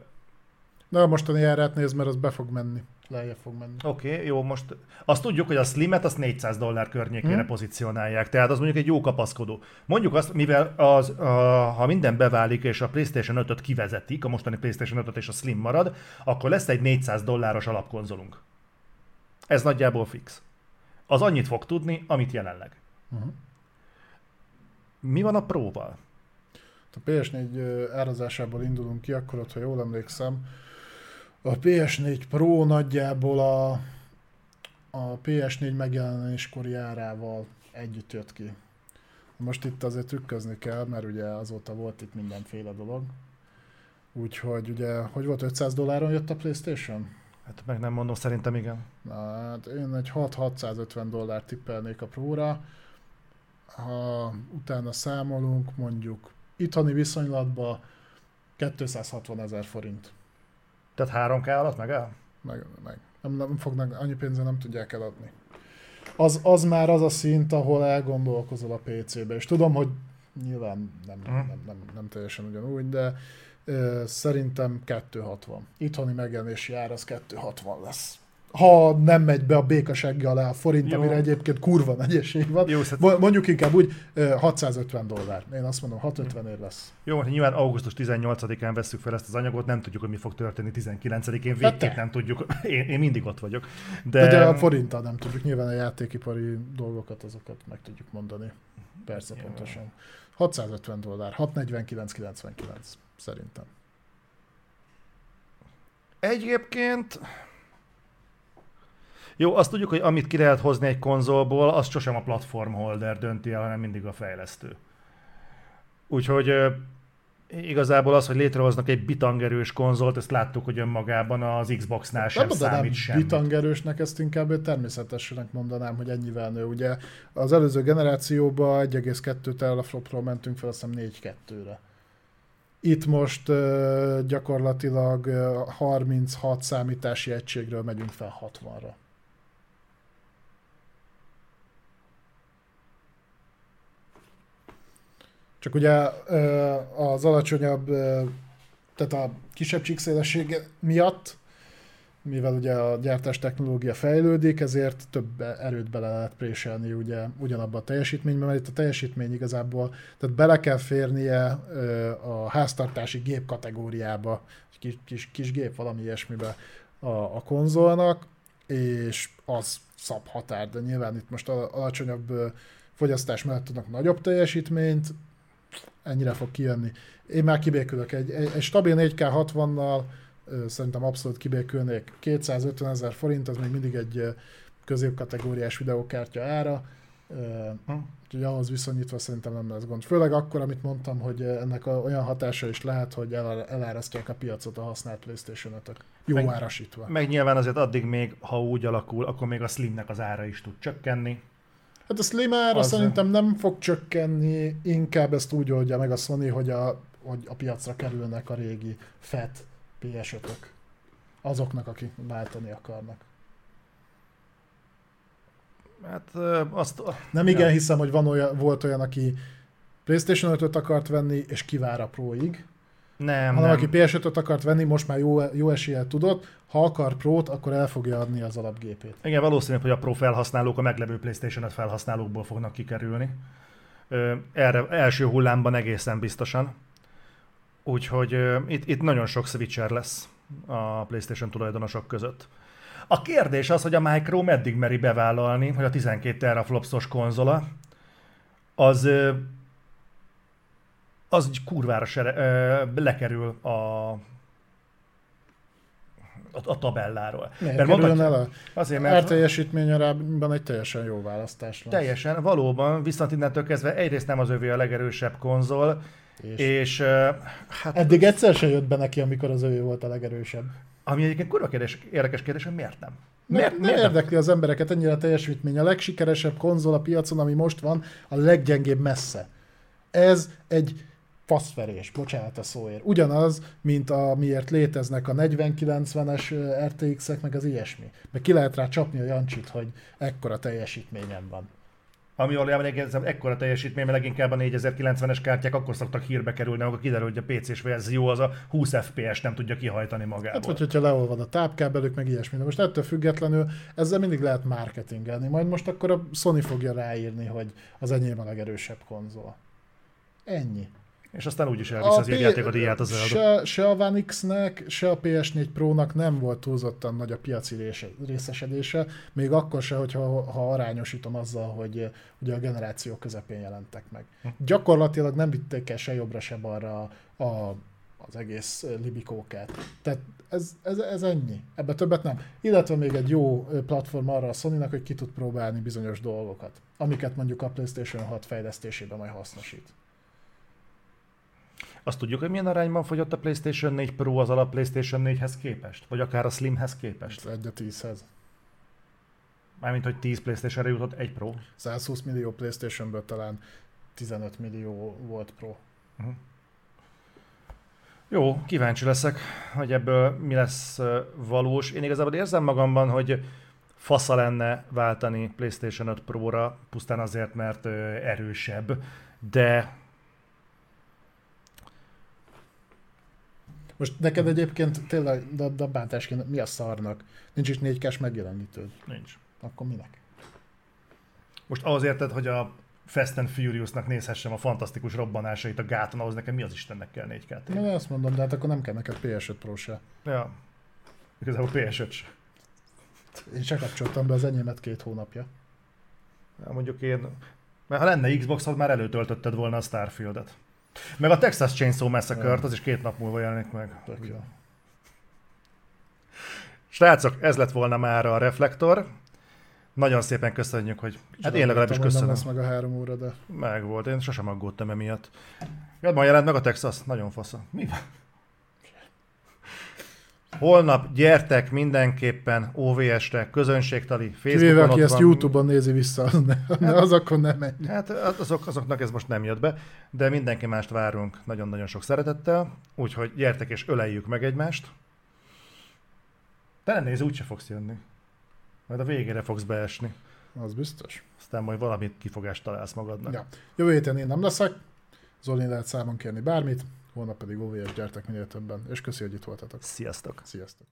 Na, a mostani árát nézd, mert az be fog menni lejjebb fog menni. Oké, okay, jó, most azt tudjuk, hogy a Slimet azt 400 dollár környékére hmm. pozícionálják, tehát az mondjuk egy jó kapaszkodó. Mondjuk azt, mivel az, uh, ha minden beválik és a PlayStation 5-öt kivezetik, a mostani PlayStation 5 és a Slim marad, akkor lesz egy 400 dolláros alapkonzolunk. Ez nagyjából fix. Az annyit fog tudni, amit jelenleg. Uh-huh. Mi van a próval? A PS4 árazásából indulunk ki, akkor ott, ha jól emlékszem, a PS4 Pro nagyjából a, a PS4 megjelenéskori árával együtt jött ki. Most itt azért trükközni kell, mert ugye azóta volt itt mindenféle dolog. Úgyhogy ugye, hogy volt 500 dolláron jött a Playstation? Hát meg nem mondom, szerintem igen. Na, hát én egy 6-650 dollár tippelnék a Pro-ra. Ha utána számolunk, mondjuk itthoni viszonylatban 260 ezer forint. Tehát 3K alatt megáll? Meg, meg. Nem, nem fognak, annyi pénzre nem tudják eladni. Az, az már az a szint, ahol elgondolkozol a PC-be, és tudom, hogy nyilván nem, uh-huh. nem, nem, nem teljesen ugyanúgy, de szerintem 260. Itthoni megjelenési ár az 260 lesz ha nem megy be a békasággal alá a forint, Jó. amire egyébként kurva nagy esély van. Jó, szóval... Mondjuk inkább úgy 650 dollár. Én azt mondom, 650 ér lesz. Jó, hát nyilván augusztus 18-án veszük fel ezt az anyagot, nem tudjuk, hogy mi fog történni 19-én, végképp hát nem tudjuk. Én, én mindig ott vagyok. De... de, de a forinttal nem tudjuk. Nyilván a játékipari dolgokat, azokat meg tudjuk mondani. Persze, Jó. pontosan. 650 dollár, 649,99 szerintem. Egyébként jó, azt tudjuk, hogy amit ki lehet hozni egy konzolból, az sosem a platform holder dönti el, hanem mindig a fejlesztő. Úgyhogy igazából az, hogy létrehoznak egy bitangerős konzolt, ezt láttuk, hogy önmagában az Xbox-nál sem nem számít sem. bitangerősnek, ezt inkább természetesnek mondanám, hogy ennyivel nő. Ugye az előző generációban 1,2 teraflopról mentünk fel, azt hiszem 4-2-re. Itt most gyakorlatilag uh, 36 számítási egységről megyünk fel 60-ra. Csak ugye az alacsonyabb, tehát a kisebb csíkszélesség miatt, mivel ugye a gyártás technológia fejlődik, ezért több erőt bele lehet préselni ugye ugyanabban a teljesítményben, mert itt a teljesítmény igazából, tehát bele kell férnie a háztartási gép kategóriába, kis, kis, kis gép, valami ilyesmibe a, a konzolnak, és az szab határ, de nyilván itt most alacsonyabb fogyasztás mellett tudnak nagyobb teljesítményt, ennyire fog kijönni. Én már kibékülök. Egy, egy, egy stabil 4K 60-nal szerintem abszolút kibékülnék. 250 ezer forint, az még mindig egy középkategóriás videókártya ára. Hm. Úgyhogy ahhoz viszonyítva szerintem nem lesz gond. Főleg akkor, amit mondtam, hogy ennek olyan hatása is lehet, hogy el, elárasztják a piacot a használt Playstation 5 Jó meg, árasítva. Meg nyilván azért addig még, ha úgy alakul, akkor még a Slimnek az ára is tud csökkenni. Hát a Slim ára az szerintem nem fog csökkenni, inkább ezt úgy oldja meg a Sony, hogy a, hogy a piacra kerülnek a régi FET ps Azoknak, akik váltani akarnak. Hát azt... Nem igen, ja. hiszem, hogy van olyan, volt olyan, aki PlayStation 5-öt akart venni, és kivár a Pro-ig, Nem, hanem nem. aki PS5-öt akart venni, most már jó, jó eséllyel tudott, ha akar prót, akkor el fogja adni az alapgépét. Igen, valószínű, hogy a pro felhasználók a meglevő PlayStation 5 felhasználókból fognak kikerülni. Erre első hullámban egészen biztosan. Úgyhogy itt, itt nagyon sok switcher lesz a PlayStation tulajdonosok között. A kérdés az, hogy a Micro meddig meri bevállalni, hogy a 12 teraflopsos konzola az az kurvára sere, ö, lekerül a, a, a tabelláról. Miért Mert mondhatja- el a Azért, mert... mert teljesítmény arányban egy teljesen jó választás lesz. Teljesen, valóban, viszont innentől kezdve egyrészt nem az övé a legerősebb konzol, És... és, hát, Eddig egyszer se jött be neki, amikor az övé volt a legerősebb. ami egyébként kurva kérdés, érdekes kérdés, hogy miért nem? Miért, nem miért érdekli az embereket ennyire a teljesítmény. A legsikeresebb konzol a piacon, ami most van, a leggyengébb messze. Ez egy faszverés, bocsánat a szóért. Ugyanaz, mint amiért léteznek a 40-90-es RTX-ek, meg az ilyesmi. Meg ki lehet rá csapni a Jancsit, hogy ekkora teljesítményem van. Ami valójában egészen ekkora teljesítmény, mert leginkább a 4090-es kártyák akkor szoktak hírbe kerülni, amikor kiderül, hogy a PC-s verzió az a 20 FPS nem tudja kihajtani magából. Hát, vagy hogyha leolvad a tápkábelük, meg ilyesmi. De most ettől függetlenül ezzel mindig lehet marketingelni. Majd most akkor a Sony fogja ráírni, hogy az enyém a legerősebb konzol. Ennyi. És aztán úgyis elvisz az írjáték a díját az se, se a One X-nek, se a PS4 Pro-nak nem volt túlzottan nagy a piaci részesedése, még akkor se, hogyha, ha arányosítom azzal, hogy ugye a generáció közepén jelentek meg. Gyakorlatilag nem vitték el se jobbra, se balra a, az egész libikókát. Tehát ez, ez, ez ennyi. Ebbe többet nem. Illetve még egy jó ö, platform arra a sony hogy ki tud próbálni bizonyos dolgokat, amiket mondjuk a PlayStation 6 fejlesztésében majd hasznosít. Azt tudjuk, hogy milyen arányban fogyott a PlayStation 4 Pro az alap PlayStation 4-hez képest? Vagy akár a Slimhez képest? Egy a tízhez. Mármint, hogy 10 PlayStation-re jutott egy Pro. 120 millió Playstation-ből talán 15 millió volt Pro. Jó, kíváncsi leszek, hogy ebből mi lesz valós. Én igazából érzem magamban, hogy fasza lenne váltani PlayStation 5 Pro-ra, pusztán azért, mert erősebb, de Most neked egyébként tényleg de, de bántásként mi a szarnak? Nincs is 4K-s megjelenítőd. nincs. Akkor minek? Most ahhoz érted, hogy a Fast and Furious-nak nézhessem a fantasztikus robbanásait a gáton, ahhoz nekem mi az Istennek kell 4 k Na, azt mondom, de hát akkor nem kell neked PS5 Pro se. Ja. Igazából PS5 se. Én csak kapcsoltam be az enyémet két hónapja. Ja, mondjuk én... Mert ha lenne Xbox-od, már előtöltötted volna a Starfield-et. Meg a Texas Chainsaw Massacre-t, az is két nap múlva jelenik meg. Tök. Srácok, ez lett volna már a reflektor. Nagyon szépen köszönjük, hogy... Hát én legalábbis köszönöm. lesz meg a három óra, de Meg volt, én sosem aggódtam emiatt. Ja, ma jelent meg a Texas, nagyon fasza. Mi van? Holnap gyertek mindenképpen OVS-re, közönségtali, kivéve Facebookon aki ott ezt. Youtube-on nézi vissza, az, ne, ne, az akkor nem menj. Hát azok, azoknak ez most nem jött be, de mindenki mást várunk nagyon-nagyon sok szeretettel, úgyhogy gyertek és öleljük meg egymást. Te nem néz, úgyse fogsz jönni. Majd a végére fogsz beesni. Az biztos. Aztán majd valamit kifogást találsz magadnak. Ja. Jövő héten én nem leszek, Zolin lehet számon kérni bármit, holnap pedig OVS gyertek minél többen, és köszi, hogy itt voltatok. Sziasztok! Sziasztok!